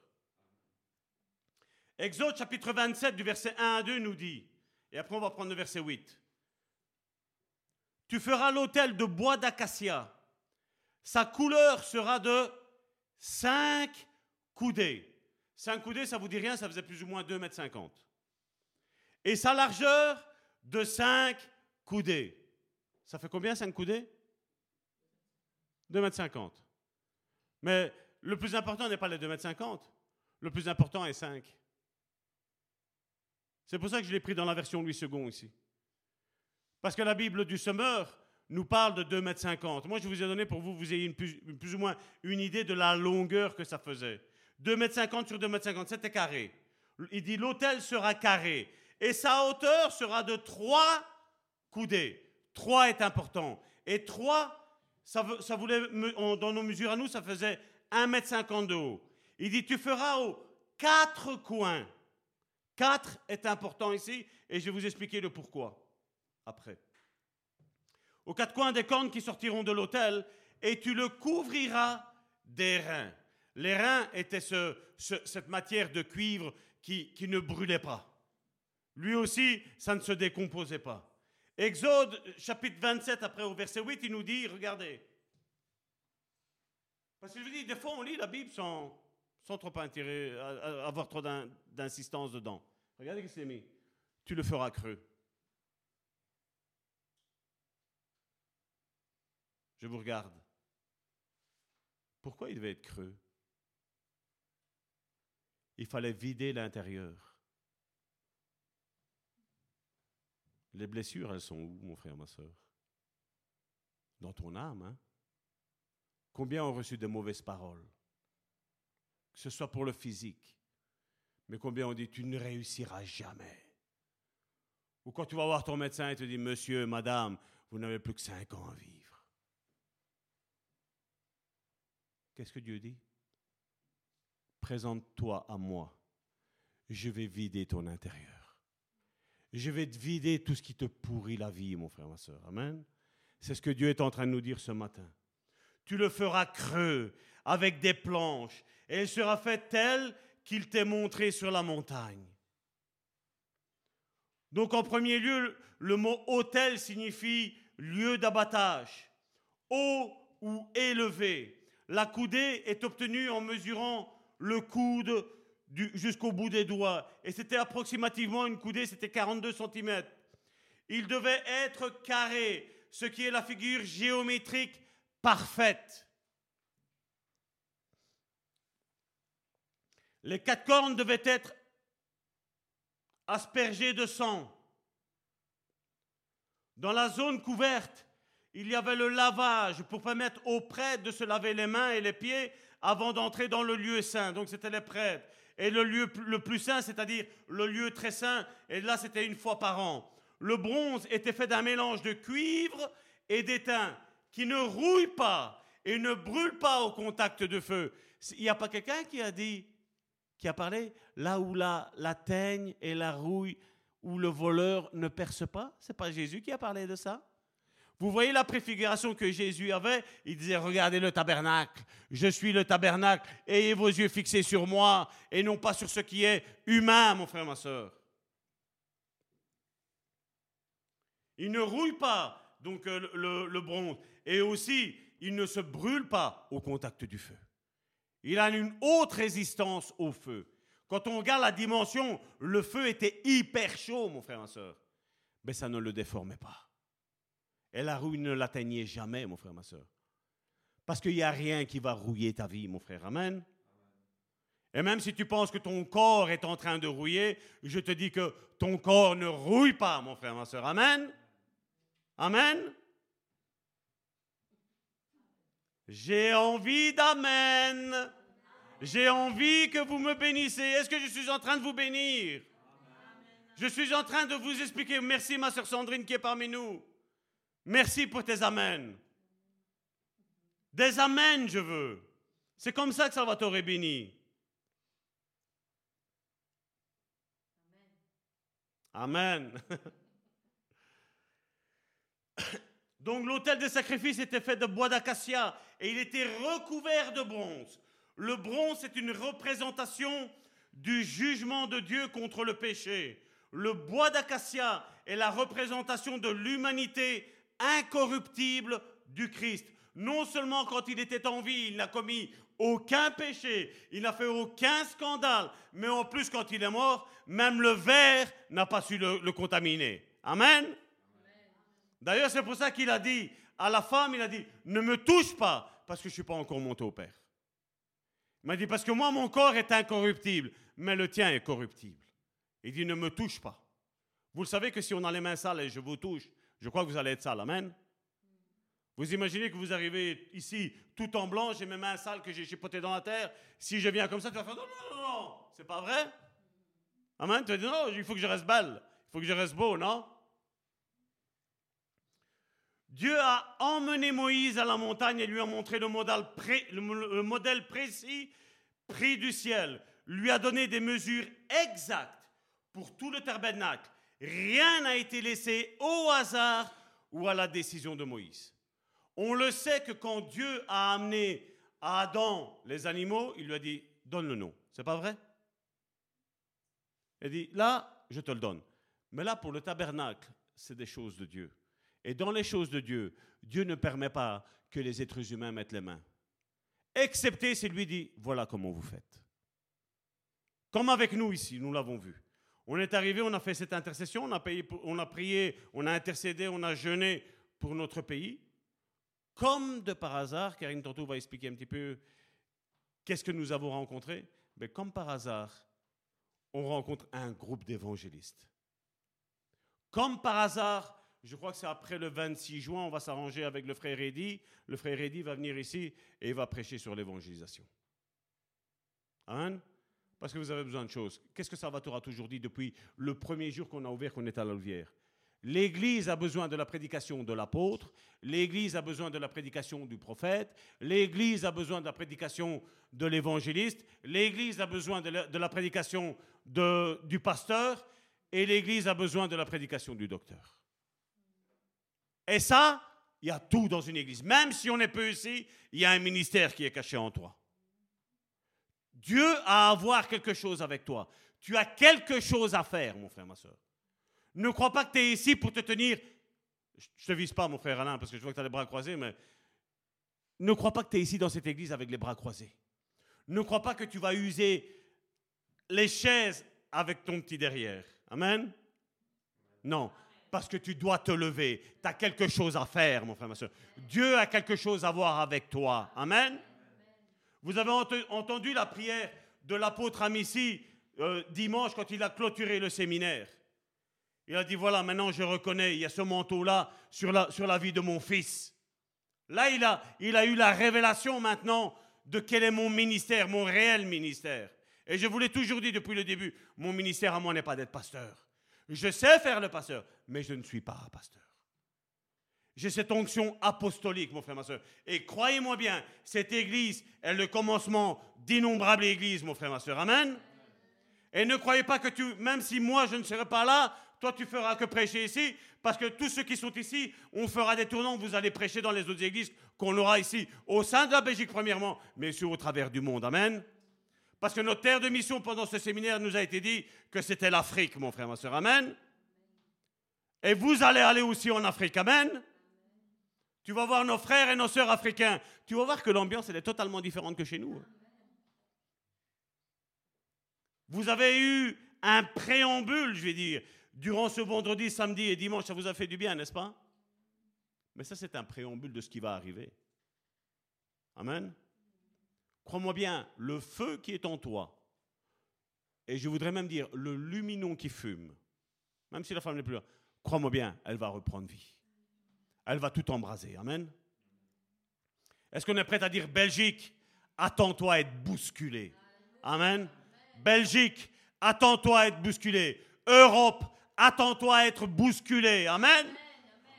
Exode chapitre 27 du verset 1 à 2 nous dit, et après on va prendre le verset 8, Tu feras l'autel de bois d'acacia, sa couleur sera de 5 coudées. 5 coudées, ça vous dit rien, ça faisait plus ou moins 2 mètres 50. Et sa largeur de 5 coudées. Ça fait combien 5 coudées? 2 mètres 50. Mais le plus important n'est pas les 2 mètres 50. Le plus important est 5. C'est pour ça que je l'ai pris dans la version Louis II ici. Parce que la Bible du semeur nous parle de 2 mètres 50. Moi, je vous ai donné pour vous, vous ayez plus, plus ou moins une idée de la longueur que ça faisait. 2 mètres 50 sur 2 mètres 50, c'était carré. Il dit l'autel sera carré. Et sa hauteur sera de 3 coudées. 3 est important. Et 3, ça, voulait, dans nos mesures à nous, ça faisait 1 mètre 50 de haut. Il dit, tu feras aux quatre coins. 4 est important ici, et je vais vous expliquer le pourquoi après. Aux quatre coins des cornes qui sortiront de l'autel, et tu le couvriras des reins. Les reins étaient ce- ce- cette matière de cuivre qui ne brûlait pas. Lui aussi, ça ne se décomposait pas. Exode chapitre 27, après au verset 8, il nous dit, regardez. Parce que je vous dis, des fois on lit la Bible sans, trop intérêt, avoir trop d'in- d'insistance dedans. Regardez ce qu'il s'est mis. Tu le feras creux. Je vous regarde. Pourquoi il devait être creux? Il fallait vider l'intérieur. Les blessures, elles sont où, mon frère, ma soeur? Dans ton âme, hein? Combien ont reçu de mauvaises paroles? Que ce soit pour le physique, mais combien on dit tu ne réussiras jamais? Ou quand tu vas voir ton médecin et te dit Monsieur, madame, vous n'avez plus que cinq ans à vivre. Qu'est-ce que Dieu dit? Présente-toi à moi. Je vais vider ton intérieur. Je vais te vider tout ce qui te pourrit la vie, mon frère, ma soeur. Amen. C'est ce que Dieu est en train de nous dire ce matin. Tu le feras creux avec des planches, et elle sera faite telle qu'il t'est montré sur la montagne. Donc en premier lieu, le mot hôtel signifie lieu d'abattage, haut ou élevé. La coudée est obtenue en mesurant le coude jusqu'au bout des doigts. Et c'était approximativement une coudée, c'était 42 cm. Il devait être carré, ce qui est la figure géométrique parfaite. Les quatre cornes devaient être aspergées de sang. Dans la zone couverte, il y avait le lavage pour permettre aux prêtres de se laver les mains et les pieds avant d'entrer dans le lieu saint. Donc c'était les prêtres. Et le lieu le plus saint, c'est-à-dire le lieu très saint, et là c'était une fois par an. Le bronze était fait d'un mélange de cuivre et d'étain qui ne rouille pas. Et ne brûle pas au contact de feu. Il n'y a pas quelqu'un qui a dit, qui a parlé, là où la, la teigne et la rouille, où le voleur ne perce pas C'est pas Jésus qui a parlé de ça? Vous voyez la préfiguration que Jésus avait? Il disait, regardez le tabernacle, je suis le tabernacle, ayez vos yeux fixés sur moi et non pas sur ce qui est humain, mon frère, ma soeur. Il ne rouille pas, donc euh, le, bronze, et aussi, il ne se brûle pas au contact du feu. Il a une haute résistance au feu. Quand on regarde la dimension, le feu était hyper chaud, mon frère, ma soeur. Mais ça ne le déformait pas. Et la rouille ne l'atteignait jamais, mon frère, ma soeur. Parce qu'il n'y a rien qui va rouiller ta vie, mon frère. Amen. Et même si tu penses que ton corps est en train de rouiller, je te dis que ton corps ne rouille pas, mon frère, ma soeur. Amen. Amen. J'ai envie d'amen. J'ai envie que vous me bénissez. Est-ce que je suis en train de vous bénir? Je suis en train de vous expliquer. Merci, ma soeur Sandrine, qui est parmi nous. Merci pour tes amens. Des amens, je veux. C'est comme ça que va t'aurait béni. Amen. Donc l'autel de sacrifice était fait de bois d'acacia et il était recouvert de bronze. Le bronze est une représentation du jugement de Dieu contre le péché. Le bois d'acacia est la représentation de l'humanité incorruptible du Christ. Non seulement quand il était en vie, il n'a commis aucun péché, il n'a fait aucun scandale, mais en plus quand il est mort, même le verre n'a pas su le, contaminer. Amen. D'ailleurs, c'est pour ça qu'il a dit à la femme, il a dit, ne me touche pas, parce que je ne suis pas encore monté au Père. Il m'a dit, parce que moi, mon corps est incorruptible, mais le tien est corruptible. Il dit, ne me touche pas. Vous le savez que si on a les mains sales et je vous touche, je crois que vous allez être sale. Amen. Vous imaginez que vous arrivez ici tout en blanc, j'ai mes mains sales que j'ai chipoté dans la terre. Si je viens comme ça, tu vas faire non, non, non, non. C'est pas vrai? Amen. Tu vas dire non, il faut que je reste belle. Il faut que je reste beau, non? Dieu a emmené Moïse à la montagne et lui a montré le modèle, le modèle précis pris du ciel. Lui a donné des mesures exactes pour tout le tabernacle Rien n'a été laissé au hasard ou à la décision de Moïse. On le sait que quand Dieu a amené à Adam les animaux, il lui a dit donne le nom. C'est pas vrai? Il dit là, je te le donne. Mais là, pour le tabernacle, c'est des choses de Dieu. Et dans les choses de Dieu, Dieu ne permet pas que les êtres humains mettent les mains. Excepté s'il lui dit voilà comment vous faites. Comme avec nous ici, nous l'avons vu. On est arrivé, on a fait cette intercession, on a, payé, on a prié, on a intercédé, on a jeûné pour notre pays. Comme de par hasard, Karine Tortou va expliquer un petit peu qu'est-ce que nous avons rencontré. Mais comme par hasard, on rencontre un groupe d'évangélistes. Comme par hasard, je crois que c'est après le 26 juin, on va s'arranger avec le frère Eddy. Le frère Eddy va venir ici et il va prêcher sur l'évangélisation. Amen. Parce que vous avez besoin de choses. Qu'est-ce que Salvatore a toujours dit depuis le premier jour qu'on a ouvert, qu'on est à l'Olvière? L'Église a besoin de la prédication de l'apôtre, l'Église a besoin de la prédication du prophète, l'Église a besoin de la prédication de l'évangéliste, l'Église a besoin de la, prédication du pasteur, et l'Église a besoin de la prédication du docteur. Et ça, il y a tout dans une Église. Même si on est peu ici, il y a un ministère qui est caché en toi. Dieu a à voir quelque chose avec toi. Tu as quelque chose à faire, mon frère, ma soeur. Ne crois pas que tu es ici pour te tenir. Je ne te vise pas, mon frère Alain, parce que je vois que tu as les bras croisés, mais ne crois pas que tu es ici dans cette église avec les bras croisés. Ne crois pas que tu vas user les chaises avec ton petit derrière. Amen? Non, parce que tu dois te lever. Tu as quelque chose à faire, mon frère, ma soeur. Dieu a quelque chose à voir avec toi. Amen? Vous avez entendu la prière de l'apôtre Amici euh, dimanche quand il a clôturé le séminaire. Il a dit, voilà, maintenant je reconnais, il y a ce manteau-là sur la, vie de mon fils. Là, il a, il a eu la révélation maintenant de quel est mon ministère, mon réel ministère. Et je vous l'ai toujours dit depuis le début, mon ministère à moi n'est pas d'être pasteur. Je sais faire le pasteur, mais je ne suis pas un pasteur. J'ai cette onction apostolique, mon frère, ma soeur. Et croyez-moi bien, cette église est le commencement d'innombrables églises, mon frère, ma soeur. Amen. Et ne croyez pas que tu, même si moi je ne serai pas là, toi tu feras que prêcher ici, parce que tous ceux qui sont ici, on fera des tournants, vous allez prêcher dans les autres églises qu'on aura ici, au sein de la Belgique premièrement, mais aussi au travers du monde. Amen. Parce que notre terre de mission pendant ce séminaire nous a été dit que c'était l'Afrique, mon frère, ma soeur. Amen. Et vous allez aller aussi en Afrique. Amen. Tu vas voir nos frères et nos sœurs africains. Tu vas voir que l'ambiance, est totalement différente que chez nous. Vous avez eu un préambule, je vais dire, durant ce vendredi, samedi et dimanche. Ça vous a fait du bien, n'est-ce pas? Mais ça, c'est un préambule de ce qui va arriver. Amen. Crois-moi bien, le feu qui est en toi, et je voudrais même dire le luminon qui fume, même si la femme n'est plus là, crois-moi bien, elle va reprendre vie. Elle va tout embraser. Amen. Est-ce qu'on est prêt à dire Belgique, attends-toi à être bousculé Amen. Belgique, attends-toi à être bousculé. Europe, attends-toi à être bousculé. Amen.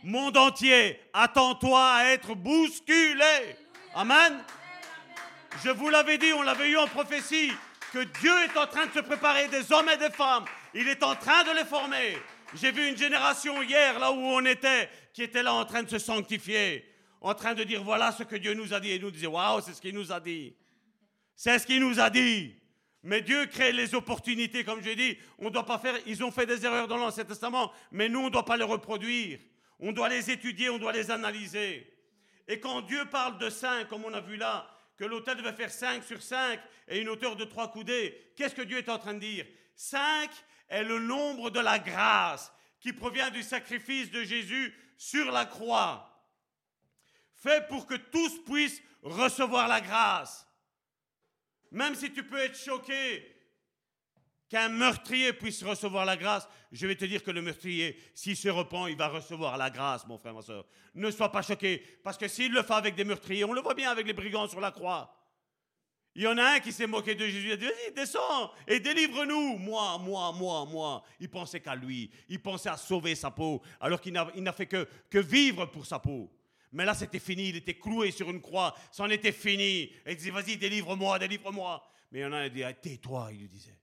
Monde entier, attends-toi à être bousculé. Amen. Je vous l'avais dit, on l'avait eu en prophétie, que Dieu est en train de se préparer des hommes et des femmes. Il est en train de les former. J'ai vu une génération hier, là où on était, qui était là en train de se sanctifier, en train de dire voilà ce que Dieu nous a dit. Et nous disait waouh, c'est ce qu'il nous a dit. C'est ce qu'il nous a dit. Mais Dieu crée les opportunités, comme je dis. On ne doit pas faire. Ils ont fait des erreurs dans l'Ancien Testament, mais nous, on ne doit pas les reproduire. On doit les étudier, on doit les analyser. Et quand Dieu parle de 5, comme on a vu là, que l'autel devait faire 5 sur 5 et une hauteur de 3 coudées, qu'est-ce que Dieu est en train de dire? 5 est le nombre de la grâce qui provient du sacrifice de Jésus sur la croix, fait pour que tous puissent recevoir la grâce. Même si tu peux être choqué qu'un meurtrier puisse recevoir la grâce, je vais te dire que le meurtrier, s'il se repent, il va recevoir la grâce, mon frère, ma soeur. Ne sois pas choqué, parce que s'il le fait avec des meurtriers, on le voit bien avec les brigands sur la croix. Il y en a un qui s'est moqué de Jésus. Il a dit Vas-y, descends et délivre-nous. Moi, moi, moi, moi. Il pensait qu'à lui. Il pensait à sauver sa peau, alors qu'il n'a fait que, vivre pour sa peau. Mais là, c'était fini. Il était cloué sur une croix. C'en était fini. Et il disait Vas-y, délivre-moi, délivre-moi. Mais il y en a un qui dit ah, Tais-toi, il lui disait.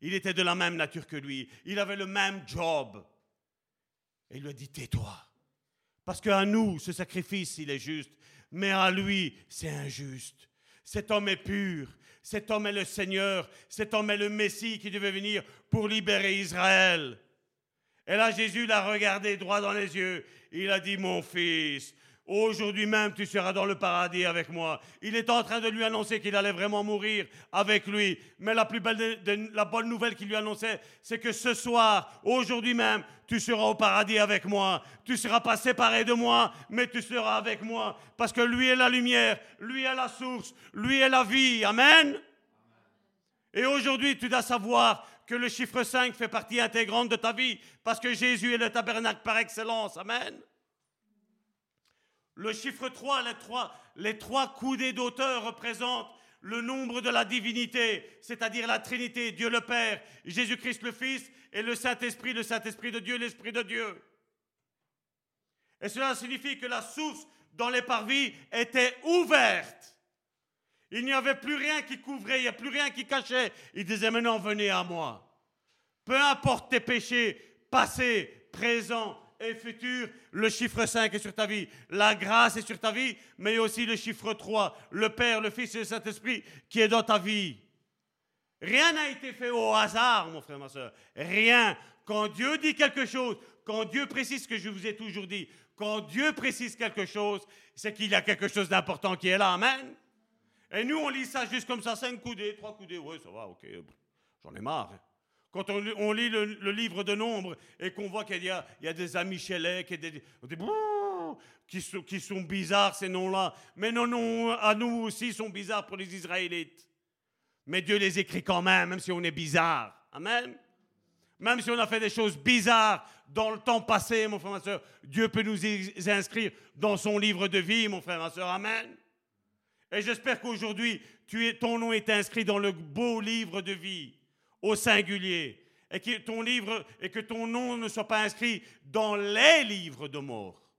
Il était de la même nature que lui. Il avait le même job. Et il lui a dit Tais-toi. Parce qu'à nous, ce sacrifice, il est juste. Mais à lui, c'est injuste. Cet homme est pur. Cet homme est le Seigneur. Cet homme est le Messie qui devait venir pour libérer Israël. Et là, Jésus l'a regardé droit dans les yeux. Il a dit, mon fils, Aujourd'hui même, tu seras dans le paradis avec moi. Il est en train de lui annoncer qu'il allait vraiment mourir avec lui. Mais la plus belle, la bonne nouvelle qu'il lui annonçait, c'est que ce soir, aujourd'hui même, tu seras au paradis avec moi. Tu seras pas séparé de moi, mais tu seras avec moi. Parce que lui est la lumière, lui est la source, lui est la vie. Amen. Et aujourd'hui, tu dois savoir que le chiffre 5 fait partie intégrante de ta vie, parce que Jésus est le tabernacle par excellence. Amen. Le chiffre 3, les trois, les trois coudées d'auteur représentent le nombre de la divinité, c'est-à-dire la Trinité, Dieu le Père, Jésus-Christ le Fils et le Saint-Esprit, le Saint-Esprit de Dieu, l'Esprit de Dieu. Et cela signifie que la source dans les parvis était ouverte. Il n'y avait plus rien qui couvrait, il n'y a plus rien qui cachait. Il disait maintenant venez à moi. Peu importe tes péchés, passés, présents, et futur, le chiffre 5 est sur ta vie, la grâce est sur ta vie, mais aussi le chiffre 3, le Père, le Fils et le Saint-Esprit qui est dans ta vie. Rien n'a été fait au hasard, mon frère, ma soeur. Rien. Quand Dieu dit quelque chose, quand Dieu précise ce que je vous ai toujours dit, quand Dieu précise quelque chose, c'est qu'il y a quelque chose d'important qui est là. Amen. Et nous, on lit ça juste comme ça, cinq coudées, trois coudées. Oui, ça va, ok. J'en ai marre. Quand on, lit le, livre de Nombre et qu'on voit qu'il y, a, des amis et des, qui, sont, qui sont bizarres ces noms-là. Mais non, non, à nous aussi sont bizarres pour les Israélites. Mais Dieu les écrit quand même, même si on est bizarre. Amen. Même si on a fait des choses bizarres dans le temps passé, mon frère, ma soeur, Dieu peut nous inscrire dans son livre de vie, mon frère, ma soeur. Amen. Et j'espère qu'aujourd'hui, ton nom est inscrit dans le beau livre de vie au singulier et que ton livre et que ton nom ne soit pas inscrit dans les livres de mort.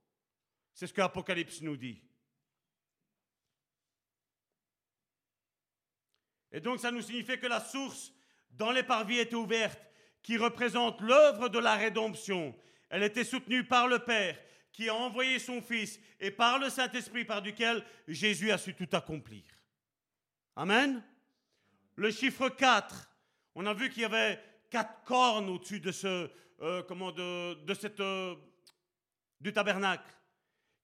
C'est ce que Apocalypse nous dit. Et donc ça nous signifie que la source dans les parvis était ouverte, qui représente l'œuvre de la rédemption. Elle était soutenue par le Père, qui a envoyé son Fils, et par le Saint-Esprit par duquel Jésus a su tout accomplir. Amen. Le chiffre 4, on a vu qu'il y avait quatre cornes au-dessus de ce, euh, comment de, de cette, euh, du tabernacle.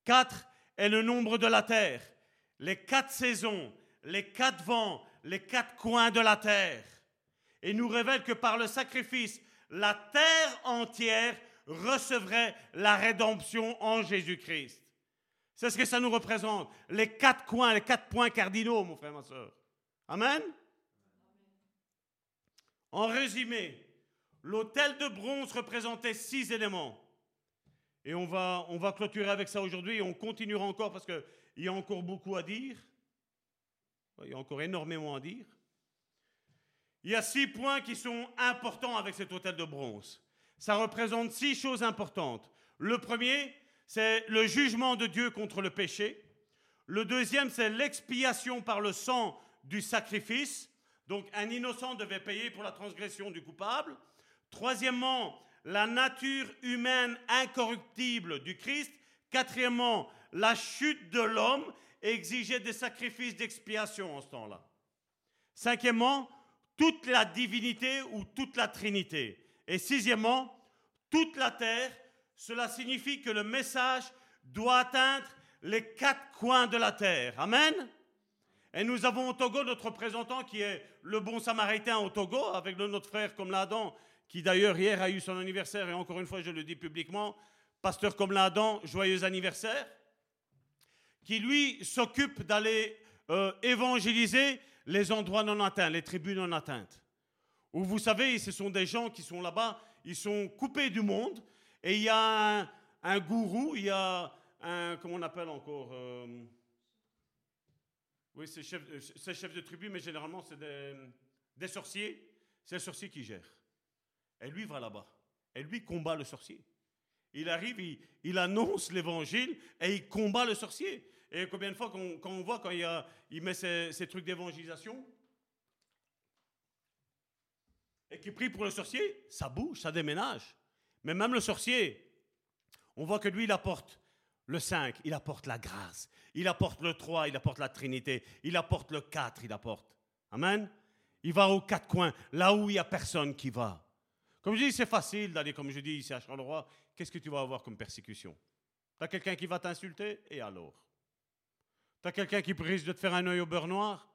4 est le nombre de la terre, les quatre saisons, les quatre vents, les quatre coins de la terre. Et nous révèle que par le sacrifice, la terre entière recevrait la rédemption en Jésus-Christ. C'est ce que ça nous représente. Les quatre coins, les quatre points cardinaux, mon frère, ma soeur. Amen? En résumé, l'autel de bronze représentait six éléments. Et on va, on va clôturer avec ça aujourd'hui et on continuera encore parce qu'il y a encore beaucoup à dire. Il y a encore énormément à dire. Il y a six points qui sont importants avec cet hôtel de bronze. Ça représente six choses importantes. Le premier, c'est le jugement de Dieu contre le péché. Le deuxième, c'est l'expiation par le sang du sacrifice. Donc un innocent devait payer pour la transgression du coupable. Troisièmement, la nature humaine incorruptible du Christ. Quatrièmement, la chute de l'homme exigeait des sacrifices d'expiation en ce temps-là. Cinquièmement, toute la divinité ou toute la Trinité. Et sixièmement, toute la terre. Cela signifie que le message doit atteindre les quatre coins de la terre. Amen. Et nous avons au Togo notre représentant qui est le bon samaritain au Togo, avec notre frère comme l'Adam, qui d'ailleurs hier a eu son anniversaire, et encore une fois je le dis publiquement, pasteur comme l'Adam, joyeux anniversaire, qui lui s'occupe d'aller euh, évangéliser les endroits non atteints, les tribus non atteintes. Où vous savez, ce sont des gens qui sont là-bas, ils sont coupés du monde, et il y a un, gourou, il y a un, comment on appelle encore euh, Oui, c'est chef, de tribu, mais généralement c'est des, sorciers. C'est un sorcier qui gère. Et lui va là-bas. Et lui combat le sorcier. Il arrive, il, annonce l'évangile et il combat le sorcier. Et combien de fois quand on voit quand il, met ses, trucs d'évangélisation et qu'il prie pour le sorcier, ça bouge, ça déménage. Mais même le sorcier, on voit que lui, il apporte le 5, il apporte la grâce. Il apporte le 3, il apporte la Trinité. Il apporte le 4, il apporte. Amen. Il va aux quatre coins, là où il n'y a personne qui va. Comme je dis, c'est facile d'aller, comme je dis ici à Charleroi. Qu'est-ce que tu vas avoir comme persécution? Tu as quelqu'un qui va t'insulter? Et alors? Tu as quelqu'un qui risque de te faire un œil au beurre noir?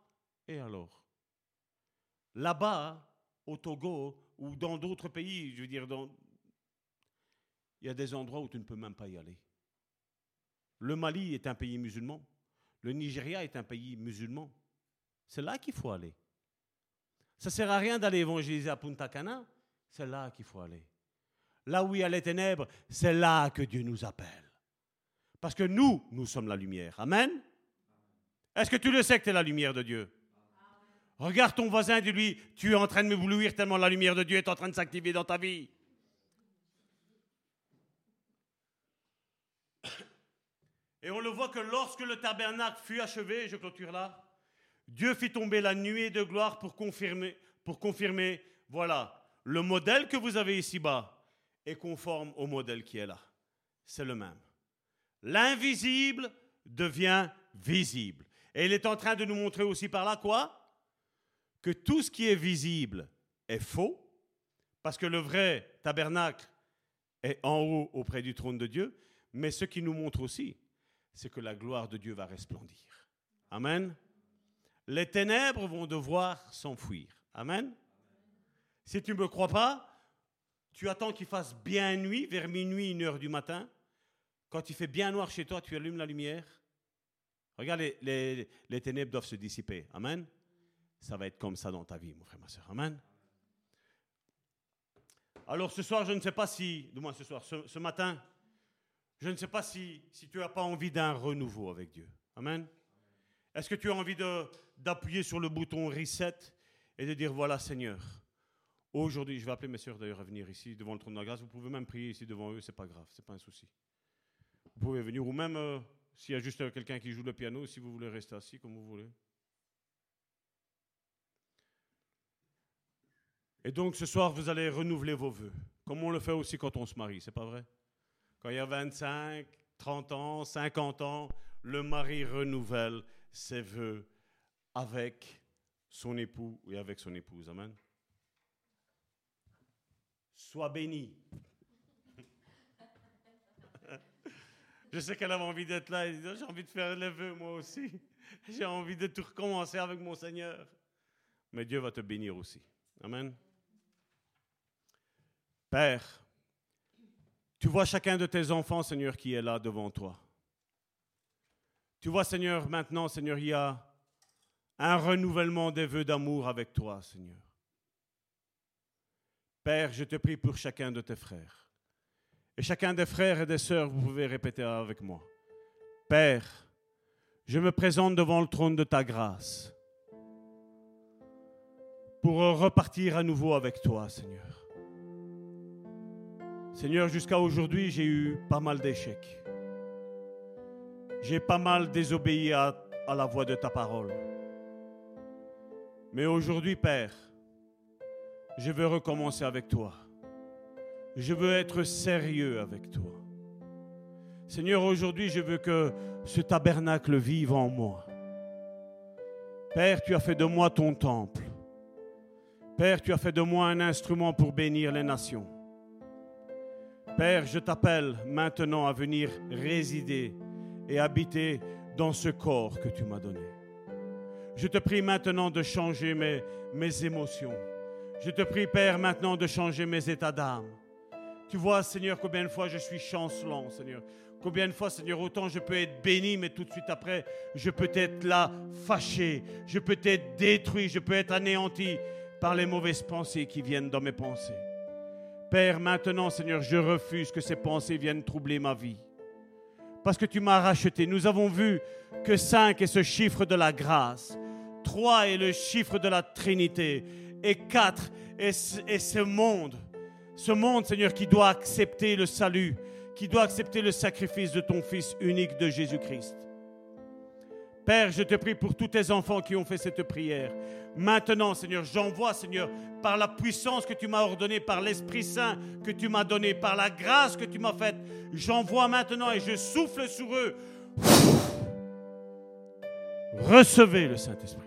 Et alors? Là-bas, au Togo ou dans d'autres pays, je veux dire, il y a des endroits où tu ne peux même pas y aller. Le Mali est un pays musulman. Le Nigeria est un pays musulman. C'est là qu'il faut aller. Ça ne sert à rien d'aller évangéliser à Punta Cana c'est là qu'il faut aller. Là où il y a les ténèbres, c'est là que Dieu nous appelle. Parce que nous, nous sommes la lumière. Amen. Est-ce que tu le sais que tu es la lumière de Dieu? Regarde ton voisin dis-lui, tu es en train de m'éblouir tellement la lumière de Dieu est en train de s'activer dans ta vie. Et on le voit que lorsque le tabernacle fut achevé, je clôture là, Dieu fit tomber la nuée de gloire pour confirmer, pour confirmer, voilà, le modèle que vous avez ici-bas est conforme au modèle qui est là. C'est le même. L'invisible devient visible. Et il est en train de nous montrer aussi par là quoi? Que tout ce qui est visible est faux, parce que le vrai tabernacle est en haut auprès du trône de Dieu, mais ce qui nous montre aussi, c'est que la gloire de Dieu va resplendir. Amen. Les ténèbres vont devoir s'enfuir. Amen. Si tu ne me crois pas, tu attends qu'il fasse bien nuit, vers minuit, une heure du matin. Quand il fait bien noir chez toi, tu allumes la lumière. Regarde, les, ténèbres doivent se dissiper. Amen. Ça va être comme ça dans ta vie, mon frère, ma soeur. Amen. Alors ce soir, je ne sais pas si, du moins ce soir, ce, matin, je ne sais pas si, si tu n'as pas envie d'un renouveau avec Dieu. Amen. Est-ce que tu as envie d'appuyer sur le bouton reset et de dire voilà Seigneur, Aujourd'hui, je vais appeler mes soeurs d'ailleurs à venir ici devant le trône de la grâce. Vous pouvez même prier ici devant eux, c'est pas grave, c'est pas un souci. Vous pouvez venir, ou même euh, s'il y a juste euh, quelqu'un qui joue le piano, si vous voulez rester assis, comme vous voulez. Et donc ce soir, vous allez renouveler vos vœux, comme on le fait aussi quand on se marie, c'est pas vrai? Quand il y a 25, 30 ans, 50 ans, le mari renouvelle ses vœux avec son époux et avec son épouse. Amen. Sois béni. Je sais qu'elle avait envie d'être là. J'ai envie de faire les vœux moi aussi. J'ai envie de tout recommencer avec mon Seigneur. Mais Dieu va te bénir aussi. Amen. Père, tu vois chacun de tes enfants, Seigneur, qui est là devant toi. Tu vois, Seigneur, maintenant, Seigneur, il y a un renouvellement des vœux d'amour avec toi, Seigneur. Père, je te prie pour chacun de tes frères. Et chacun des frères et des sœurs, vous pouvez répéter avec moi. Père, je me présente devant le trône de ta grâce pour repartir à nouveau avec toi, Seigneur. Seigneur, jusqu'à aujourd'hui, j'ai eu pas mal d'échecs. J'ai pas mal désobéi à, la voix de ta parole. Mais aujourd'hui, Père, je veux recommencer avec toi. Je veux être sérieux avec toi. Seigneur, aujourd'hui, je veux que ce tabernacle vive en moi. Père, tu as fait de moi ton temple. Père, tu as fait de moi un instrument pour bénir les nations. Père, je t'appelle maintenant à venir résider et habiter dans ce corps que tu m'as donné. Je te prie maintenant de changer mes, émotions. Je te prie, Père, maintenant de changer mes états d'âme. Tu vois, Seigneur, combien de fois je suis chancelant, Seigneur. Combien de fois, Seigneur, autant je peux être béni, mais tout de suite après, je peux être là fâché, je peux être détruit, je peux être anéanti par les mauvaises pensées qui viennent dans mes pensées. Père, maintenant, Seigneur, je refuse que ces pensées viennent troubler ma vie. Parce que tu m'as racheté. Nous avons vu que 5 est ce chiffre de la grâce. 3 est le chiffre de la Trinité. Et 4 est ce monde. Ce monde, Seigneur, qui doit accepter le salut, qui doit accepter le sacrifice de ton Fils unique de Jésus-Christ. Père, je te prie pour tous tes enfants qui ont fait cette prière. Maintenant, Seigneur, j'envoie, Seigneur, par la puissance que tu m'as ordonnée, par l'Esprit Saint que tu m'as donné, par la grâce que tu m'as faite, j'envoie maintenant et je souffle sur eux. Recevez le Saint-Esprit.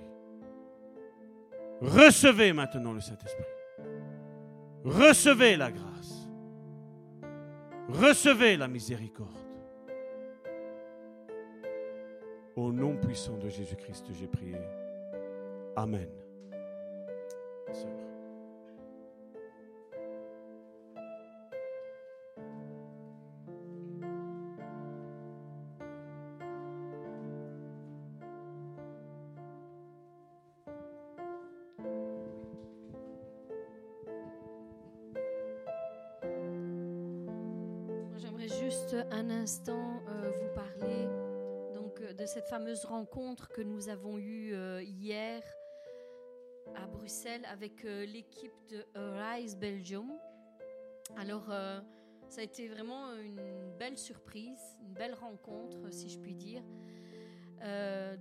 Recevez maintenant le Saint-Esprit. Recevez la grâce. Recevez la miséricorde. Au nom puissant de Jésus-Christ, j'ai prié. Amen. Fameuse rencontre que nous avons eue euh, hier à Bruxelles avec euh, l'équipe de Rise Belgium. Alors, euh, ça a été vraiment une belle surprise, une belle rencontre, si je puis dire.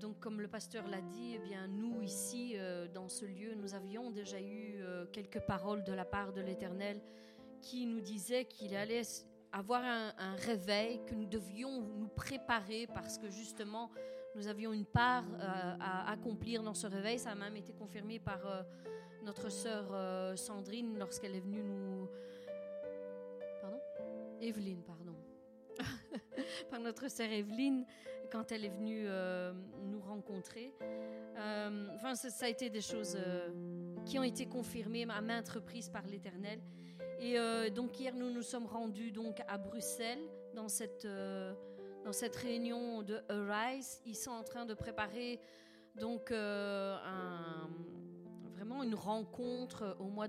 Donc, comme le pasteur l'a dit, eh bien, nous ici, dans ce lieu, nous avions déjà eu quelques paroles de la part de l'Éternel qui nous disait qu'il allait avoir un réveil, que nous devions nous préparer parce que justement, nous avions une part euh, à accomplir dans ce réveil. Ça a même été confirmé par euh, notre sœur euh, Sandrine lorsqu'elle est venue nous... Pardon? Evelyne, pardon. par notre sœur Evelyne quand elle est venue nous rencontrer. Enfin, ça, a été des choses qui ont été confirmées à maintes reprises par l'Éternel. Et donc hier, nous nous sommes rendus donc à Bruxelles dans cette dans cette réunion de Arise. Ils sont en train de préparer donc euh, vraiment une rencontre au mois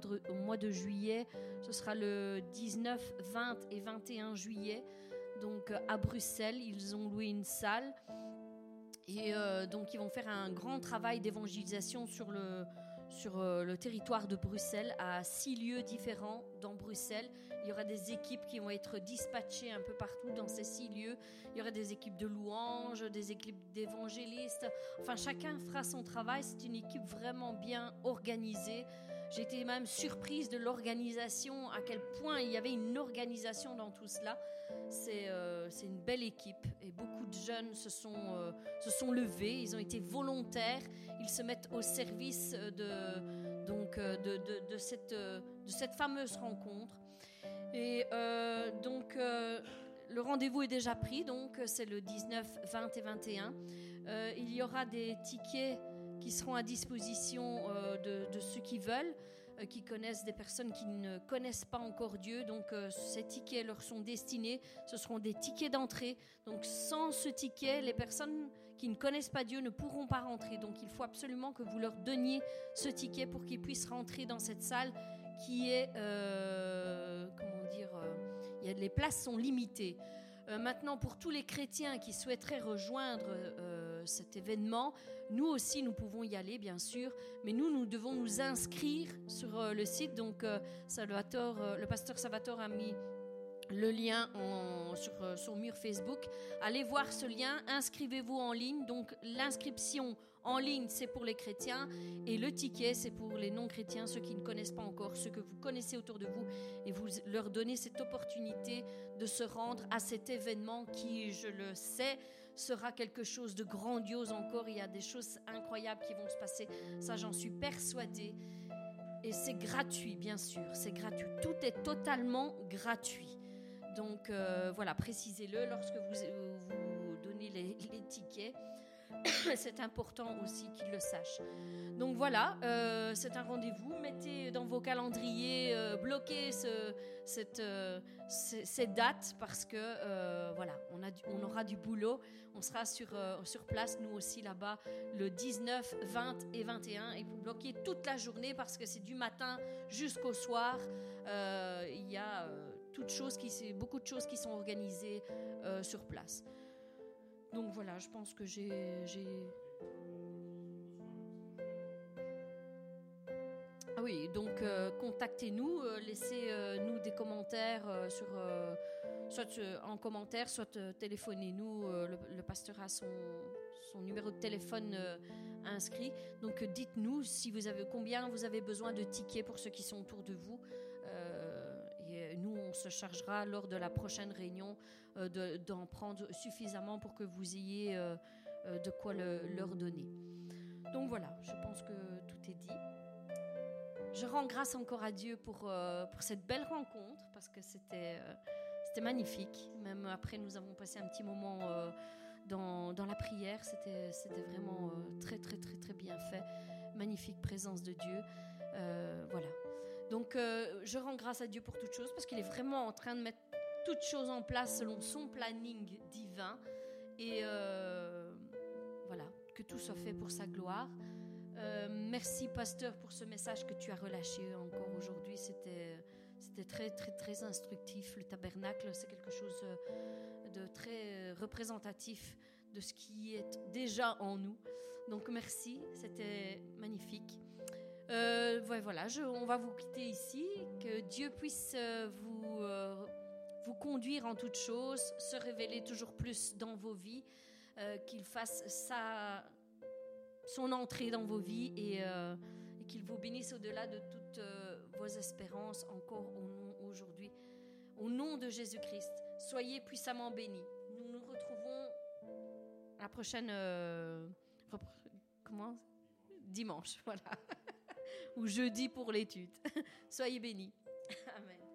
de juillet. Ce sera le 19, 20 et 21 juillet. Donc euh, à Bruxelles, ils ont loué une salle et euh, donc ils vont faire un grand travail d'évangélisation sur le territoire de Bruxelles à six lieux différents dans Bruxelles. Il y aura des équipes qui vont être dispatchées un peu partout dans ces six lieux. Il y aura des équipes de louanges, des équipes d'évangélistes. Enfin, chacun fera son travail. C'est une équipe vraiment bien organisée. Été même surprise de l'organisation, à quel point il y avait une organisation dans tout cela. C'est euh, une belle équipe et beaucoup de jeunes euh, se sont levés, ils ont été volontaires, ils se mettent au service de, donc, euh, de, de, cette, fameuse rencontre. Et donc le rendez-vous est déjà pris, donc c'est le 19, 20 et 21. il y aura des tickets qui seront à disposition de, de, ceux qui veulent. Euh, qui connaissent des personnes qui ne connaissent pas encore Dieu. Donc euh, ces tickets leur sont destinés. Ce seront des tickets d'entrée. Donc sans ce ticket, les personnes qui ne connaissent pas Dieu ne pourront pas rentrer. Donc il faut absolument que vous leur donniez ce ticket pour qu'ils puissent rentrer dans cette salle qui est, euh, comment dire, a, les places sont limitées. maintenant, pour tous les chrétiens qui souhaiteraient rejoindre cet événement, nous aussi, nous pouvons y aller, bien sûr, mais nous, nous devons nous inscrire sur euh, le site. Donc, euh, Salvatore, euh, le pasteur Salvatore a mis le lien sur son mur Facebook. Allez voir ce lien, inscrivez-vous en ligne. Donc, l'inscription en ligne, c'est pour les chrétiens et le ticket, c'est pour les non-chrétiens, ceux qui ne connaissent pas encore, ceux que vous connaissez autour de vous et vous leur donnez cette opportunité de se rendre à cet événement qui, je le sais, sera quelque chose de grandiose encore. Il y a des choses incroyables qui vont se passer. Ça, j'en suis persuadée. Et c'est gratuit, bien sûr. C'est gratuit. Tout est totalement gratuit. Donc euh, voilà, précisez-le lorsque vous, vous donnez les, tickets. c'est important aussi qu'ils le sachent. Donc voilà, euh, c'est un rendez-vous. Mettez dans vos calendriers, euh, bloquez ce, cette, ces, dates parce que voilà, on, a on aura du boulot. On sera sur, sur place, nous aussi là-bas, le 19, 20 et 21. Et pour bloquer toute la journée, parce que c'est du matin jusqu'au soir, il y a toutes choses qui, beaucoup de choses qui sont organisées sur place. Donc voilà, je pense que j'ai... Ah oui, donc contactez-nous, laissez-nous des commentaires sur soit euh, en commentaire, soit euh, téléphonez-nous. Euh, le, pasteur a son, son numéro de téléphone inscrit. Donc dites-nous si vous avez combien vous avez besoin de tickets pour ceux qui sont autour de vous. Se chargera lors de la prochaine réunion d'en prendre suffisamment pour que vous ayez de quoi leur donner. Donc voilà, je pense que tout est dit. Je rends grâce encore à Dieu pour, cette belle rencontre parce que c'était magnifique. Même après, nous avons passé un petit moment euh, dans, la prière. C'était, vraiment euh, très, très, très, très bien fait. Magnifique présence de Dieu. Euh, voilà. Donc, je rends grâce à Dieu pour toutes choses parce qu'il est vraiment en train de mettre toutes choses en place selon son planning divin. Et voilà, que tout soit fait pour sa gloire. merci, pasteur, pour ce message que tu as relâché encore aujourd'hui. C'était c'était très, très, très instructif. Le tabernacle, c'est quelque chose euh, de très euh, représentatif de ce qui est déjà en nous. Donc merci, c'était magnifique. Euh, voilà, on va vous quitter ici. Que Dieu puisse euh, vous, vous conduire en toutes choses, se révéler toujours plus dans vos vies, qu'il fasse sa, son entrée dans vos vies et, qu'il vous bénisse au-delà de toutes vos espérances encore aujourd'hui. Au nom de Jésus-Christ, soyez puissamment bénis. Nous nous retrouvons la prochaine... Euh, Dimanche, voilà. Ou jeudi pour l'étude. soyez bénis. Amen.